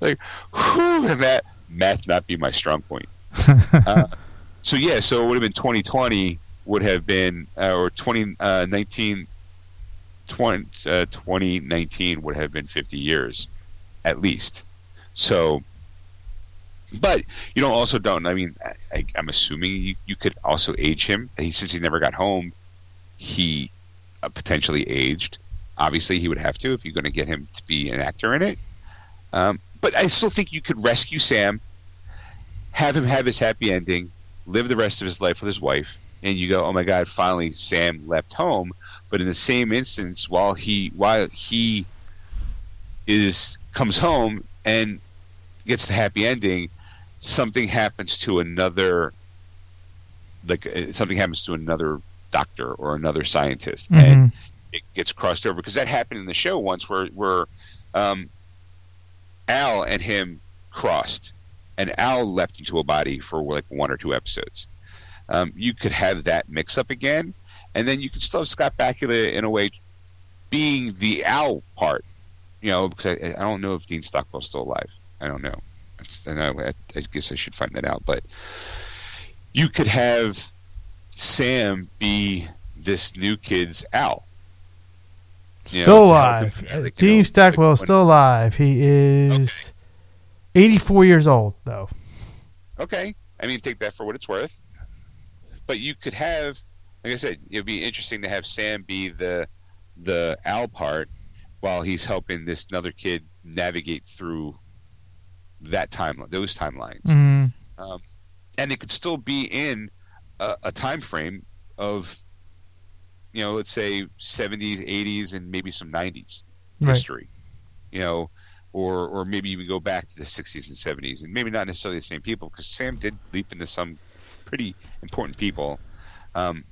like, whew, and that math not be my strong point. Uh, so yeah, so it would have been 2020 would have been, uh, or 2019, uh, 20, uh, 2019 would have been 50 years at least. So, but you don't also don't. I mean, I, am assuming you, you could also age him. He, since he never got home, he uh, potentially aged. Obviously, he would have to if you're going to get him to be an actor in it. Um, but I still think you could rescue Sam, have him have his happy ending, live the rest of his life with his wife, and you go, "Oh my God, finally Sam left home." But in the same instance, while he while he is comes home and gets the happy ending, something happens to another like uh, something happens to another doctor or another scientist mm-hmm. and it gets crossed over because that happened in the show once where where um, Al and him crossed and Al leapt into a body for like one or two episodes um, you could have that mix up again, and then you could still have Scott Bakula in a way being the Al part. You know, because I, I don't know if Dean Stockwell's still alive. I don't know. I, I guess I should find that out. But you could have Sam be this new kid's Al. You still know, alive. Like, Dean Stockwell still alive. He is okay. 84 years old, though. Okay. I mean, take that for what it's worth but you could have, like I said, it'd be interesting to have Sam be the the Al part while he's helping this another kid navigate through that timeline, those timelines, mm-hmm. um, and it could still be in a, a, time frame of you know, let's say 70s, 80s, and maybe some 90s Right. history. You know, or or maybe even go back to the 60s and 70s, and maybe not necessarily the same people, because Sam did leap into some pretty important people. Um,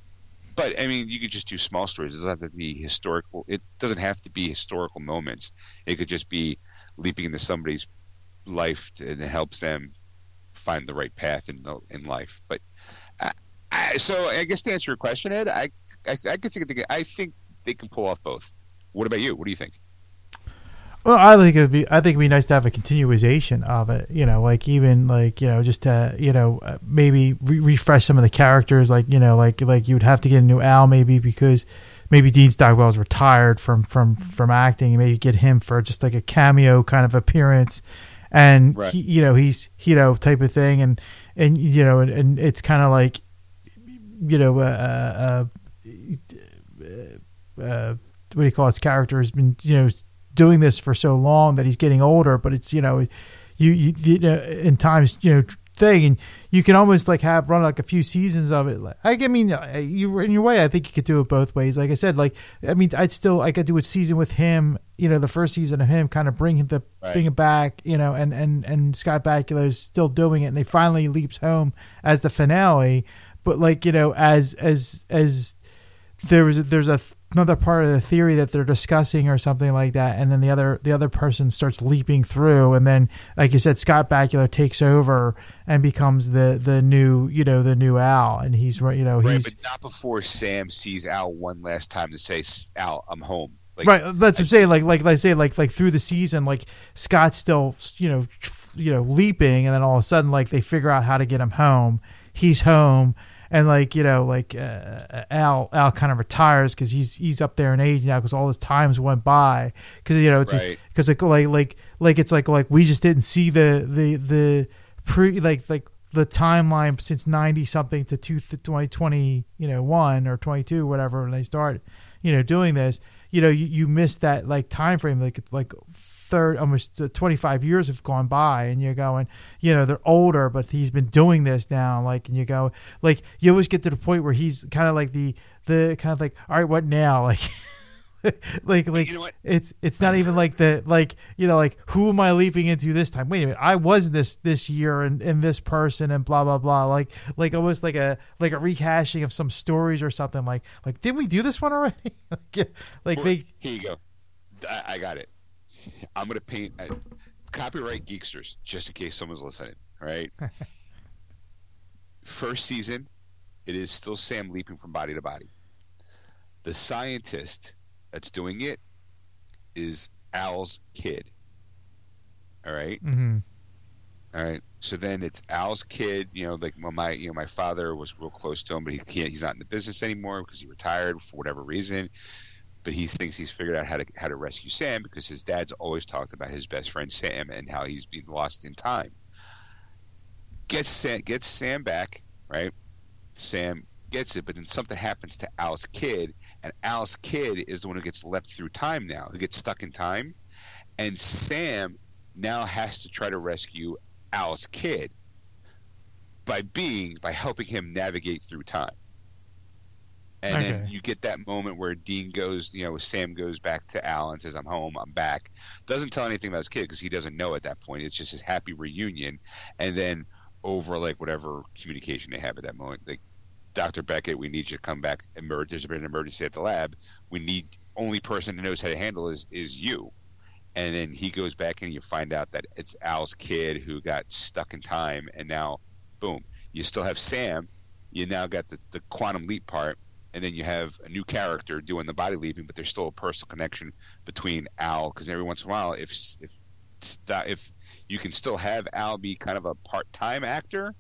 but I mean, you could just do small stories. It doesn't have to be historical. It doesn't have to be historical moments. It could just be leaping into somebody's life, and it helps them find the right path in the, in life. But I, I, so I guess to answer your question, Ed, I I, I could think they, I think they can pull off both. What about you? What do you think? Well, I think it'd be. I think it'd be nice to have a continuation of it. You know, like even like you know, just to you know uh, maybe re- refresh some of the characters. Like you know, like like you would have to get a new Al maybe because maybe Dean Stockwell's retired from from from acting, and maybe get him for just like a cameo kind of appearance. And Right. he, you know, he's you know type of thing, and and you know, and, and it's kind of like you know, uh, uh, uh, uh, what do you call it? His character has been you know doing this for so long that he's getting older, but it's you know, you you, you know, in times you know thing, and you can almost like have run like a few seasons of it. Like, I mean, uh, you in your way, I think you could do it both ways. Like I said, like I mean, I'd still I could do a season with him. You know, the first season of him, kind of bring the Right. bring it back. You know, and and and Scott Bakula is still doing it, and they finally leaps home as the finale. But like you know, as as as there was there's a another part of the theory that they're discussing or something like that and then the other the other person starts leaping through and then like you said Scott Bakula takes over and becomes the the new you know the new Al and he's right you know Right, he's but not before Sam sees Al one last time to say, "Al, I'm home." Like, right that's what I'm saying like like like I say like like through the season like Scott's still you know you know leaping and then all of a sudden like they figure out how to get him home he's home and like you know like uh, Al Al kind of retires because he's he's up there in age now because all his times went by because you know it's Right. because like like like like it's like like we just didn't see the the the pre like like the timeline since 90 something to two, 2020 you know one or 22 whatever when they started you know doing this you know you, you miss that like time frame like it's like third almost uh, 25 years have gone by and you're going you know they're older but he's been doing this now like and you go like you always get to the point where he's kind of like the the kind of like all right what now like like like you know it's it's not even like the like you know like who am I leaping into this time? Wait a minute, I was this this year and, and this person and blah blah blah. Like like almost like a like a rehashing of some stories or something. Like like did we do this one already? like like they Here you go. I, I got it. I'm gonna paint uh, copyright geeksters just in case someone's listening. Right. First season, it is still Sam leaping from body to body. The scientist that's doing it is Al's kid. All right. hmm All right. So then it's Al's kid. You know, like my- my you know my father was real close to him, but he can't. He's not in the business anymore because he retired for whatever reason. But he thinks he's figured out how to how to rescue Sam because his dad's always talked about his best friend Sam and how he's been lost in time. Gets Sam, gets Sam back, right? Sam gets it, but then something happens to Al's kid, and Al's kid is the one who gets left through time now, who gets stuck in time, and Sam now has to try to rescue Al's kid by being by helping him navigate through time. And then you get that moment where Dean goes, you know, Sam goes back to Al and says, "I'm home, I'm back." Doesn't tell anything about his kid because he doesn't know at that point. It's just his happy reunion, and then over like whatever communication they have at that moment, like Dr. Beckett, we need you to come back. Emer- There's been an emergency at the lab. We need only person who knows how to handle is is you and then he goes back and you find out that it's Al's kid who got stuck in time, and now, boom, you still have Sam. You now got the, the quantum leap part, and then you have a new character doing the body leaping, but there's still a personal connection between Al because every once in a while, if if if you can still have Al be kind of a part time actor,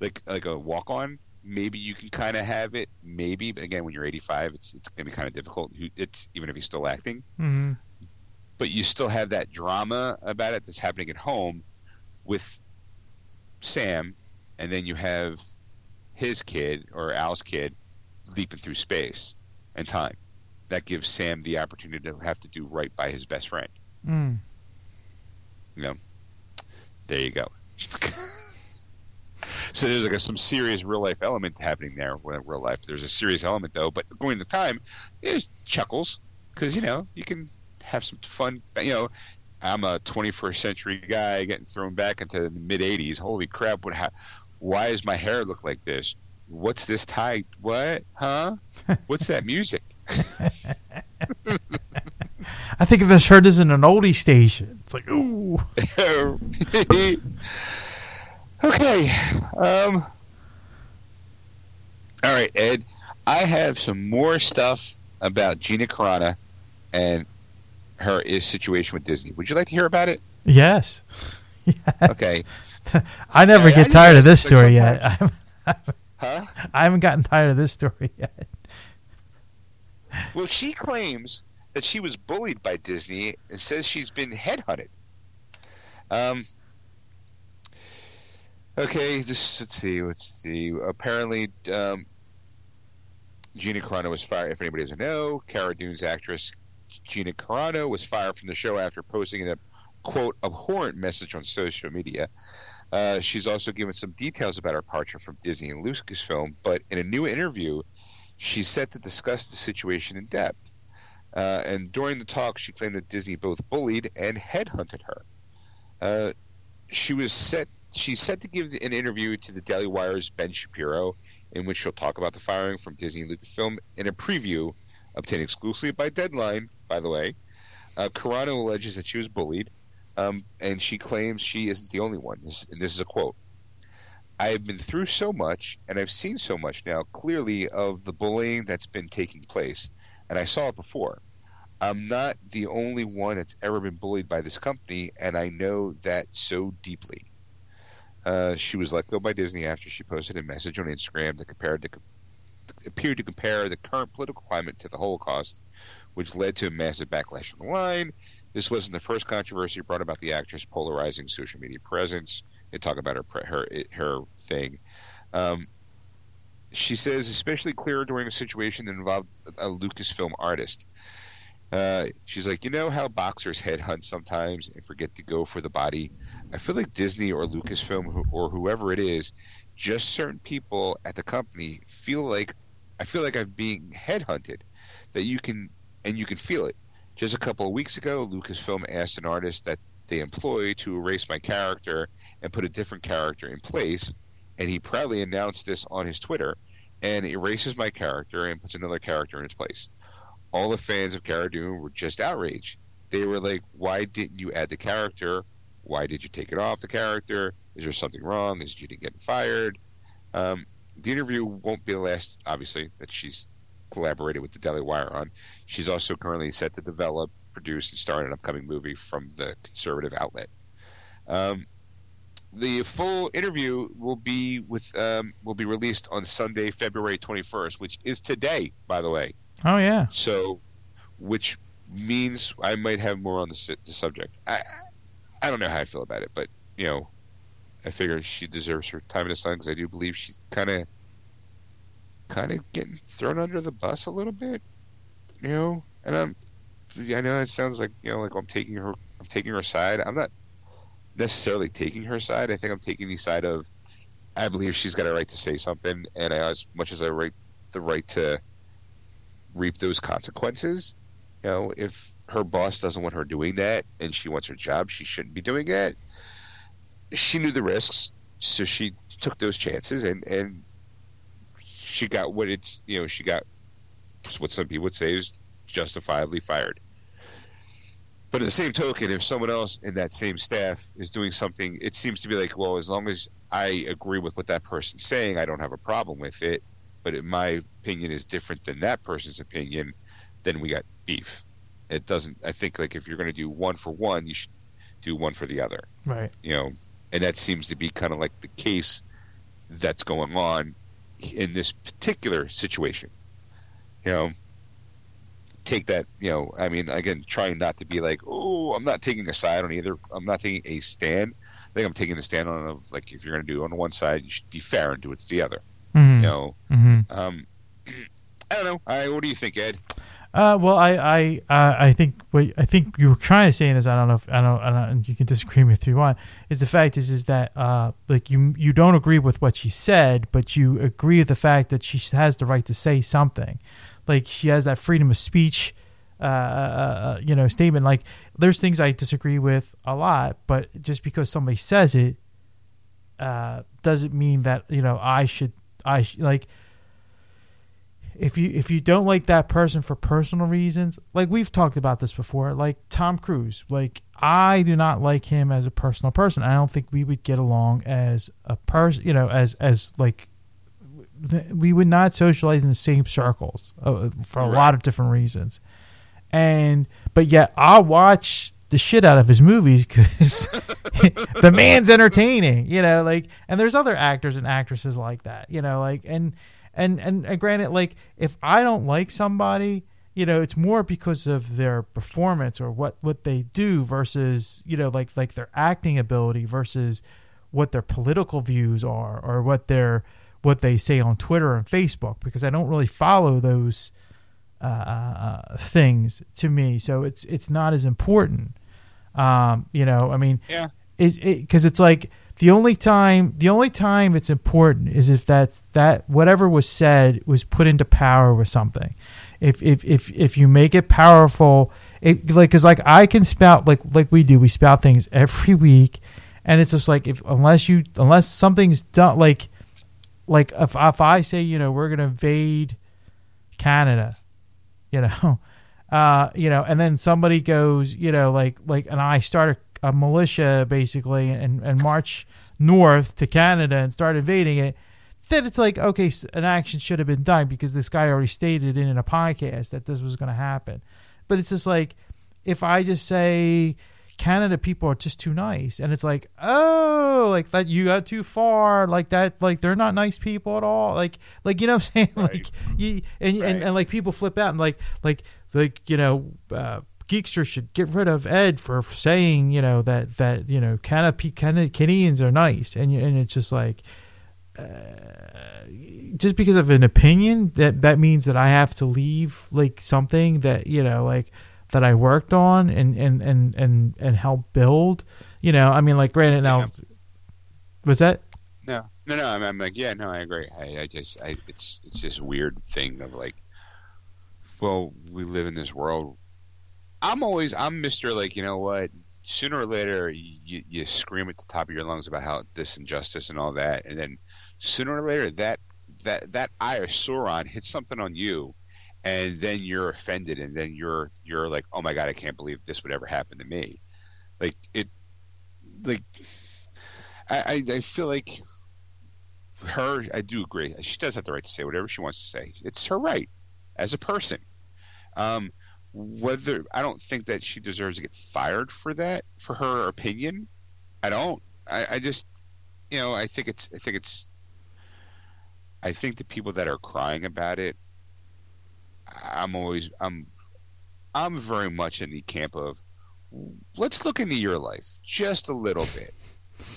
like like a walk on. Maybe you can kind of have it. Maybe, but again, when you're 85, it's it's gonna be kind of difficult. It's even if he's still acting hmm but you still have that drama about it that's happening at home with Sam, and then you have his kid or Al's kid leaping through space and time. That gives Sam the opportunity to have to do right by his best friend. mm. You know, there you go. So there's like a, some serious real life element happening there. Real life, there's a serious element though. But going to time, there's chuckles because you know you can have some fun. You know, I'm a 21st century guy getting thrown back into the mid 80s. Holy crap! What? Ha- why does my hair look like this? What's this tie? What? Huh? What's that music? I think if this heard this in an oldie station, it's like ooh. okay. Um. All right, Ed. I have some more stuff about Gina Carano and her situation with Disney. Would you like to hear about it? Yes. yes. Okay. I never I get just tired of this story yet. I haven't, Huh? I haven't gotten tired of this story yet. Well, she claims that she was bullied by Disney and says she's been headhunted. Um. Okay, just let's see. Let's see. Apparently, um, Gina Carano was fired. If anybody doesn't know, Cara Dune's actress Gina Carano was fired from the show after posting a quote abhorrent message on social media. Uh, she's also given some details about her departure from Disney and Lucasfilm, but in a new interview, she's set to discuss the situation in depth. Uh, and during the talk, she claimed that Disney both bullied and headhunted her. Uh, she was set. She's set to give an interview to the Daily Wire's Ben Shapiro, in which she'll talk about the firing from Disney and Lucasfilm in a preview obtained exclusively by Deadline. By the way, uh, Carano alleges that she was bullied, um, and she claims she isn't the only one. This, and this is a quote. I have been through so much, and I've seen so much now, clearly, of the bullying that's been taking place, and I saw it before. I'm not the only one that's ever been bullied by this company, and I know that so deeply. Uh, she was let go by Disney after she posted a message on Instagram that compared to, appeared to compare the current political climate to the Holocaust, which led to a massive backlash online. This wasn't the first controversy brought about the actress' polarizing social media presence. They talk about her her her thing. Um, she says, especially clear during a situation that involved a Lucasfilm artist. Uh, she's like, you know how boxers headhunt sometimes and forget to go for the body. I feel like Disney or Lucasfilm or whoever it is, just certain people at the company feel like I feel like I'm being headhunted. That you can and you can feel it. Just a couple of weeks ago, Lucasfilm asked an artist that they employ to erase my character and put a different character in place, and he proudly announced this on his Twitter and erases my character and puts another character in its place. All the fans of Cara Dune were just outraged. They were like, "Why didn't you add the character? Why did you take it off the character? Is there something wrong? Is Judy getting fired?" Um, the interview won't be the last, obviously, that she's collaborated with the Daily Wire on. She's also currently set to develop, produce, and star in an upcoming movie from the conservative outlet. Um, the full interview will be with um, will be released on Sunday, February 21st, which is today, by the way. Oh yeah. So, which means I might have more on the, the subject. I I don't know how I feel about it, but you know, I figure she deserves her time in the sun because I do believe she's kind of kind of getting thrown under the bus a little bit, you know. And I'm I know it sounds like you know like I'm taking her I'm taking her side. I'm not necessarily taking her side. I think I'm taking the side of I believe she's got a right to say something, and I, as much as I right the right to reap those consequences, you know, if her boss doesn't want her doing that and she wants her job, she shouldn't be doing that. She knew the risks, so she took those chances, and and she got what it's you know she got what some people would say is justifiably fired. But at the same token, if someone else in that same staff is doing something, it seems to be like, well, as long as I agree with what that person's saying, I don't have a problem with it. But if my opinion is different than that person's opinion, then we got beef. It doesn't. I think like if you're going to do one for one, you should do one for the other. Right. You know, and that seems to be kind of like the case that's going on in this particular situation. You know, take that. You know, I mean, again, trying not to be like, oh, I'm not taking a side on either. I'm not taking a stand. I think I'm taking the stand on of like if you're going to do it on one side, you should be fair and do it to the other. Mhm. You know, Mhm. um, I don't know. I, what do you think, Ed? Uh, well, I I uh, I think what I think you were trying to say in this. I don't know if I don't. I don't you can disagree with me if you want. Is the fact is is that uh like you you don't agree with what she said, but you agree with the fact that she has the right to say something. Like she has that freedom of speech. Uh, uh, uh, you know, statement like there's things I disagree with a lot, but just because somebody says it, uh, doesn't mean that you know I should I sh- like if you if you don't like that person for personal reasons, like we've talked about this before, like Tom Cruise, like I do not like him as a personal person. I don't think we would get along as a person, you know, as as like we would not socialize in the same circles uh, for a right. lot of different reasons. And but yet I'll watch the shit out of his movies because the man's entertaining, you know, like and there's other actors and actresses like that, you know, like and and, and and granted, like if I don't like somebody, you know, it's more because of their performance or what what they do versus you know like like their acting ability versus what their political views are or what their what they say on Twitter and Facebook because I don't really follow those uh, uh, things to me, so it's it's not as important. Um, you know, I mean, yeah, because it, it's like the only time the only time it's important is if that's that whatever was said was put into power with something. If if if if you make it powerful, it like because like I can spout like like we do, we spout things every week, and it's just like if unless you unless something's done like like if if I say you know we're gonna invade Canada, you know. Uh, you know, and then somebody goes, you know, like like, and I start a, militia basically, and and march north to Canada and start invading it, then it's like, okay, an action should have been done because this guy already stated in a podcast that this was going to happen. But it's just like, if I just say Canada people are just too nice, and it's like, oh, like that you got too far, like that, like they're not nice people at all, like, like you know what I'm saying, right. like you and, right. and and like people flip out and like like like you know. Uh, Geekster should get rid of Ed for saying, you know, that that you know, of Canadians are nice, and and it's just like, uh, just because of an opinion that that means that I have to leave like something that you know, like that I worked on and and and and and help build. You know, I mean, like, granted, now yeah. was that? No, no, no. I'm, I'm like, yeah, no, I agree. I, I just, I, it's, it's this weird thing of like, well, we live in this world I'm always I'm Mister like you know what. Sooner or later, you, you scream at the top of your lungs about how this injustice and all that, and then sooner or later that that that eye of Sauron hits something on you, and then you're offended, and then you're you're like, oh my god, I can't believe this would ever happen to me. Like it, like I I, I feel like her. I do agree. She does have the right to say whatever she wants to say. It's her right as a person. Um, whether I don't think that she deserves to get fired for that for her opinion. I don't. I, I just you know I think it's I think it's I think the people that are crying about it. I'm always I'm I'm very much in the camp of let's look into your life just a little bit,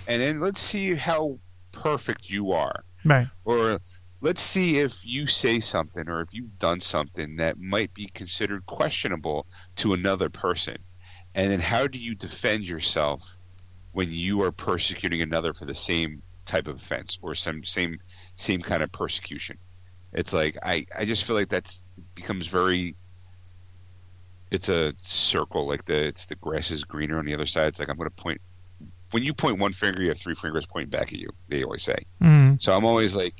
and then let's see how perfect you are. Right. Or let's see if you say something or if you've done something that might be considered questionable to another person. And then how do you defend yourself when you are persecuting another for the same type of offense or some same same kind of persecution? It's like I, I just feel like that's becomes very it's a circle like the it's the grass is greener on the other side. It's like I'm gonna point when you point one finger, you have three fingers pointing back at you. They always say. Mm-hmm. So I'm always like,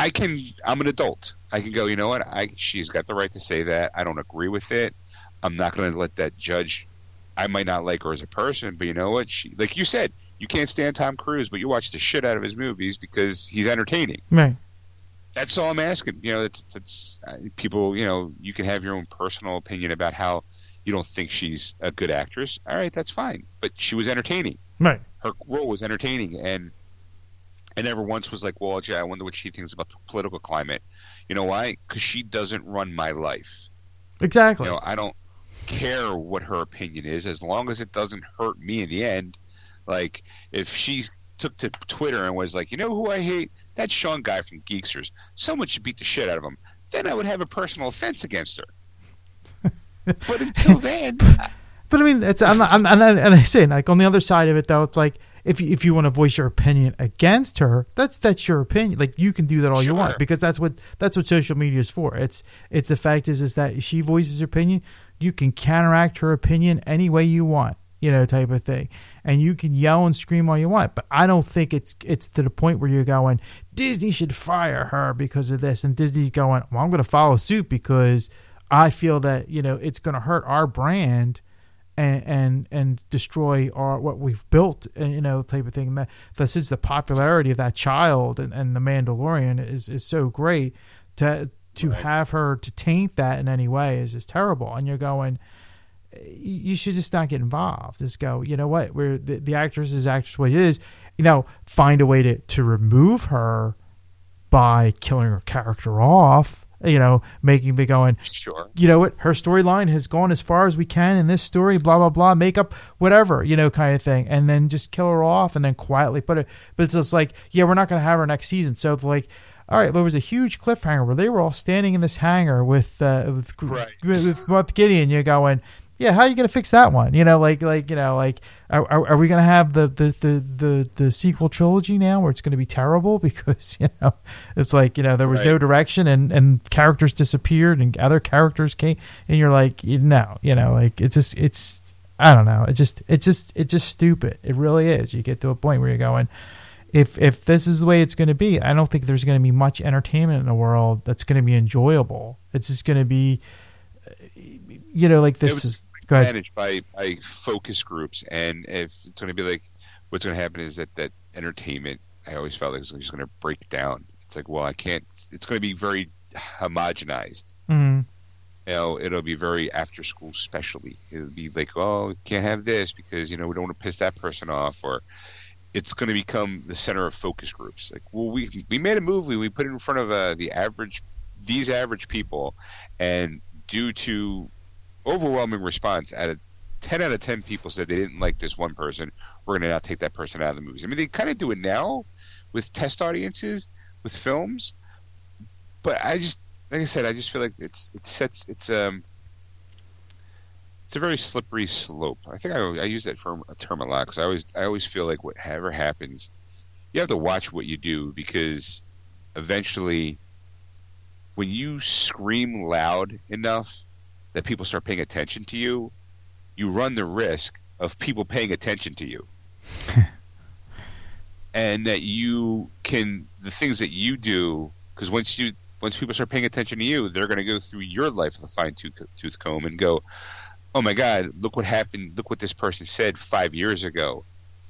I can. I'm an adult. I can go. You know what? I she's got the right to say that. I don't agree with it. I'm not going to let that judge. I might not like her as a person, but you know what? She, like you said, you can't stand Tom Cruise, but you watch the shit out of his movies because he's entertaining. Right. That's all I'm asking. You know, it's, it's uh, people. You know, you can have your own personal opinion about how you don't think she's a good actress. All right, that's fine. But she was entertaining. Right. Her role was entertaining, and I never once was like, well, gee, I wonder what she thinks about the political climate. You know why? Because she doesn't run my life. Exactly. You know, I don't care what her opinion is as long as it doesn't hurt me in the end. Like, if she took to Twitter and was like, you know who I hate? That Sean guy from Geeksters. Someone should beat the shit out of him. then I would have a personal offense against her. but until then, But I mean, it's I'm not, I'm, and and I say like on the other side of it though, it's like if you, if you want to voice your opinion against her, that's that's your opinion. Like you can do that all you want because that's what that's what social media is for. It's it's the fact is is that she voices her opinion, you can counteract her opinion any way you want, you know, type of thing, and you can yell and scream all you want. But I don't think it's it's to the point where you're going Disney should fire her because of this, and Disney's going, well, I'm going to follow suit because I feel that you know it's going to hurt our brand and and and destroy our what we've built, and you know, type of thing. And that, since the popularity of that child and, and the Mandalorian is is so great, to to have her to taint that in any way is is terrible. And you're going, you you should just not get involved. Just go, you know what? We're the, the actress is actress what it is. You know, find a way to to remove her by killing her character off. You know, making the going sure. you know what her storyline has gone as far as we can in this story blah blah blah make up whatever you know kind of thing and then just kill her off and then quietly put it but it's just like yeah we're not going to have her next season so it's like all right there was a huge cliffhanger where they were all standing in this hangar with uh with, Right. with, with Gideon you're going yeah how are you going to fix that one? You know like like you know like are, are, are we going to have the the, the the the sequel trilogy now where it's going to be terrible? Because you know it's like you know there was Right. no direction and and characters disappeared and other characters came and you're like no, you know like it's just it's I don't know. It just it just it's just stupid. It really is. You get to a point where you're going if if this is the way it's going to be I don't think there's going to be much entertainment in the world that's going to be enjoyable. It's just going to be uh, you know like this was- is go ahead managed by, by focus groups, and if it's going to be like, what's going to happen is that that entertainment, I always felt like it was just going to break down. It's like, well, I can't. It's going to be very homogenized. Mhm. You know, it'll be very after school specially. It'll be like, oh, can't have this because you know we don't want to piss that person off, or it's going to become the center of focus groups. Like, well, we we made a movie, we put it in front of uh, the average, these average people, and due to overwhelming response, out of ten out of ten people said they didn't like this one person, we're going to now take that person out of the movies. I mean, they kind of do it now with test audiences with films, but I just, like I said, I just feel like it's it sets it's um. It's a very slippery slope. I think I, I use that term a lot because I always I always feel like whatever happens, you have to watch what you do because eventually, when you scream loud enough that people start paying attention to you, you run the risk of people paying attention to you. and that you can the things that you do because once you once people start paying attention to you, they're going to go through your life with a fine tooth, tooth comb and go, "Oh my God, look what happened! Look what this person said five years ago.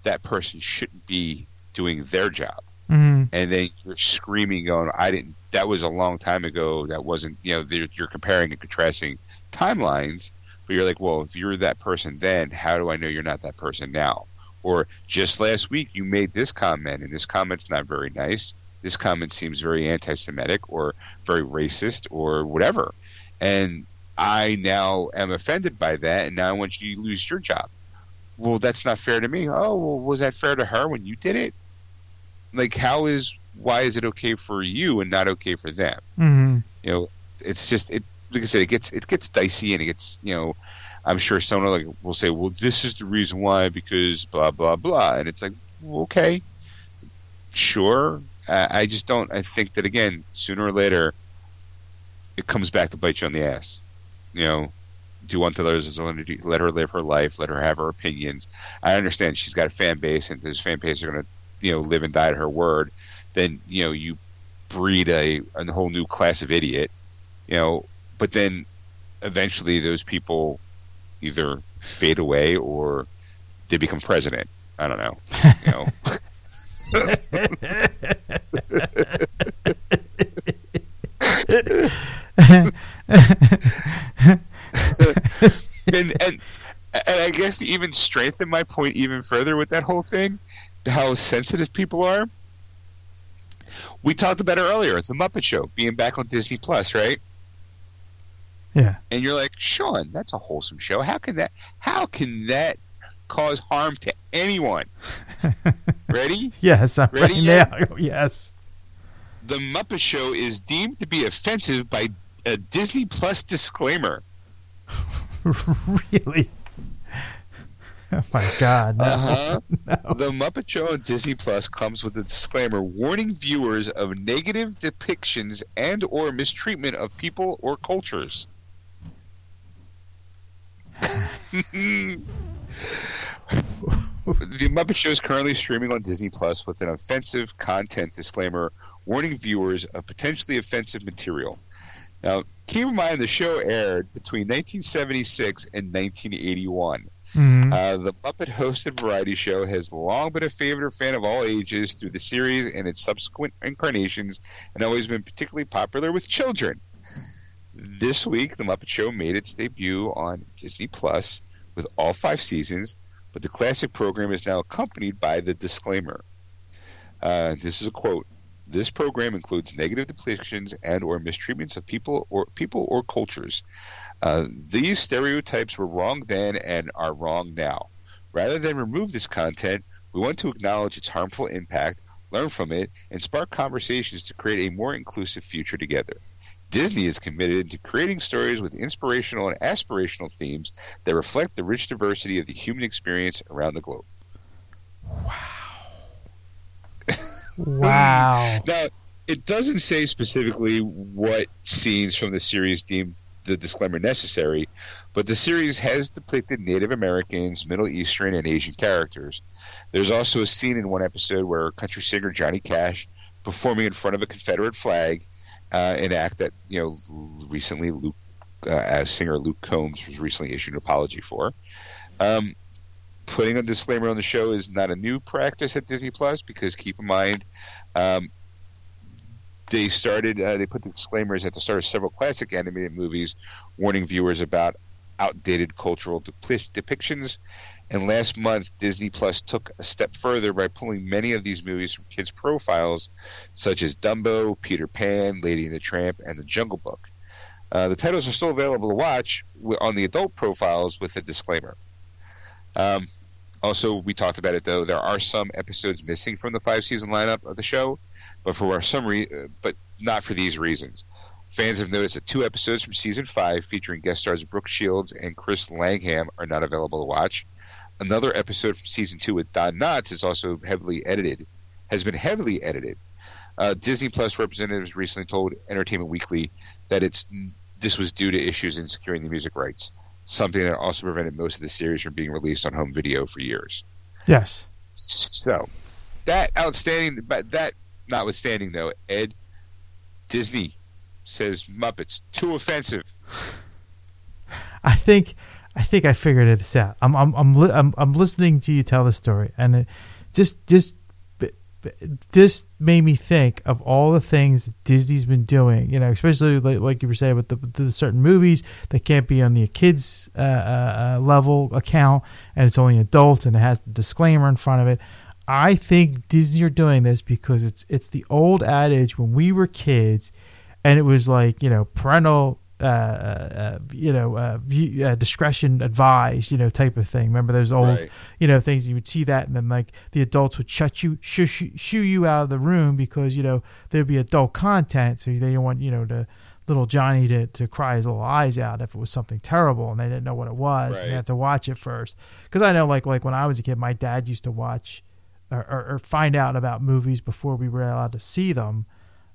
That person shouldn't be doing their job." Mhm. and then you're screaming, going, "I didn't. That was a long time ago. That wasn't. You know, you're comparing and contrasting timelines, but you're like, well, if you're that person then, how do I know you're not that person now? Or just last week you made this comment, and this comment's not very nice. This comment seems very anti-Semitic or very racist or whatever, and I now am offended by that, and now I want you to lose your job. Well, that's not fair to me. Oh, well, was that fair to her when you did it? like how is why is it okay for you and not okay for them Mhm. you know it's just it like i said it gets it gets dicey and it gets you know i'm sure someone like will say well this is the reason why because blah blah blah and it's like okay sure I, I just don't i think that again sooner or later it comes back to bite you on the ass you know do unto others as want to. Let her live her life. Let her have her opinions. I understand she's got a fan base, and those fan base are going to, you know, live and die to her word. Then you know you breed a a whole new class of idiot, you know. But then eventually those people either fade away or they become president. I don't know. You know. and and and I guess to even strengthen my point even further with that whole thing, how sensitive people are. We talked about it earlier, the Muppet Show being back on Disney Plus, right? Yeah. And you're like, Sean, that's a wholesome show. How can that? How can that cause harm to anyone? Ready? Yes, I'm Ready ready now. Yes. The Muppet Show is deemed to be offensive by a Disney Plus disclaimer. really? Oh my God! No. Uh-huh. no. The Muppet Show on Disney Plus comes with a disclaimer warning viewers of negative depictions and or mistreatment of people or cultures. the Muppet Show is currently streaming on Disney Plus with an offensive content disclaimer warning viewers of potentially offensive material. Now, keep in mind the show aired between 1976 and 1981. Mhm. Uh, the Muppet hosted variety show has long been a favorite fan of all ages through the series and its subsequent incarnations, and always been particularly popular with children. This week, the Muppet Show made its debut on Disney Plus with all five seasons, but the classic program is now accompanied by the disclaimer. Uh, this is a quote. This program includes negative depictions and or mistreatments of people or people or cultures. Uh, these stereotypes were wrong then and are wrong now. Rather than remove this content, we want to acknowledge its harmful impact, learn from it, and spark conversations to create a more inclusive future together. Disney is committed to creating stories with inspirational and aspirational themes that reflect the rich diversity of the human experience around the globe. Wow. Wow. Now, it doesn't say specifically what scenes from the series deemed the disclaimer necessary, but the series has depicted Native Americans, Middle Eastern, and Asian characters. There's also a scene in one episode where country singer Johnny Cash performing in front of a Confederate flag, uh, an act that you know recently Luke, uh, as singer Luke Combs was recently issued an apology for. Um, putting a disclaimer on the show is not a new practice at Disney Plus because keep in mind. Um, they started. Uh, they put the disclaimers at the start of several classic animated movies, warning viewers about outdated cultural depi- depictions. And last month, Disney Plus took a step further by pulling many of these movies from kids' profiles, such as Dumbo, Peter Pan, Lady and the Tramp, and The Jungle Book. Uh, the titles are still available to watch on the adult profiles with a disclaimer. Um, also, we talked about it though. There are some episodes missing from the five season lineup of the show, but for some re- uh, but not for these reasons. Fans have noticed that two episodes from season five, featuring guest stars Brooke Shields and Chris Langham, are not available to watch. Another episode from season two with Don Knotts is also heavily edited, has been heavily edited. Uh, Disney Plus representatives recently told Entertainment Weekly that it's this was due to issues in securing the music rights, something that also prevented most of the series from being released on home video for years. Yes. So that outstanding, but that notwithstanding, though, Ed Disney says Muppets too offensive. I think I think I figured it out. I'm I'm I'm li- I'm, I'm listening to you tell the story, and it just just this made me think of all the things that Disney's been doing. You know, especially like, like you were saying with the, the certain movies that can't be on the kids uh, uh, uh, level account, and it's only adult, and it has the disclaimer in front of it. I think Disney are doing this because it's it's the old adage when we were kids, and it was like you know parental uh, uh, you know, uh, view, uh, discretion advised, you know, type of thing. Remember those old, Right. you know, things you would see that, and then like the adults would shut you, shoo, shoo, shoo you out of the room because you know there'd be adult content, so they didn't want you know to little Johnny to, to cry his little eyes out if it was something terrible and they didn't know what it was. And they Right. had to watch it first. Because I know, like like when I was a kid, my dad used to watch or, or, or find out about movies before we were allowed to see them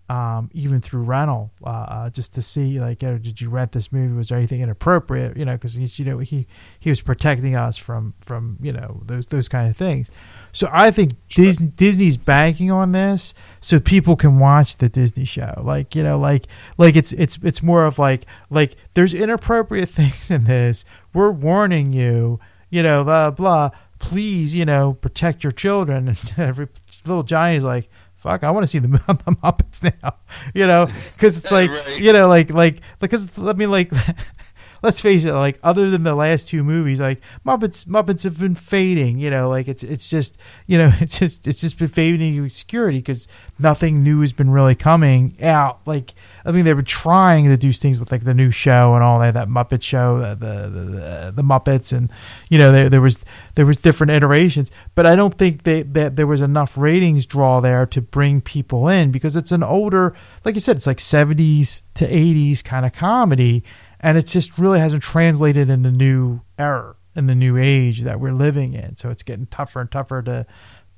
um, even through rental, uh, uh, just to see like, you know, did you rent this movie? Was there anything inappropriate? You know, because you know he he was protecting us from from you know those those kind of things. So I think Disney Disney's banking on this so people can watch the Disney show. Like you know, like like it's it's it's more of like like there's inappropriate things in this. We're warning you. You know, blah blah. Please, you know, protect your children. And every little Johnny's like, fuck, I want to see the, the Muppets now, you know, because it's like, Right. you know, like, like, because I mean, like, let's face it, like other than the last two movies, like Muppets Muppets have been fading. You know, like it's it's just you know it's just it's just been fading into obscurity because nothing new has been really coming out. Like I mean, they were trying to do things with like the new show and all that, that Muppet show, the the the, the Muppets, and you know there there was there was different iterations, but I don't think they, that there was enough ratings draw there to bring people in because it's an older, like you said, it's like seventies to eighties kind of comedy, and it just really hasn't translated in the new era in the new age that we're living in. So it's getting tougher and tougher to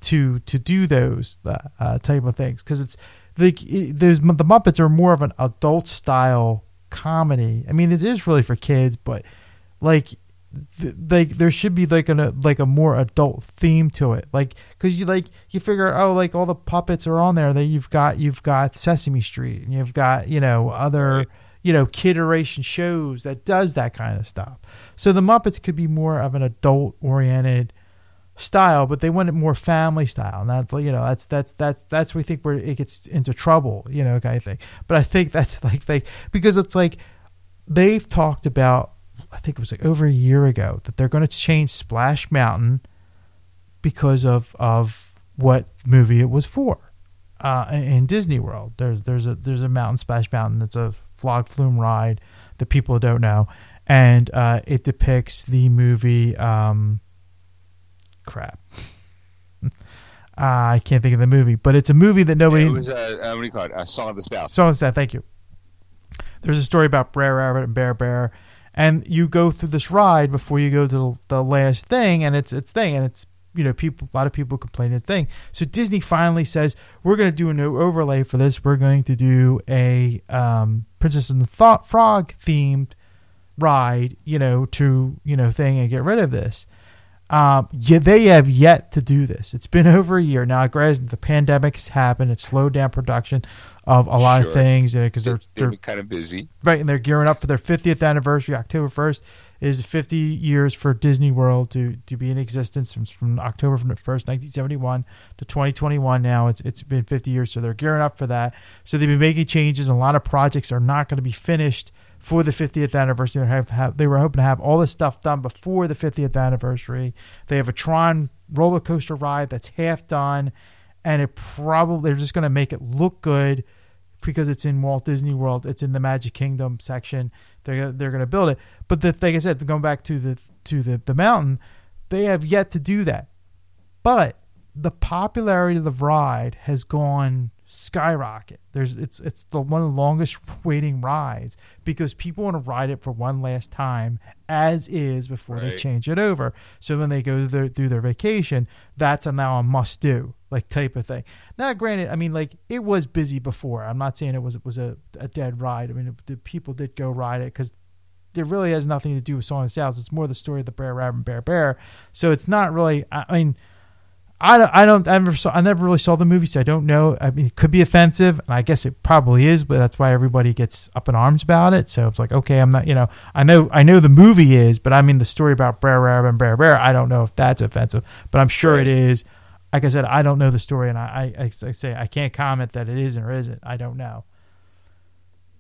to to do those uh, uh type of things because it's like there's the Muppets are more of an adult style comedy. I mean, it is really for kids, but like like there should be like a like a more adult theme to it like because you like you figure oh like all the puppets are on there that you've got you've got sesame street and you've got you know other right. You know kidderation shows that does that kind of stuff so the muppets could be more of an adult oriented style, but they want it more family style, and that's you know that's that's that's that's we think where it gets into trouble, you know, kind of thing. But I think that's like they because it's like they've talked about. I think it was like over a year ago that they're going to change Splash Mountain because of of what movie it was for. Uh, in Disney World, there's there's a there's a mountain Splash Mountain. that's a flog flume ride the people don't know, and uh, it depicts the movie. Um, crap. uh, I can't think of the movie, but it's a movie that nobody. Yeah, it was uh, uh, what do you call it? Uh, Song of the South. Song of the South. Thank you. There's a story about Brer Rabbit and Brer Bear, and you go through this ride before you go to the last thing, and it's it's thing, and it's you know people a lot of people complain it's thing. So Disney finally says we're going to do a new overlay for this. We're going to do a um, Princess and the Thought Frog themed ride, you know, to you know thing and get rid of this. Um, yeah, they have yet to do this. It's been over a year now. Granted, the pandemic has happened. It slowed down production of a lot sure. of things because they're, they're, they're kind of busy, right? And they're gearing up for their 50th anniversary. October 1st is 50 years for Disney World to, to be in existence from, from October from the 1st, 1971 to 2021. Now it's it's been 50 years, so they're gearing up for that. So they've been making changes. A lot of projects are not going to be finished for the 50th anniversary. They have, have, they were hoping to have all this stuff done before the 50th anniversary. They have a Tron roller coaster ride that's half done, and it probably they're just going to make it look good because it's in Walt Disney World. It's in the Magic Kingdom section. They're they're going to build it. But the, like I said, going back to the to the the mountain, they have yet to do that. But the popularity of the ride has gone skyrocket. There's it's it's the one of the longest waiting rides because people want to ride it for one last time as is before right. they change it over. So when they go through their, through their vacation, that's a now a must do like type of thing. Now, granted, I mean like it was busy before. I'm not saying it was it was a, a dead ride. I mean it, the people did go ride it because it really has nothing to do with Song of the South. It's more the story of the Brer Rabbit and Brer Bear. So it's not really. I mean I don't, I don't, I never saw, I never really saw the movie, so I don't know. I mean, it could be offensive, and I guess it probably is, but that's why everybody gets up in arms about it. So it's like, okay, I'm not, you know, I know, I know the movie is, but I mean, the story about Brer Rabbit and Brer Bear, I don't know if that's offensive, but I'm sure it is. Like I said, I don't know the story, and I, I, I say I can't comment that it isn't or isn't. I don't know.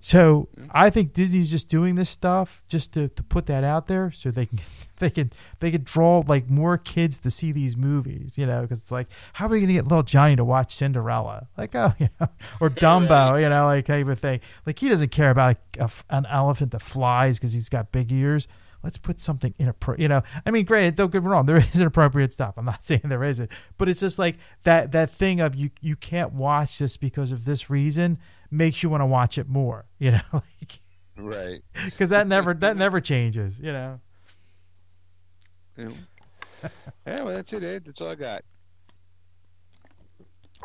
So I think Disney's just doing this stuff just to, to put that out there so they can they can they can draw like more kids to see these movies, you know, because it's like how are we gonna get little Johnny to watch Cinderella, like oh you know, or Dumbo, you know, like type of thing. Like he doesn't care about a, a, an elephant that flies because he's got big ears. Let's put something inappropriate. You know, I mean, granted, don't get me wrong, there is inappropriate stuff. I'm not saying there isn't, but it's just like that that thing of you you can't watch this because of this reason makes you want to watch it more. You know, like, right? Because that never that never changes. You know. Yeah. yeah, well, that's it, Ed. That's all I got.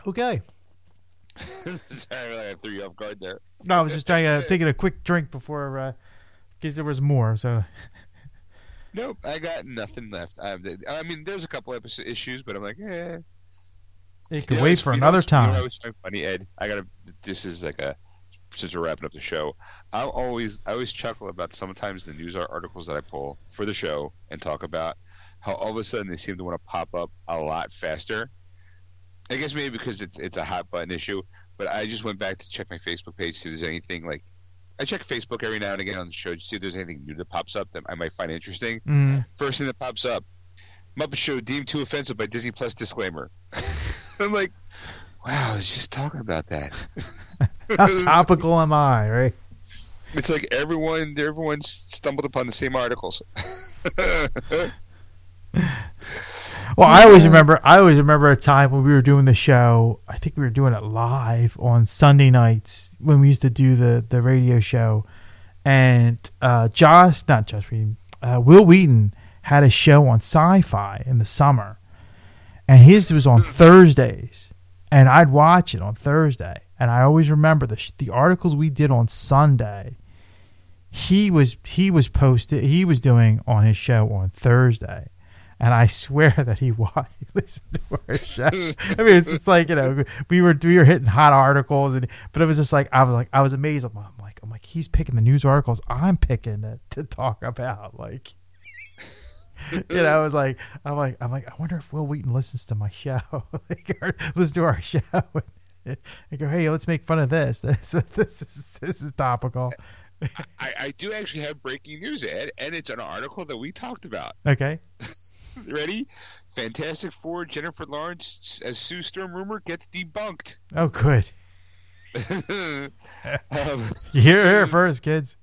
Okay. Sorry, I threw you off guard there. No, I was just trying to take a quick drink before, uh, in case there was more. So. Nope, I got nothing left. I, I mean, there's a couple episode issues, but I'm like, eh, it could wait for another time. You know, was funny, Ed. I gotta. This is like a since we're wrapping up the show. I always I always chuckle about sometimes the news articles that I pull for the show and talk about how all of a sudden they seem to want to pop up a lot faster. I guess maybe because it's it's a hot button issue, but I just went back to check my Facebook page to see if there's anything like I check Facebook every now and again on the show to see if there's anything new that pops up that I might find interesting. Mm. First thing that pops up: Muppet Show deemed too offensive by Disney Plus disclaimer. I'm like, wow, I was just talking about that. How topical am I, right? It's like everyone, everyone stumbled upon the same articles. Well, I always remember. I always remember a time when we were doing the show. I think we were doing it live on Sunday nights when we used to do the the radio show, and uh, Josh, not Joss Whedon, uh, Wil Wheaton had a show on Sci-Fi in the summer, and his was on Thursdays, and I'd watch it on Thursday, and I always remember the the articles we did on Sunday. He was he was posted he was doing on his show on Thursday and I swear that he watched, he listened to our show. I mean, it's, it's like you know, we were we were hitting hot articles, and but it was just like I was like I was amazed. I'm like I'm like he's picking the news articles I'm picking to, to talk about. Like, you know, I was like I'm like I'm like I wonder if Wil Wheaton listens to my show, like, or listen to our show. And, and go, hey, let's make fun of this. This, this is this is topical. I, I do actually have breaking news, Ed, and it's an article that we talked about. Okay. Ready? Fantastic Four Jennifer Lawrence as Sue Storm rumor gets debunked. Oh, good. um, You hear it here first, kids.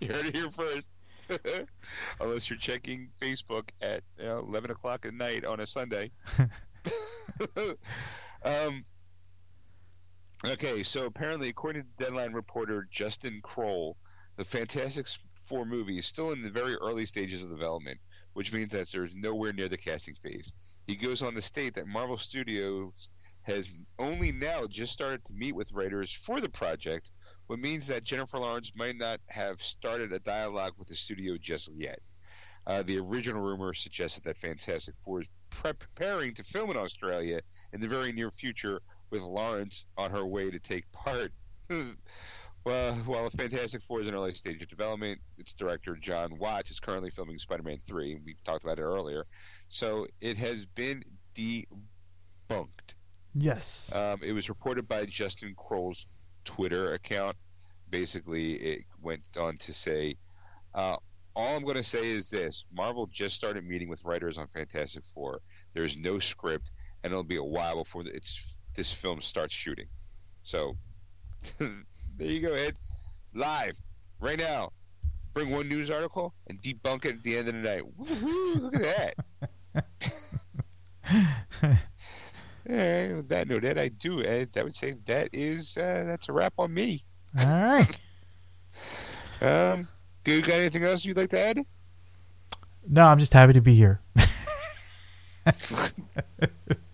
you heard it here first. Unless you're checking Facebook at you know, 11 o'clock at night on a Sunday. um, okay, so apparently, according to Deadline reporter Justin Kroll, the Fantastic Four movie is still in the very early stages of development, which means that there's nowhere near the casting phase. He goes on to state that Marvel Studios has only now just started to meet with writers for the project, what means that Jennifer Lawrence might not have started a dialogue with the studio just yet. Uh, the original rumor suggested that Fantastic Four is preparing to film in Australia in the very near future, with Lawrence on her way to take part. well, while Fantastic Four is in early stage of development, its director Jon Watts is currently filming Spider-Man Three. We talked about it earlier, so it has been debunked. Yes. Um, it was reported by Justin Kroll's Twitter account. Basically, it went on to say, uh, "All I'm going to say is this: Marvel just started meeting with writers on Fantastic Four. There's no script, and it'll be a while before it's this film starts shooting. So, there you go, Ed. Live right now. Bring one news article and debunk it at the end of the night. Woo-hoo, look at that. Right, with that note, Ed, I do, Ed, I would say that is uh, that's a wrap on me. All right. Um, do you got anything else you'd like to add? No, I'm just happy to be here. All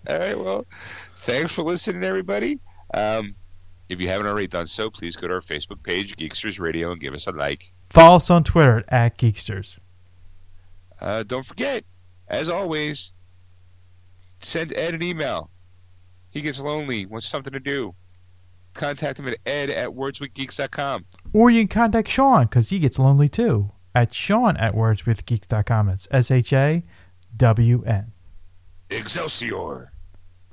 right, well, thanks for listening, everybody. Um, if you haven't already done so, please go to our Facebook page, Geeksters Radio, and give us a like. Follow us on Twitter at Geeksters. Uh, don't forget, as always, send Ed an email. He gets lonely, wants something to do. Contact him at ed at wordswithgeeks.com. Or you can contact Sean because he gets lonely too at Sean at wordswithgeeks.com. It's S H A W N. Excelsior!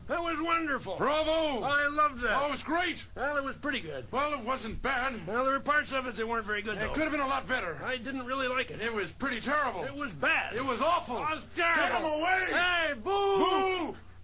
That was wonderful. Bravo! I loved that. Oh, it was great. Well, it was pretty good. Well, it wasn't bad. Well, there were parts of it that weren't very good, though. It could have been a lot better. I didn't really like it. It was pretty terrible. It was bad. It was awful. It was terrible. Get him away! Hey, boo! Boo!